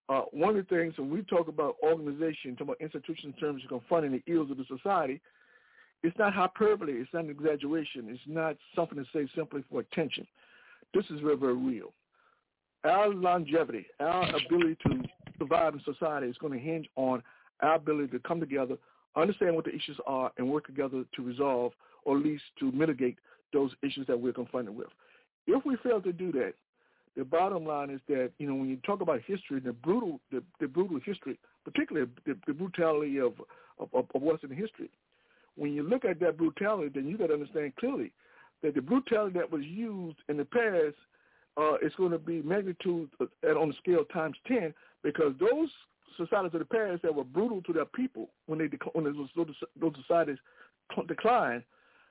Uh, one of the things when we talk about organization, talk about institutions in terms of confronting the ills of the society, it's not hyperbole. It's not an exaggeration. It's not something to say simply for attention. This is very, very real. Our longevity, our ability to survive in society is going to hinge on our ability to come together, understand what the issues are, and work together to resolve or at least to mitigate those issues that we're confronted with. If we fail to do that, the bottom line is that you know when you talk about history, the brutal, the, the brutal history, particularly the, the brutality of, of, of Western history, when you look at that brutality, then you got to understand clearly that the brutality that was used in the past uh, is going to be magnitude uh, on the scale times ten because those societies of the past that were brutal to their people when they dec- when those, those societies decline,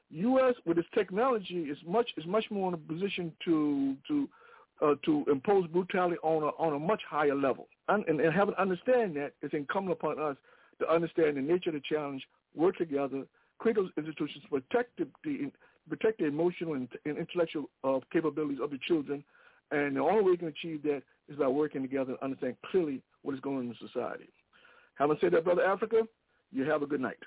U.S. with its technology is much is much more in a position to to uh, to impose brutality on a on a much higher level. And, and, and having understand that, it's incumbent upon us to understand the nature of the challenge, work together, create those institutions, protect the, the protect the emotional and, and intellectual uh, capabilities of the children. And the only way we can achieve that is by working together and understand clearly what is going on in society. Having said that, Brother Africa, you have a good night.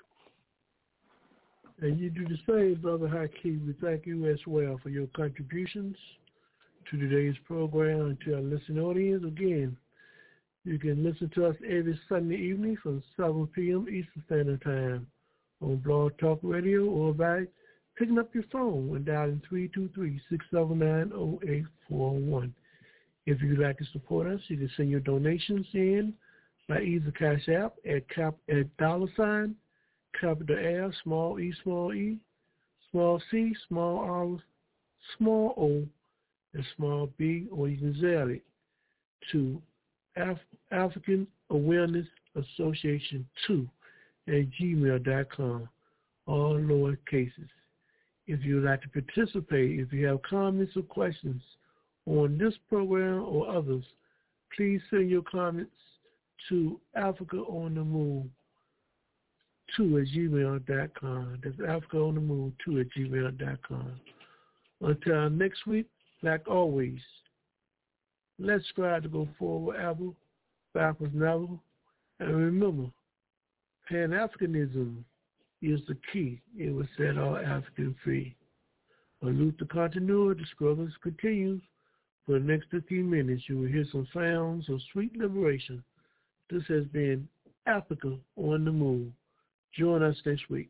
And you do the same, Brother Hakeem. We thank you as well for your contributions to today's program and to our listening audience. Again, you can listen to us every Sunday evening from 7 p.m. Eastern Standard Time on Blog Talk Radio or by picking up your phone and dialing 323-679-0841. If you'd like to support us, you can send your donations in by either Cash App at, cap, at dollar sign, capital L, small e, small e, small c, small r, small o, and small b, or you can Zelle it to Af- African Awareness Association 2 at gmail.com, all lower cases. If you would like to participate, if you have comments or questions on this program or others, please send your comments to Africa on the Move 2 at gmail.com. That's Africa on the Move 2 at gmail.com. Until next week, like always, let's strive to go forward, ever backwards, never, and remember, Pan-Africanism is the key. It will set all Africans free. A luta continua. The struggles continues. For the next 15 minutes, you will hear some sounds of sweet liberation. This has been Africa on the Move. Join us next week.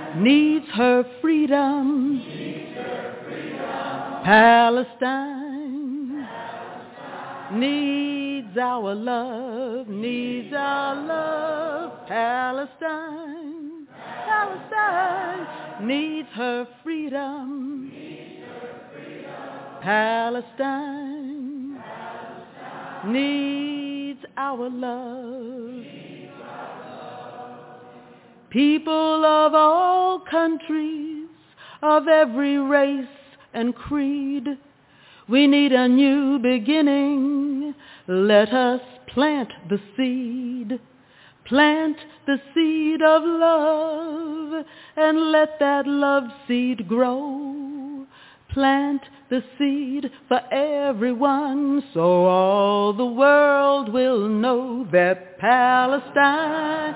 needs her freedom. Palestine needs our love, needs our love. Palestine, Palestine needs her freedom. Palestine needs our love. People of all countries, of every race and creed, we need a new beginning. Let us plant the seed. Plant the seed of love and let that love seed grow. Plant the seed for everyone so all the world will know that Palestine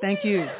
Thank you.